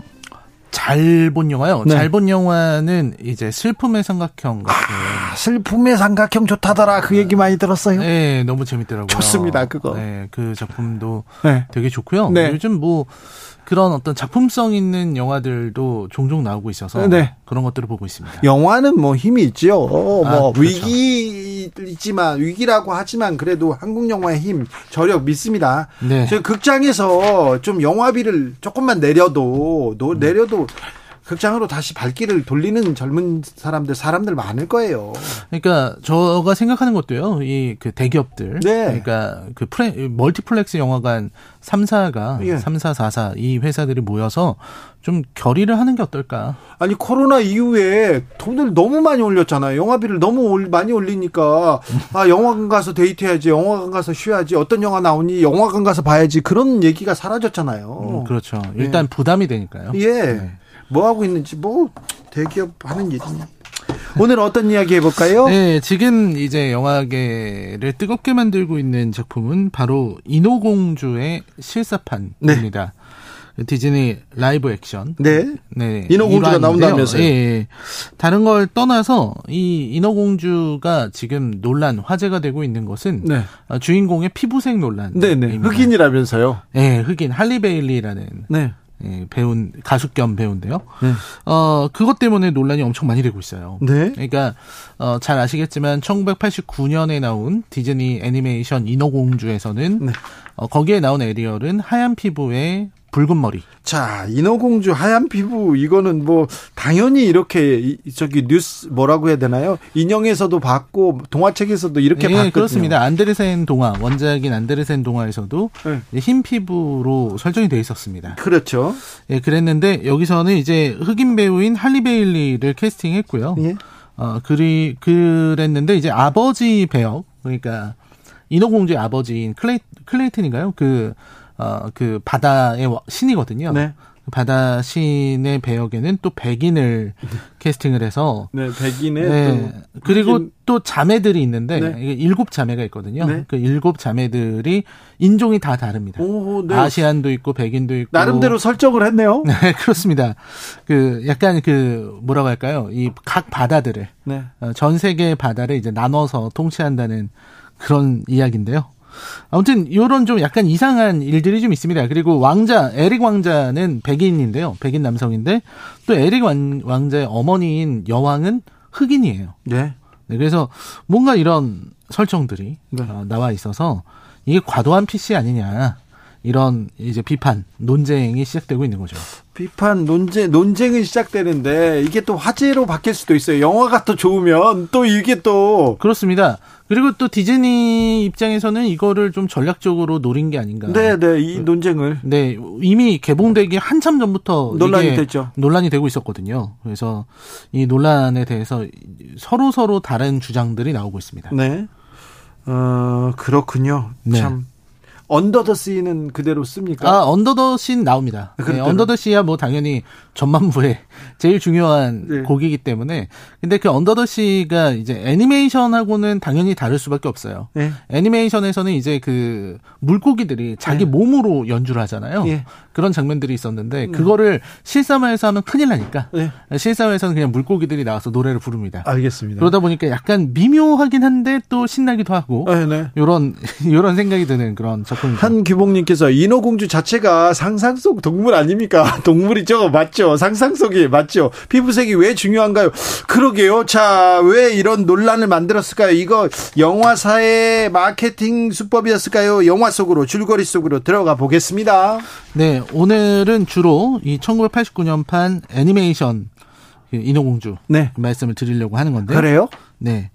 잘 본 영화요. 네. 잘본 영화는 이제 슬픔의 삼각형 같은. 아, 슬픔의 삼각형 좋다더라. 그 얘기 많이 들었어요. 네, 너무 재밌더라고요. 좋습니다. 그거. 네, 그 작품도 네. 되게 좋고요. 네. 요즘 뭐 그런 어떤 작품성 있는 영화들도 종종 나오고 있어서 네. 그런 것들을 보고 있습니다. 영화는 뭐 힘이 있지요. 어, 아, 뭐 그렇죠. 위기있지만 위기라고 하지만 그래도 한국 영화의 힘 저력 믿습니다. 네. 저 극장에서 좀 영화비를 조금만 내려도 노, 내려도 극장으로 다시 발길을 돌리는 젊은 사람들 사람들 많을 거예요. 그러니까 저가 생각하는 것도요. 이 그 대기업들 네. 그러니까 그 프레, 멀티플렉스 영화관 3사가 예. 3사 4사 이 회사들이 모여서 좀 결의를 하는 게 어떨까? 아니 코로나 이후에 돈을 너무 많이 올렸잖아요. 영화비를 너무 많이 올리니까 아 영화관 가서 데이트해야지, 영화관 가서 쉬어야지, 어떤 영화 나오니 영화관 가서 봐야지 그런 얘기가 사라졌잖아요. 음, 그렇죠. 일단 예. 부담이 되니까요. 예. 네. 뭐 하고 있는지 뭐 대기업 하는 일이니. 오늘 어떤 이야기 해볼까요? 네, 지금 이제 영화계를 뜨겁게 만들고 있는 작품은 바로 인어공주의 실사판입니다. 네. 디즈니 라이브 액션. 네. 네. 인어공주가 나온다면서요? 예, 예. 다른 걸 떠나서 이 인어공주가 지금 논란, 화제가 되고 있는 것은 네. 주인공의 피부색 논란. 네 네. 흑인이라면서요? 네, 흑인 할리 베일리라는. 네. 예, 배운 가수 겸 배우인데요. 네. 어 그것 때문에 논란이 엄청 많이 되고 있어요. 네. 그러니까 어, 잘 아시겠지만 1989년에 나온 디즈니 애니메이션 인어공주에서는 네. 어, 거기에 나온 에리얼은 하얀 피부에 붉은 머리. 자, 인어공주 하얀 피부 이거는 뭐 당연히 이렇게 저기 뉴스 뭐라고 해야 되나요? 인형에서도 봤고 동화책에서도 이렇게 네, 봤거든요. 그렇습니다. 안데르센 동화 원작인 안데르센 동화에서도 네. 흰 피부로 설정이 돼 있었습니다. 그렇죠. 예, 그랬는데 여기서는 이제 흑인 배우인 할리 베일리를 캐스팅했고요. 예. 어, 그리 그랬는데 이제 아버지 배역 그러니까 인어공주의 아버지인 트라이 트라이튼인가요? 그 어, 그 바다의 신이거든요. 네. 바다 시인의 배역에는 또 백인을 캐스팅을 해서 네, 백인의 네. 그리고 흑인. 또 자매들이 있는데 네. 일곱 자매가 있거든요. 네. 그 일곱 자매들이 인종이 다 다릅니다. 오, 네. 아시안도 있고 백인도 있고 나름대로 설정을 했네요. 네, 그렇습니다. 그 약간 그 뭐라고 할까요? 이 각 바다들을 네. 어, 전 세계 바다를 이제 나눠서 통치한다는 그런 이야기인데요. 아무튼 이런 좀 약간 이상한 일들이 좀 있습니다. 그리고 왕자 에릭 왕자는 백인인데요. 백인 남성인데 또 에릭 왕, 자의 어머니인 여왕은 흑인이에요. 네. 네 그래서 뭔가 이런 설정들이 네. 어, 나와 있어서 이게 과도한 PC 아니냐. 이런 이제 비판, 논쟁이 시작되고 있는 거죠. 비판, 논쟁, 논쟁이 시작되는데 이게 또 화제로 바뀔 수도 있어요. 영화가 또 좋으면 또 이게 또 그렇습니다. 그리고 또 디즈니 입장에서는 이거를 좀 전략적으로 노린 게 아닌가. 네, 네, 이 논쟁을. 네, 이미 개봉되기 한참 전부터 논란이 됐죠. 논란이 되고 있었거든요. 그래서 이 논란에 대해서 서로 서로 다른 주장들이 나오고 있습니다. 네. 어, 그렇군요. 네. 참 Under the Sea는 그대로 씁니까? 아, Under the Sea는 나옵니다. 네, Under the Sea야 뭐 당연히 전만부의 제일 중요한 네. 곡이기 때문에. 근데 그 언더 더 씨가 이제 애니메이션하고는 당연히 다를 수밖에 없어요. 네. 애니메이션에서는 이제 그 물고기들이 자기 네. 몸으로 연주를 하잖아요. 예. 그런 장면들이 있었는데 네. 그거를 실사화에서 하면 큰일 나니까 네. 실사화에서는 그냥 물고기들이 나와서 노래를 부릅니다. 알겠습니다. 그러다 보니까 약간 미묘하긴 한데 또 신나기도 하고 네, 이런 이런 생각이 드는 그런 작품. 한규봉님께서 인어공주 자체가 상상 속 동물 아닙니까? 동물이죠, 맞죠? 상상 속이 맞죠? 피부색이 왜 중요한가요? 그러게요. 자, 왜 이런 논란을 만들었을까요? 이거 영화사의 마케팅 수법이었을까요? 영화 속으로 줄거리 속으로 들어가 보겠습니다. 네, 오늘은 주로 이 1989년판 애니메이션 그 인어공주 네. 말씀을 드리려고 하는 건데. 그래요? 네.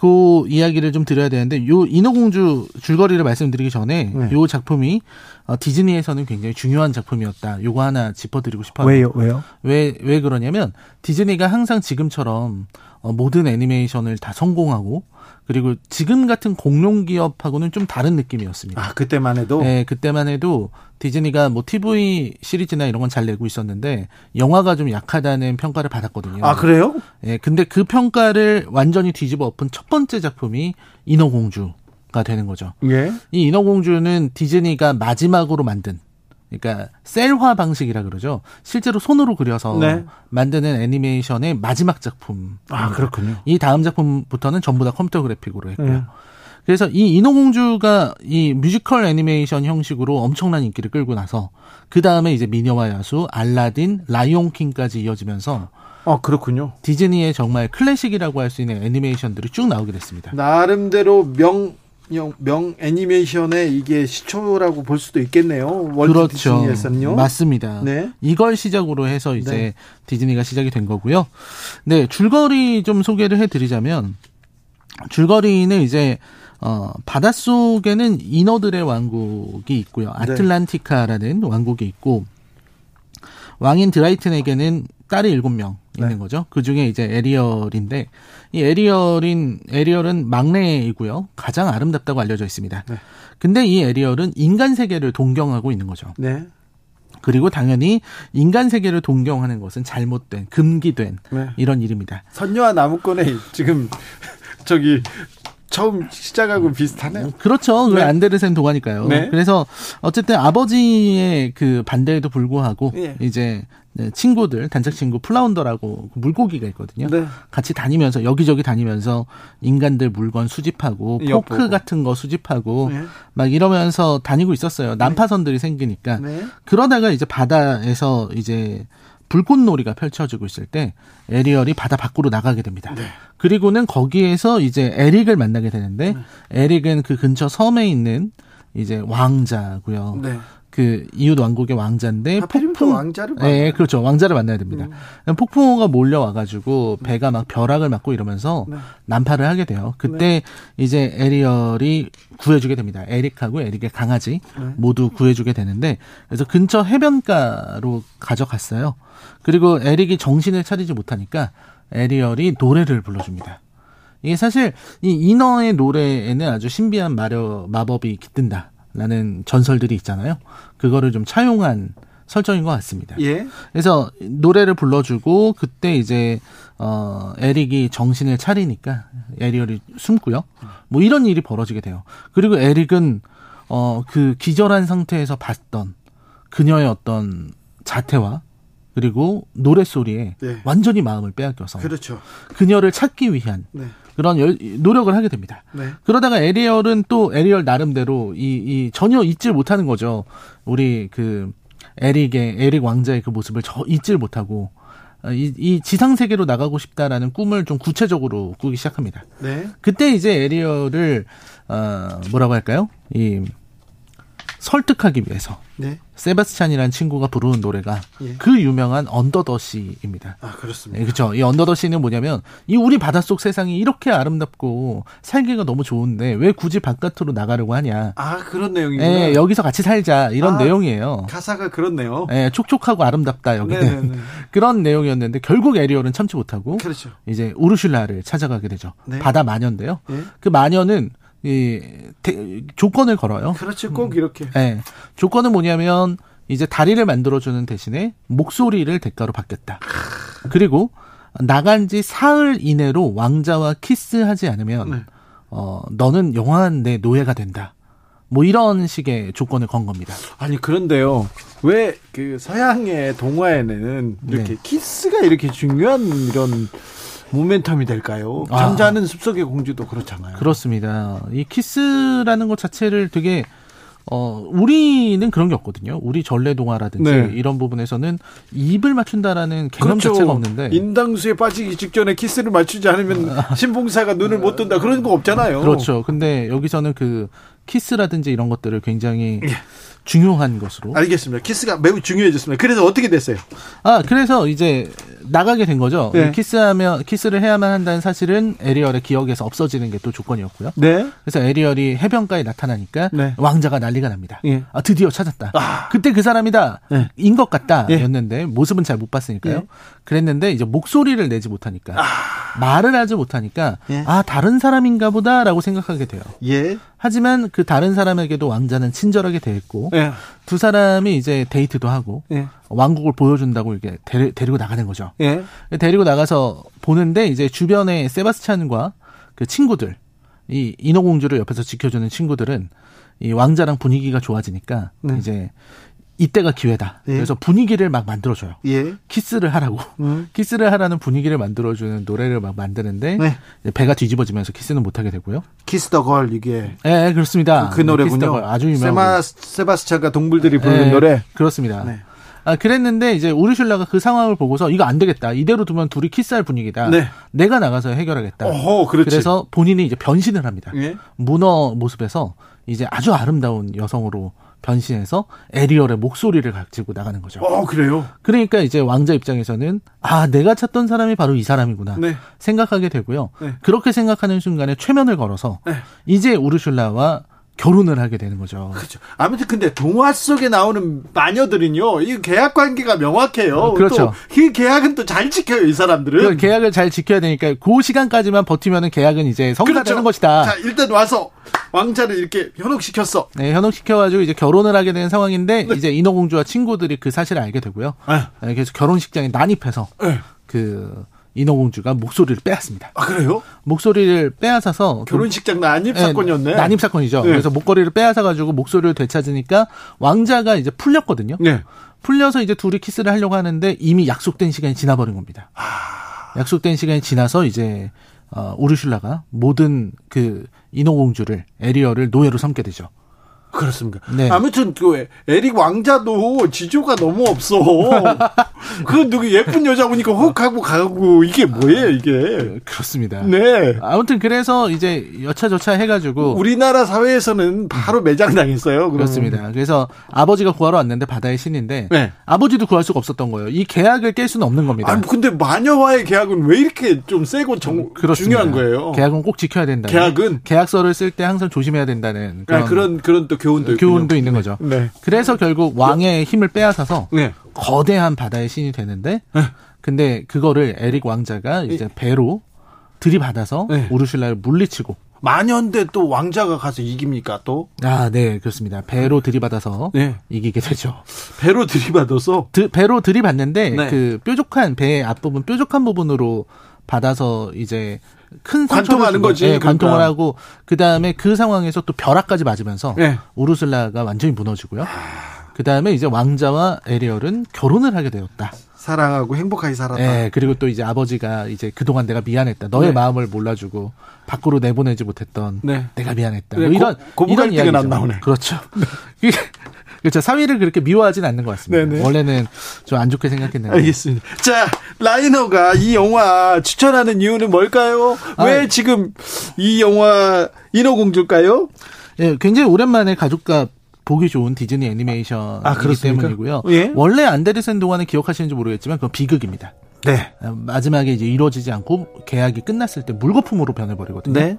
그 이야기를 좀 드려야 되는데 요 인어공주 줄거리를 말씀드리기 전에 네. 요 작품이 어, 디즈니에서는 굉장히 중요한 작품이었다. 요거 하나 짚어드리고 싶어요. 왜요? 왜요? 왜, 왜 그러냐면 디즈니가 항상 지금처럼 어, 모든 애니메이션을 다 성공하고 그리고 지금 같은 공룡 기업하고는 좀 다른 느낌이었습니다. 아, 그때만 해도? 네, 그때만 해도 디즈니가 뭐 TV 시리즈나 이런 건 잘 내고 있었는데 영화가 좀 약하다는 평가를 받았거든요. 아, 그래요? 네, 근데 그 평가를 완전히 뒤집어 엎은 첫 번째 작품이 인어공주 가 되는 거죠. 예. 이 인어공주는 디즈니가 마지막으로 만든 그러니까 셀화 방식이라 그러죠. 실제로 손으로 그려서 네. 만드는 애니메이션의 마지막 작품. 아 그렇군요. 이 다음 작품부터는 전부 다 컴퓨터 그래픽으로 했고요. 네. 그래서 이 인어공주가 이 뮤지컬 애니메이션 형식으로 엄청난 인기를 끌고 나서 그 다음에 이제 미녀와 야수, 알라딘, 라이온킹까지 이어지면서 아 그렇군요. 디즈니의 정말 클래식이라고 할 수 있는 애니메이션들이 쭉 나오게 됐습니다. 나름대로 명 명 애니메이션의 이게 시초라고 볼 수도 있겠네요. 그렇죠. 디즈니에서는요. 맞습니다. 네. 이걸 시작으로 해서 이제 네. 디즈니가 시작이 된 거고요. 네, 줄거리 좀 소개를 해 드리자면 줄거리는 이제 어, 바닷속에는 인어들의 왕국이 있고요. 네. 아틀란티카라는 네. 왕국이 있고 왕인 트라이튼에게는 딸이 일곱 명 있는 네. 거죠. 그 중에 이제 에리얼인데 이 에리얼인 에리얼은 막내이고요. 가장 아름답다고 알려져 있습니다. 네. 근데 이 에리얼은 인간 세계를 동경하고 있는 거죠. 네. 그리고 당연히 인간 세계를 동경하는 것은 잘못된 금기된 네. 이런 일입니다. 선녀와 나무꾼의 지금 저기 처음 시작하고 비슷하네요. 그렇죠. 네. 안데르센 동화니까요. 네. 그래서 어쨌든 아버지의 그 반대에도 불구하고 네. 이제 네, 친구들 단짝 친구 플라운더라고 그 물고기가 있거든요. 네. 같이 다니면서 여기저기 다니면서 인간들 물건 수집하고 포크 엿보고. 같은 거 수집하고 네. 막 이러면서 다니고 있었어요. 네. 난파선들이 생기니까 네. 그러다가 이제 바다에서 이제 불꽃놀이가 펼쳐지고 있을 때 에리얼이 바다 밖으로 나가게 됩니다. 네. 그리고는 거기에서 이제 에릭을 만나게 되는데 에릭은 그 근처 섬에 있는 이제 왕자고요. 네. 그 이웃 왕국의 왕자인데 폭풍 왕자를 네, 그렇죠. 왕자를 만나야 됩니다. 음. 폭풍우가 몰려와 가지고 배가 막 벼락을 맞고 이러면서 네. 난파를 하게 돼요. 그때 네. 이제 에리얼이 구해주게 됩니다. 에릭하고 에릭의 강아지 네. 모두 구해주게 되는데 그래서 근처 해변가로 가져갔어요. 그리고 에릭이 정신을 차리지 못하니까 에리얼이 노래를 불러줍니다. 이게 사실 이 인어의 노래에는 아주 신비한 마력 마법이 깃든다. 라는 전설들이 있잖아요. 그거를 좀 차용한 설정인 것 같습니다. 예. 그래서 노래를 불러주고 그때 이제 어 에릭이 정신을 차리니까 에리얼이 숨고요. 뭐 이런 일이 벌어지게 돼요. 그리고 에릭은 어그 기절한 상태에서 봤던 그녀의 어떤 자태와 그리고 노래 소리에 네. 완전히 마음을 빼앗겨서 그렇죠. 그녀를 찾기 위한 네. 그런 열, 노력을 하게 됩니다. 네. 그러다가 에리얼은 또 에리얼 나름대로 이, 이 전혀 잊질 못하는 거죠. 우리 그 에릭의 에릭 왕자의 그 모습을 저 잊질 못하고 어, 이, 이 지상 세계로 나가고 싶다라는 꿈을 좀 구체적으로 꾸기 시작합니다. 네. 그때 이제 에리얼을 어 뭐라고 할까요? 이 설득하기 위해서 네. 세바스찬이라는 친구가 부르는 노래가 예. 그 유명한 언더더시입니다. 아 그렇습니다. 네, 그렇죠. 이 언더더시는 뭐냐면 이 우리 바닷속 세상이 이렇게 아름답고 살기가 너무 좋은데 왜 굳이 바깥으로 나가려고 하냐? 아 그런 내용이구나. 네, 여기서 같이 살자 이런 아, 내용이에요. 가사가 그렇네요. 네, 촉촉하고 아름답다 여기는 네네네. 그런 내용이었는데 결국 에리얼은 참지 못하고 그렇죠. 이제 우르슐라를 찾아가게 되죠. 네. 바다 마녀인데요. 네. 그 마녀는 이 대, 조건을 걸어요. 그렇지 꼭 이렇게. 네. 조건은 뭐냐면 이제 다리를 만들어 주는 대신에 목소리를 대가로 받겠다. 그리고 나간 지 사흘 이내로 왕자와 키스하지 않으면 네. 어 너는 영원한 내 노예가 된다. 뭐 이런 식의 조건을 건 겁니다. 아니 그런데요. 왜 그 서양의 동화에는 이렇게 네. 키스가 이렇게 중요한 이런 momentum이 될까요? 아. 잠자는 숲속의 공주도 그렇잖아요. 그렇습니다. 이 키스라는 것 자체를 되게 어, 우리는 그런 게 없거든요. 우리 전래 동화라든지 네. 이런 부분에서는 입을 맞춘다라는 개념 그렇죠. 자체가 없는데. 인당수에 빠지기 직전에 키스를 맞추지 않으면 신봉사가 눈을 못 뜬다. 그런 거 없잖아요. 그렇죠. 근데 여기서는 그 키스라든지 이런 것들을 굉장히 예. 중요한 것으로. 알겠습니다. 키스가 매우 중요해졌습니다. 그래서 어떻게 됐어요? 아, 그래서 이제 나가게 된 거죠. 네. 키스하면 키스를 해야만 한다는 사실은 에리얼의 기억에서 없어지는 게 또 조건이었고요. 네. 그래서 에리얼이 해변가에 나타나니까 네. 왕자가 난리가 납니다. 예. 아, 드디어 찾았다. 아. 그때 그 사람이다. 네. 인것 같다였는데 예. 모습은 잘 못 봤으니까요. 예. 그랬는데 이제 목소리를 내지 못하니까 아. 말을 하지 못하니까 예. 아 다른 사람인가 보다라고 생각하게 돼요. 예. 하지만 그 다른 사람에게도 왕자는 친절하게 대했고 예. 두 사람이 이제 데이트도 하고 예. 왕국을 보여준다고 이렇게 데리, 데리고 나가는 거죠. 예. 데리고 나가서 보는데 이제 주변에 세바스찬과 그 친구들 이 인어공주를 옆에서 지켜주는 친구들은 이 왕자랑 분위기가 좋아지니까 네. 이제 이때가 기회다. 예. 그래서 분위기를 막 만들어줘요. 예. 키스를 하라고. 음. 키스를 하라는 분위기를 만들어주는 노래를 막 만드는데 네. 배가 뒤집어지면서 키스는 못하게 되고요. Kiss the Girl 이게. 네, 그렇습니다. 그, 그 노래군요. 아주 유명한. 세바, 스찬과 동물들이 부르는 네, 노래. 그렇습니다. 네. 아, 그랬는데 이제 우르슐라가 그 상황을 보고서 이거 안 되겠다. 이대로 두면 둘이 키스할 분위기다. 네. 내가 나가서 해결하겠다. 어허, 그래서 본인이 이제 변신을 합니다. 예? 문어 모습에서 이제 아주 아름다운 여성으로 변신해서 에리얼의 목소리를 가지고 나가는 거죠. 어, 그래요? 그러니까 이제 왕자 입장에서는 아, 내가 찾던 사람이 바로 이 사람이구나. 네. 생각하게 되고요. 네. 그렇게 생각하는 순간에 최면을 걸어서 네. 이제 우르슐라와 결혼을 하게 되는 거죠. 그렇죠. 아무튼 근데 동화 속에 나오는 마녀들은요, 이 계약 관계가 명확해요. 어, 그렇죠. 그 계약은 또 잘 지켜요, 이 사람들은. 그 계약을 잘 지켜야 되니까 그 시간까지만 버티면은 계약은 이제 성사되는 그렇죠. 것이다. 자, 일단 와서 왕자를 이렇게 현혹시켰어. 네, 현혹시켜가지고 이제 결혼을 하게 된 상황인데 네. 이제 인어공주와 친구들이 그 사실을 알게 되고요. 네. 네 그래서 결혼식장에 난입해서 네. 그 인어공주가 목소리를 빼앗습니다. 아 그래요? 목소리를 빼앗아서 결혼식장 난입 사건이었네. 네, 난입 사건이죠. 네. 그래서 목걸이를 빼앗아 가지고 목소리를 되찾으니까 왕자가 이제 풀렸거든요. 네. 풀려서 이제 둘이 키스를 하려고 하는데 이미 약속된 시간이 지나버린 겁니다. 아... 약속된 시간이 지나서 이제 어, 우르슐라가 모든 그 인어공주를 에리얼을 노예로 삼게 되죠. 그렇습니까? 네. 아무튼 그 에릭 왕자도 지조가 너무 없어. 그 누구 예쁜 여자 보니까 혹 하고 가고 이게 뭐예요 이게? 그렇습니다. 네. 아무튼 그래서 이제 여차저차 해가지고 우리나라 사회에서는 바로 매장당했어요. 그렇습니다. 그래서 아버지가 구하러 왔는데 바다의 신인데 네. 아버지도 구할 수가 없었던 거예요. 이 계약을 깰 수는 없는 겁니다. 아니 근데 마녀와의 계약은 왜 이렇게 좀 세고 정, 중요한 거예요? 계약은 꼭 지켜야 된다. 계약은 계약서를 쓸 때 항상 조심해야 된다는 그런 아, 그런, 그런 또 교훈도 교훈도 있는 거죠. 네. 그래서 결국 왕의 힘을 빼앗아서 네. 거대한 바다의 신이 되는데 네. 근데 그거를 에릭 왕자가 이제 배로 들이받아서 네. 우르슐라를 물리치고 마녀인데 또 왕자가 가서 이깁니까 또? 아, 네, 그렇습니다. 배로 들이받아서 네. 이기게 되죠. 배로 들이받아서? 드, 배로 들이받는데 네. 그 뾰족한 배 앞부분 뾰족한 부분으로 받아서 이제 큰 관통하는 거지. 네, 그러니까. 관통을 하고 그 다음에 그 상황에서 또 벼락까지 맞으면서 네. 우르슬라가 완전히 무너지고요. 그 다음에 이제 왕자와 에리얼은 결혼을 하게 되었다. 사랑하고 행복하게 살았다. 네, 그리고 또 이제 아버지가 이제 그동안 내가 미안했다. 너의 네. 마음을 몰라주고 밖으로 내보내지 못했던 네. 내가 미안했다. 뭐 이런 고, 이런 이야기가 안 나오네. 그렇죠. 네. 그렇죠. 사위를 그렇게 미워하진 않는 것 같습니다. 네네. 원래는 좀 안 좋게 생각했는데. 알겠습니다. 자, 라이너가 이 영화 추천하는 이유는 뭘까요? 왜 아, 지금 이 영화 인어공주일까요? 예, 굉장히 오랜만에 가족과 보기 좋은 디즈니 애니메이션이기 아, 때문이고요. 예? 원래 안데르센 동화는 기억하시는지 모르겠지만 그건 비극입니다. 네. 어, 마지막에 이제 이루어지지 않고 계약이 끝났을 때 물거품으로 변해버리거든요. 네.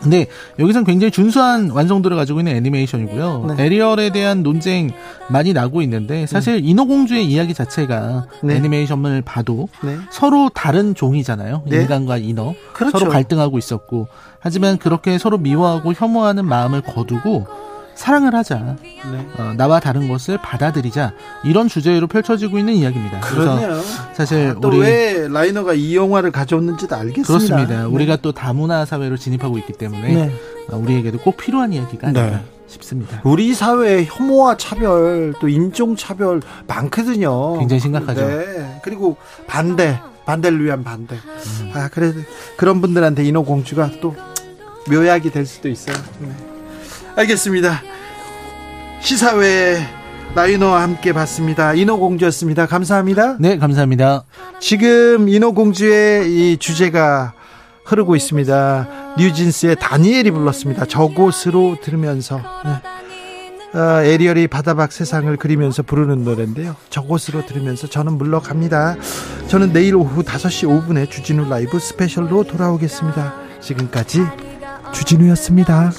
근데 여기선 굉장히 준수한 완성도를 가지고 있는 애니메이션이고요. 네. 에리얼에 대한 논쟁 많이 나고 있는데 사실 음. 인어공주의 이야기 자체가 네. 애니메이션을 봐도 네. 서로 다른 종이잖아요. 네. 인간과 인어 그렇죠. 서로 갈등하고 있었고 하지만 그렇게 서로 미워하고 혐오하는 마음을 거두고 사랑을 하자. 네. 어, 나와 다른 것을 받아들이자. 이런 주제로 펼쳐지고 있는 이야기입니다. 그러네요. 사실 아, 또왜 라이너가 이 영화를 가져왔는지도 알겠습니다. 그렇습니다. 네. 우리가 또 다문화 사회로 진입하고 있기 때문에 네. 어, 우리에게도 꼭 필요한 이야기가 아닌가 네. 싶습니다. 우리 사회에 혐오와 차별 또 인종 차별 많거든요. 굉장히 심각하죠. 네. 그리고 반대 반대를 위한 반대. 음. 아 그래 그런 분들한테 인어공주가 또 묘약이 될 수도 있어요. 네. 알겠습니다. 시사회 라이너와 함께 봤습니다. 인어공주였습니다. 감사합니다. 네, 감사합니다. 지금 인어공주의 이 주제가 흐르고 있습니다. 뉴진스의 다니엘이 불렀습니다. 저곳으로 들으면서 네. 어, 에리얼이 바다밖 세상을 그리면서 부르는 노래인데요. 저곳으로 들으면서 저는 물러갑니다. 저는 내일 오후 5시 5분에 주진우 라이브 스페셜로 돌아오겠습니다. 지금까지 주진우였습니다.